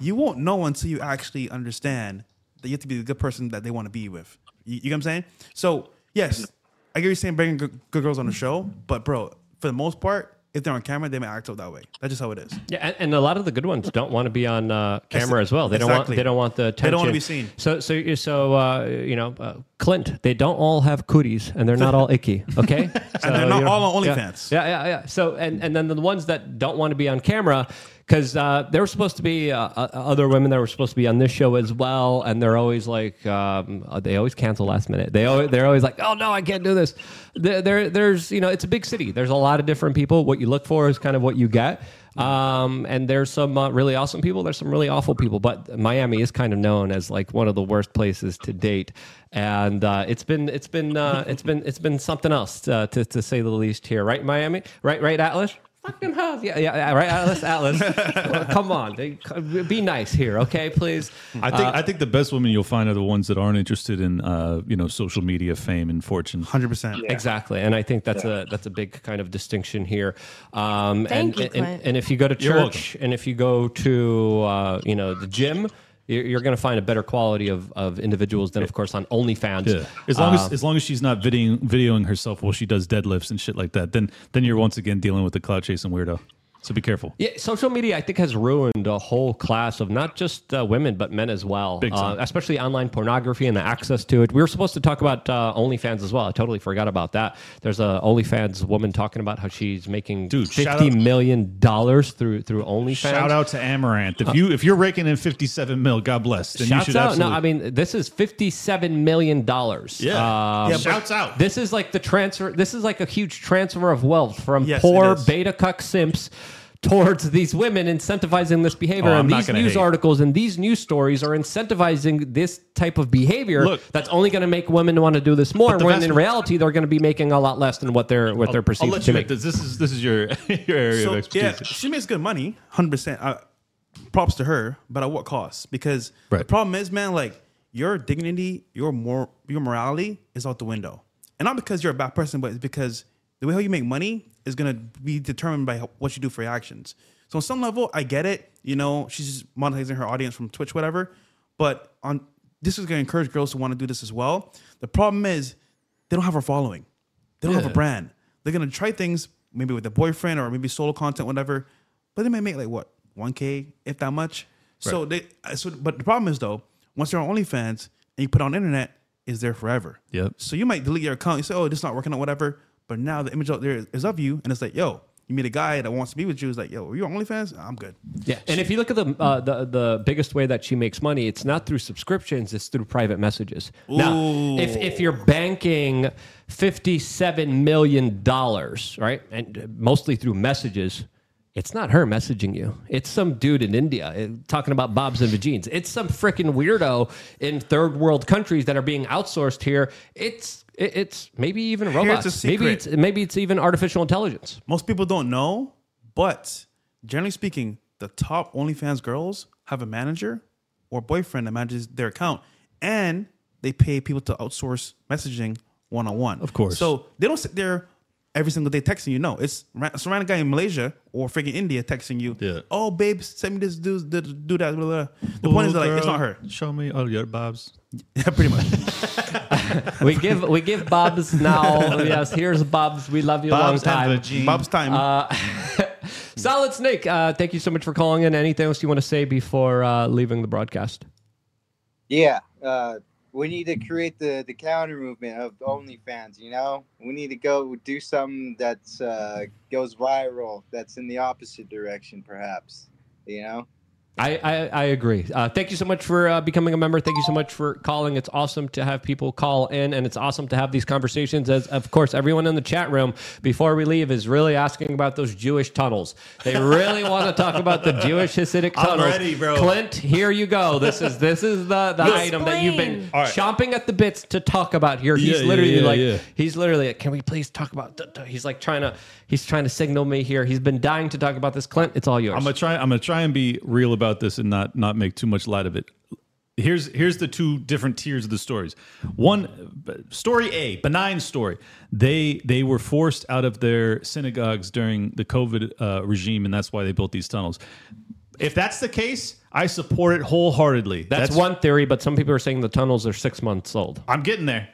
you won't know until you actually understand that you have to be the good person that they want to be with. You, you get what I'm saying? So yes, I get you saying bringing good, good girls on the show, but bro, for the most part, if they're on camera, they may act out that way. That's just how it is. Yeah, and, and a lot of the good ones don't want to be on uh, camera as well. They don't want Exactly. they don't want the attention. They don't want to be seen. So so so uh, you know, uh, Clint. They don't all have cooties, and they're not all icky. Okay, And they're not all on. OnlyFans. Yeah, yeah, yeah. So and and then the ones that don't want to be on camera. Because uh, there were supposed to be uh, uh, other women that were supposed to be on this show as well, and they're always like, um, uh, they always cancel last minute. They always, they're always like, oh no, I can't do this. There, there, there's, you know, it's a big city. There's a lot of different people. What you look for is kind of what you get. Um, and there's some uh, really awesome people. There's some really awful people. But Miami is kind of known as like one of the worst places to date. And uh, it's been it's been uh, it's been it's been something else uh, to to say the least here, right, Miami? Right, right, Atlas. Fucking hell, yeah, yeah, yeah, right, Atlas, Atlas. Well, come on, they- be nice here, okay, please. I think Uh, I think the best women you'll find are the ones that aren't interested in uh, you know social media fame and fortune. Hundred percent. Exactly, and I think that's a that's a big kind of distinction here. Um, Thank and, you, and, Clint. and if you go to church, and if you go to uh, you know the gym, you're, you're going to find a better quality of, of individuals than, of course, on OnlyFans. Yeah. As long Uh, as as long as she's not videoing videoing herself while she does deadlifts and shit like that, then then you're once again dealing with the cloud chasing weirdo. So be careful. Yeah, social media I think has ruined a whole class of not just uh, women but men as well. Uh, especially online pornography and the access to it. We were supposed to talk about uh, OnlyFans as well. I totally forgot about that. There's a OnlyFans woman talking about how she's making Dude, fifty million dollars through through OnlyFans. Shout out to Amouranth. If you if you're raking in 57 mil, God bless. Then you should out! absolutely. No, I mean this is fifty-seven million dollars. Yeah. Um, Yeah, Shouts out. This is like the transfer. This is like a huge transfer of wealth from Yes, poor beta cuck simps towards these women, incentivizing this behavior. Oh, I'm and these news hate. articles and these news stories are incentivizing this type of behavior. Look- that's only going to make women want to do this more. But When in reality, they're going to be making a lot less than what they're what they're I'll perceived let to you make. make this. This is this is your your area So, of expertise. yeah, she makes good money, hundred percent. Uh, props to her, but at what cost? Because the problem is, man, like your dignity, your more your morality is out the window, and not because you're a bad person, but it's because the way how you make money is gonna be determined by what you do for your actions. So on some level, I get it. You know, she's monetizing her audience from Twitch, whatever. But on this is gonna encourage girls to want to do this as well. The problem is they don't have a following. They don't have a brand. They're gonna try things maybe with a boyfriend or maybe solo content, whatever. But they might make like what one k if that much. So they uh, so but the problem is though once they're on OnlyFans and you put it on the internet, is there forever. Yep. So you might delete your account. You say, oh, this is not working out, whatever. But now the image out there is of you, and it's like, yo, you meet a guy that wants to be with you. It's like, yo, are you on OnlyFans? I'm good. Yeah, and if you look at the uh, the the biggest way that she makes money, it's not through subscriptions; it's through private messages. Now, if if you're banking fifty seven million dollars, right, and uh, mostly through messages. It's not her messaging you. It's some dude in India uh, talking about bobs and vagines. It's some freaking weirdo in third world countries that are being outsourced here. It's it- it's maybe even robots. a Maybe it's maybe it's even artificial intelligence. Most people don't know, but generally speaking, the top OnlyFans girls have a manager or boyfriend that manages their account, and they pay people to outsource messaging one on one. Of course. So they don't sit there every single day texting you. No, it's ra- some random guy in Malaysia or freaking India texting you. Yeah. Oh, babe, send me this, do, do, do that. Blah, blah. The point is like it's not her. Show me all your bobs. Yeah, pretty much. we give we give Bob's now. yes, here's Bob's. We love you a long time. vagine. Bob's time. Uh, Solid Snake, uh, thank you so much for calling in. Anything else you want to say before uh, leaving the broadcast? Yeah, uh, we need to create the the counter movement of OnlyFans. You know, we need to go do something that's uh, goes viral. That's in the opposite direction, perhaps. You know. I, I, I agree. Uh, thank you so much for uh, becoming a member. Thank you so much for calling. It's awesome to have people call in, and it's awesome to have these conversations. As of course, everyone in the chat room before we leave is really asking about those Jewish tunnels. They really want to talk about the Jewish Hasidic I'm tunnels. ready, bro. Clint, here you go. This is this is the, the Explain. item that you've been right. chomping at the bits to talk about here. He's Yeah, literally yeah, like yeah. he's literally like, can we please talk about? duh, duh." He's like trying to he's trying to signal me here. He's been dying to talk about this. Clint, it's all yours. I'm gonna try. I'm gonna try and be real about this and not not make too much light of it. Here's here's the two different tiers of the stories. One story A, benign story. They they were forced out of their synagogues during the COVID uh, regime, and that's why they built these tunnels. If that's the case, I support it wholeheartedly. That's, one theory, but some people are saying the tunnels are six months old. I'm getting there.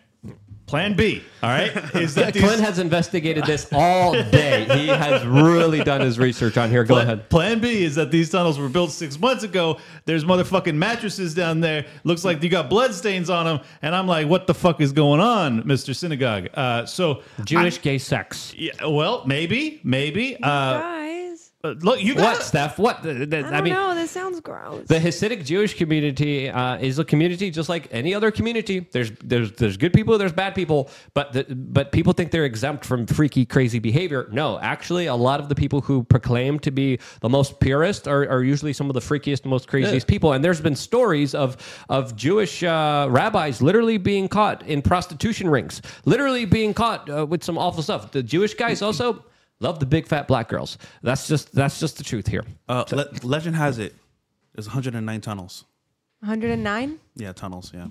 Plan B, all right, is Yeah, that these, Clint has investigated this all day. He has really done his research on here. Go Plan, ahead. Plan B is that these tunnels were built six months ago. There's motherfucking mattresses down there. Looks like you got blood stains on them. And I'm like, what the fuck is going on, Mr. Synagogue? Uh, so Jewish gay sex. Yeah, well, maybe, maybe. Uh, Guys, uh, look, you got What, Steph? What? The- the- I don't I mean, know. This sounds gross. the Hasidic Jewish community uh, is a community just like any other community. There's there's there's good people, there's bad people, but the, but people think they're exempt from freaky, crazy behavior. No, actually, a lot of the people who proclaim to be the most purest are, are usually some of the freakiest, most craziest people. And there's been stories of of Jewish uh, rabbis literally being caught in prostitution rings, literally being caught uh, with some awful stuff. The Jewish guys also. Love the big fat black girls. That's just that's just the truth here. Uh, le- legend has it there's 109 tunnels. 109. Yeah, tunnels. Yeah.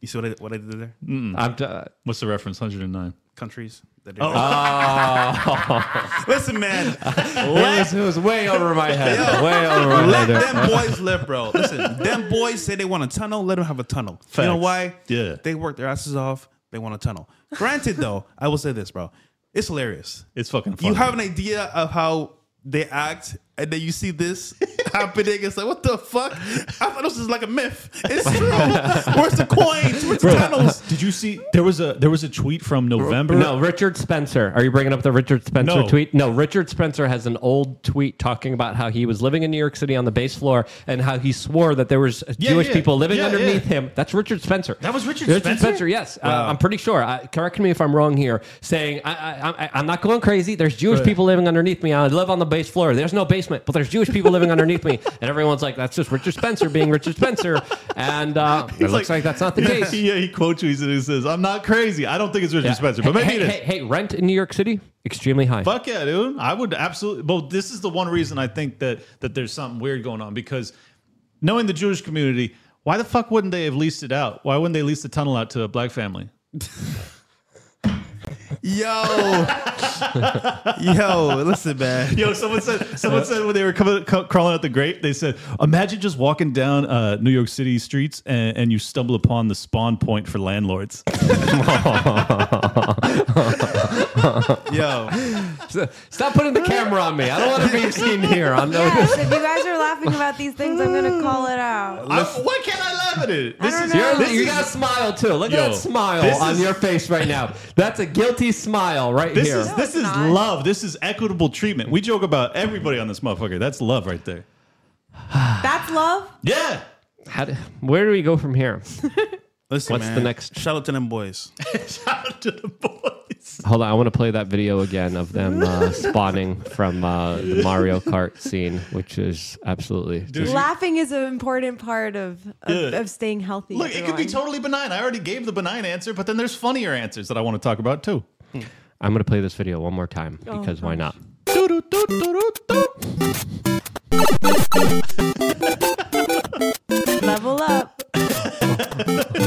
You see what I, what I did there? I'm t- uh, What's the reference? 109. Countries. That Oh. Oh. Listen, man. it, was, it was way over my head. way over my Let head. them boys live, bro. Listen, them boys say they want a tunnel. Let them have a tunnel. You know why? Yeah. They work their asses off. They want a tunnel. Granted, though, I will say this, bro. It's hilarious. It's fucking funny. You have an idea of how they act, and then you see this happening. It's like, what the fuck? I thought this was like a myth. It's true. Where's the coins? Where's the Bro, tunnels? Did you see there was a there was a tweet from November? No, Richard Spencer. Are you bringing up the Richard Spencer No. tweet? No, Richard Spencer has an old tweet talking about how he was living in New York City on the base floor and how he swore that there was Yeah, Jewish yeah. people living Yeah, underneath yeah. him. That's Richard Spencer. That was Richard Richard Spencer? Spencer. Yes, uh, I'm pretty sure. Uh, correct me if I'm wrong here. Saying I, I, I, I'm not going crazy. There's Jewish Right. people living underneath me. I live on the base floor. There's no basement, but there's Jewish people living underneath me. And everyone's like, that's just Richard Spencer being Richard Spencer. And uh, it looks like, that's not the yeah, case. Yeah, he quote tweets and he says, "I'm not crazy. I don't think it's Richard Spencer, but maybe hey, it is." hey, hey, rent in New York City extremely high. Fuck yeah, dude. I would absolutely. Well, this is the one reason I think that that there's something weird going on because knowing the Jewish community, why the fuck wouldn't they have leased it out? Why wouldn't they lease the tunnel out to a black family? Yo, yo, listen, man. Yo, someone said someone said when they were coming, co- crawling out the grate, they said, "Imagine just walking down uh, New York City streets and, and you stumble upon the spawn point for landlords." Yo, Stop putting the camera on me. I don't want to be seen here. On Yes, if you guys are laughing about these things, I'm gonna call it out. I- why can't I laugh at it? This don't is know. You're, you got a smile too. Look Yo, at that smile this on is- your face right now. That's a guilty smile right This here. is this is not. love. This is equitable treatment. We joke about everybody on this motherfucker. That's love right there. That's love. Yeah. How do- where do we go from here? listen, What's man. the next- Shout out to them boys. Shout out to the boys. Hold on, I want to play that video again of them uh, spawning from uh, the Mario Kart scene, which is absolutely. just- Laughing is an important part of of, Yeah. of staying healthy. Look, it could be everyone. totally benign. I already gave the benign answer, but then there's funnier answers that I want to talk about too. I'm going to play this video one more time Oh, because why not?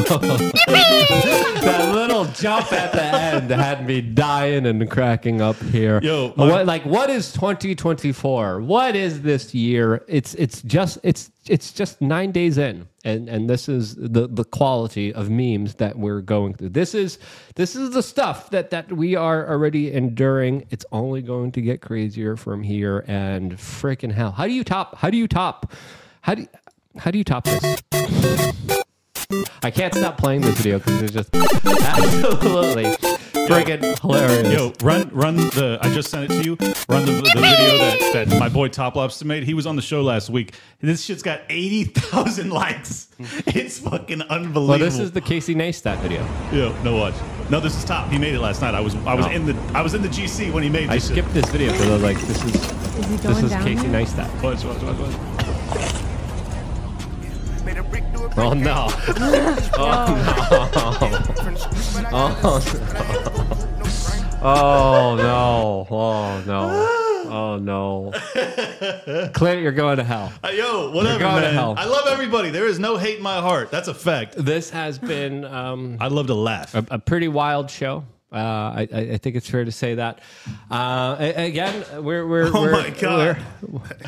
That little jump at the end had me dying and cracking up here. Yo, my- what, like what is 2024? What is this year? It's it's just it's it's just nine days in, and and this is the the quality of memes that we're going through. This is this is the stuff that that we are already enduring. It's only going to get crazier from here, and freaking hell, how do you top? How do you top? How do you, how do you top this? I can't stop playing this video because it's just absolutely friggin' hilarious. Yo, run, run the. I just sent it to you. Run the, the video that, that my boy Top Lobster made. He was on the show last week. This shit's got eighty thousand likes. It's fucking unbelievable. well, this is the Casey Neistat video. Yo, no watch. No, this is Top. He made it last night. I was I was Oh. in the I was in the GC when he made. I This shit. skipped this video because I was like, this is Is he this is down? Casey here? Neistat. Watch, watch, watch, watch. Oh no! Oh no! Oh no! Oh no! Oh no! Oh no. Clint, you're going to hell. Uh, yo, whatever, going to hell. I love everybody. There is no hate in my heart. That's a fact. This has been um, I love to laugh. a, a pretty wild show. Uh, I, I think it's fair to say that. Uh, again, we're we're. Oh we're- my God.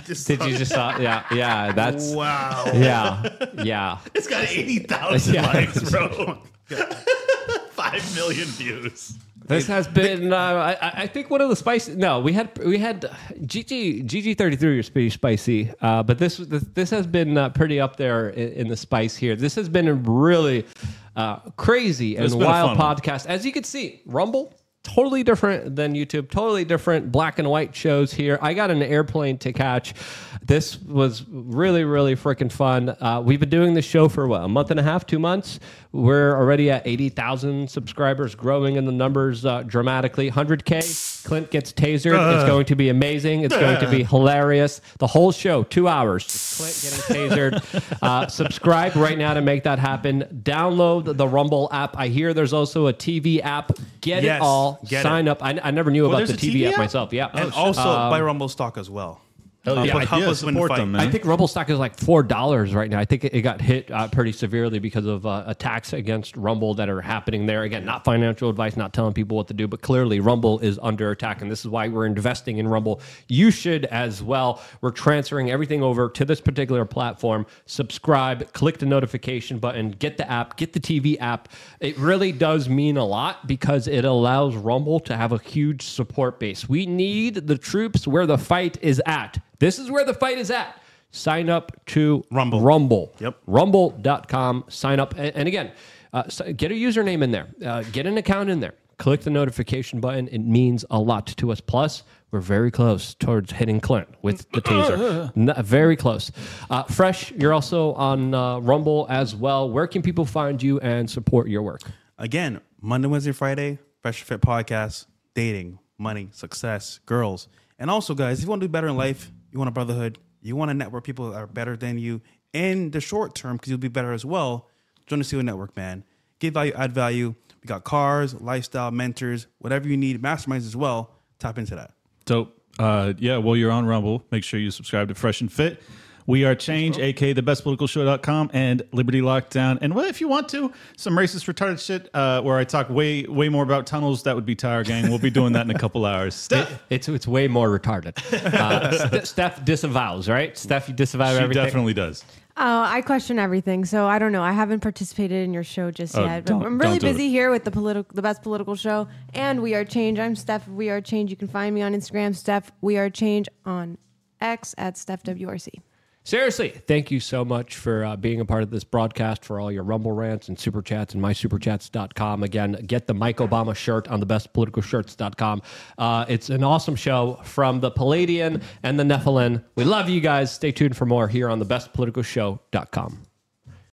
did you just saw? Yeah, yeah. That's Wow. Yeah, yeah. It's got 80,000 Yeah. likes, bro. 5 million views. This has been, uh, I, I- think, one of the spicy. No, we had we had GG GG thirty three was pretty spicy, uh, but this this, this has been uh, pretty up there in, in the spice here. This has been a really uh, crazy and It's been a wild podcast. As you can see, Rumble totally different than YouTube, totally different black and white shows here. I got an airplane to catch. This was really, really freaking fun. Uh, we've been doing this show for what, a month and a half, two months? We're already at 80,000 subscribers, growing in the numbers uh, dramatically. 100K, Clint gets tasered. it's Uh. going to be amazing. It's going to be hilarious. The whole show, two hours, just Clint getting tasered. uh, subscribe right now to make that happen. Download the Rumble app. I hear there's also a TV app. Get Yes, it all. Get Sign up. I, I never knew Well, about the TV, TV app, myself. Yeah. And also Um, buy Rumble stock as well. Hell Uh, yeah. help Yeah, us support them, man. I think Rumble stock is like four dollars right now. I think it, it got hit uh, pretty severely because of uh, attacks against Rumble that are happening there. Again, not financial advice, not telling people what to do, but clearly Rumble is under attack, and this is why we're investing in Rumble. You should as well. We're transferring everything over to this particular platform. Subscribe, click the notification button, get the app, get the TV app. It really does mean a lot because it allows Rumble to have a huge support base. We need the troops where the fight is at. This is where the fight is at. Sign up to Rumble. Rumble. Yep. Rumble.com. Sign up. And, again, uh, get a username in there, uh, get an account in there. Click the notification button. It means a lot to us. Plus, we're very close towards hitting Clint with the taser. Very close. Uh, Fresh, you're also on uh, Rumble as well. Where can people find you and support your work? Again, Monday, Wednesday, Friday, Fresh Fit Podcast, dating, money, success, girls. And also, guys, if you want to do better in life, you want a brotherhood, you want a network people that are better than you in the short term because you'll be better as well, join the CEO Network, man. Give value, add value. We got cars, lifestyle, mentors, whatever you need, masterminds as well. Tap into that. Dope. Uh, yeah, while you're on Rumble, make sure you subscribe to Fresh and Fit. We are Change, aka the bestpoliticalshow.com and Liberty Lockdown. And well, if you want to, some racist retarded shit uh, where I talk way way more about tunnels, that would be Tire Gang. We'll be doing that in a couple hours. Steph, it's it's way more retarded. Uh, Ste- Steph disavows, right? Steph, you disavow everything? she everything. definitely does. Oh, I question everything, so I don't know. I haven't participated in your show just Oh, yet. But don't- I'm really don't do it. busy here with the political, the best political show, and We Are Change. I'm Steph. We Are Change. You can find me on Instagram, Steph. We Are Change on X at Steph WRC. Seriously, thank you so much for uh, being a part of this broadcast, for all your Rumble rants and super chats and mysuperchats.com. Again, get the Mike Obama shirt on the bestpoliticalshirts.com. Uh, it's an awesome show from the Pleiadian and the Nephilim. We love you guys. Stay tuned for more here on the bestpoliticalshow.com.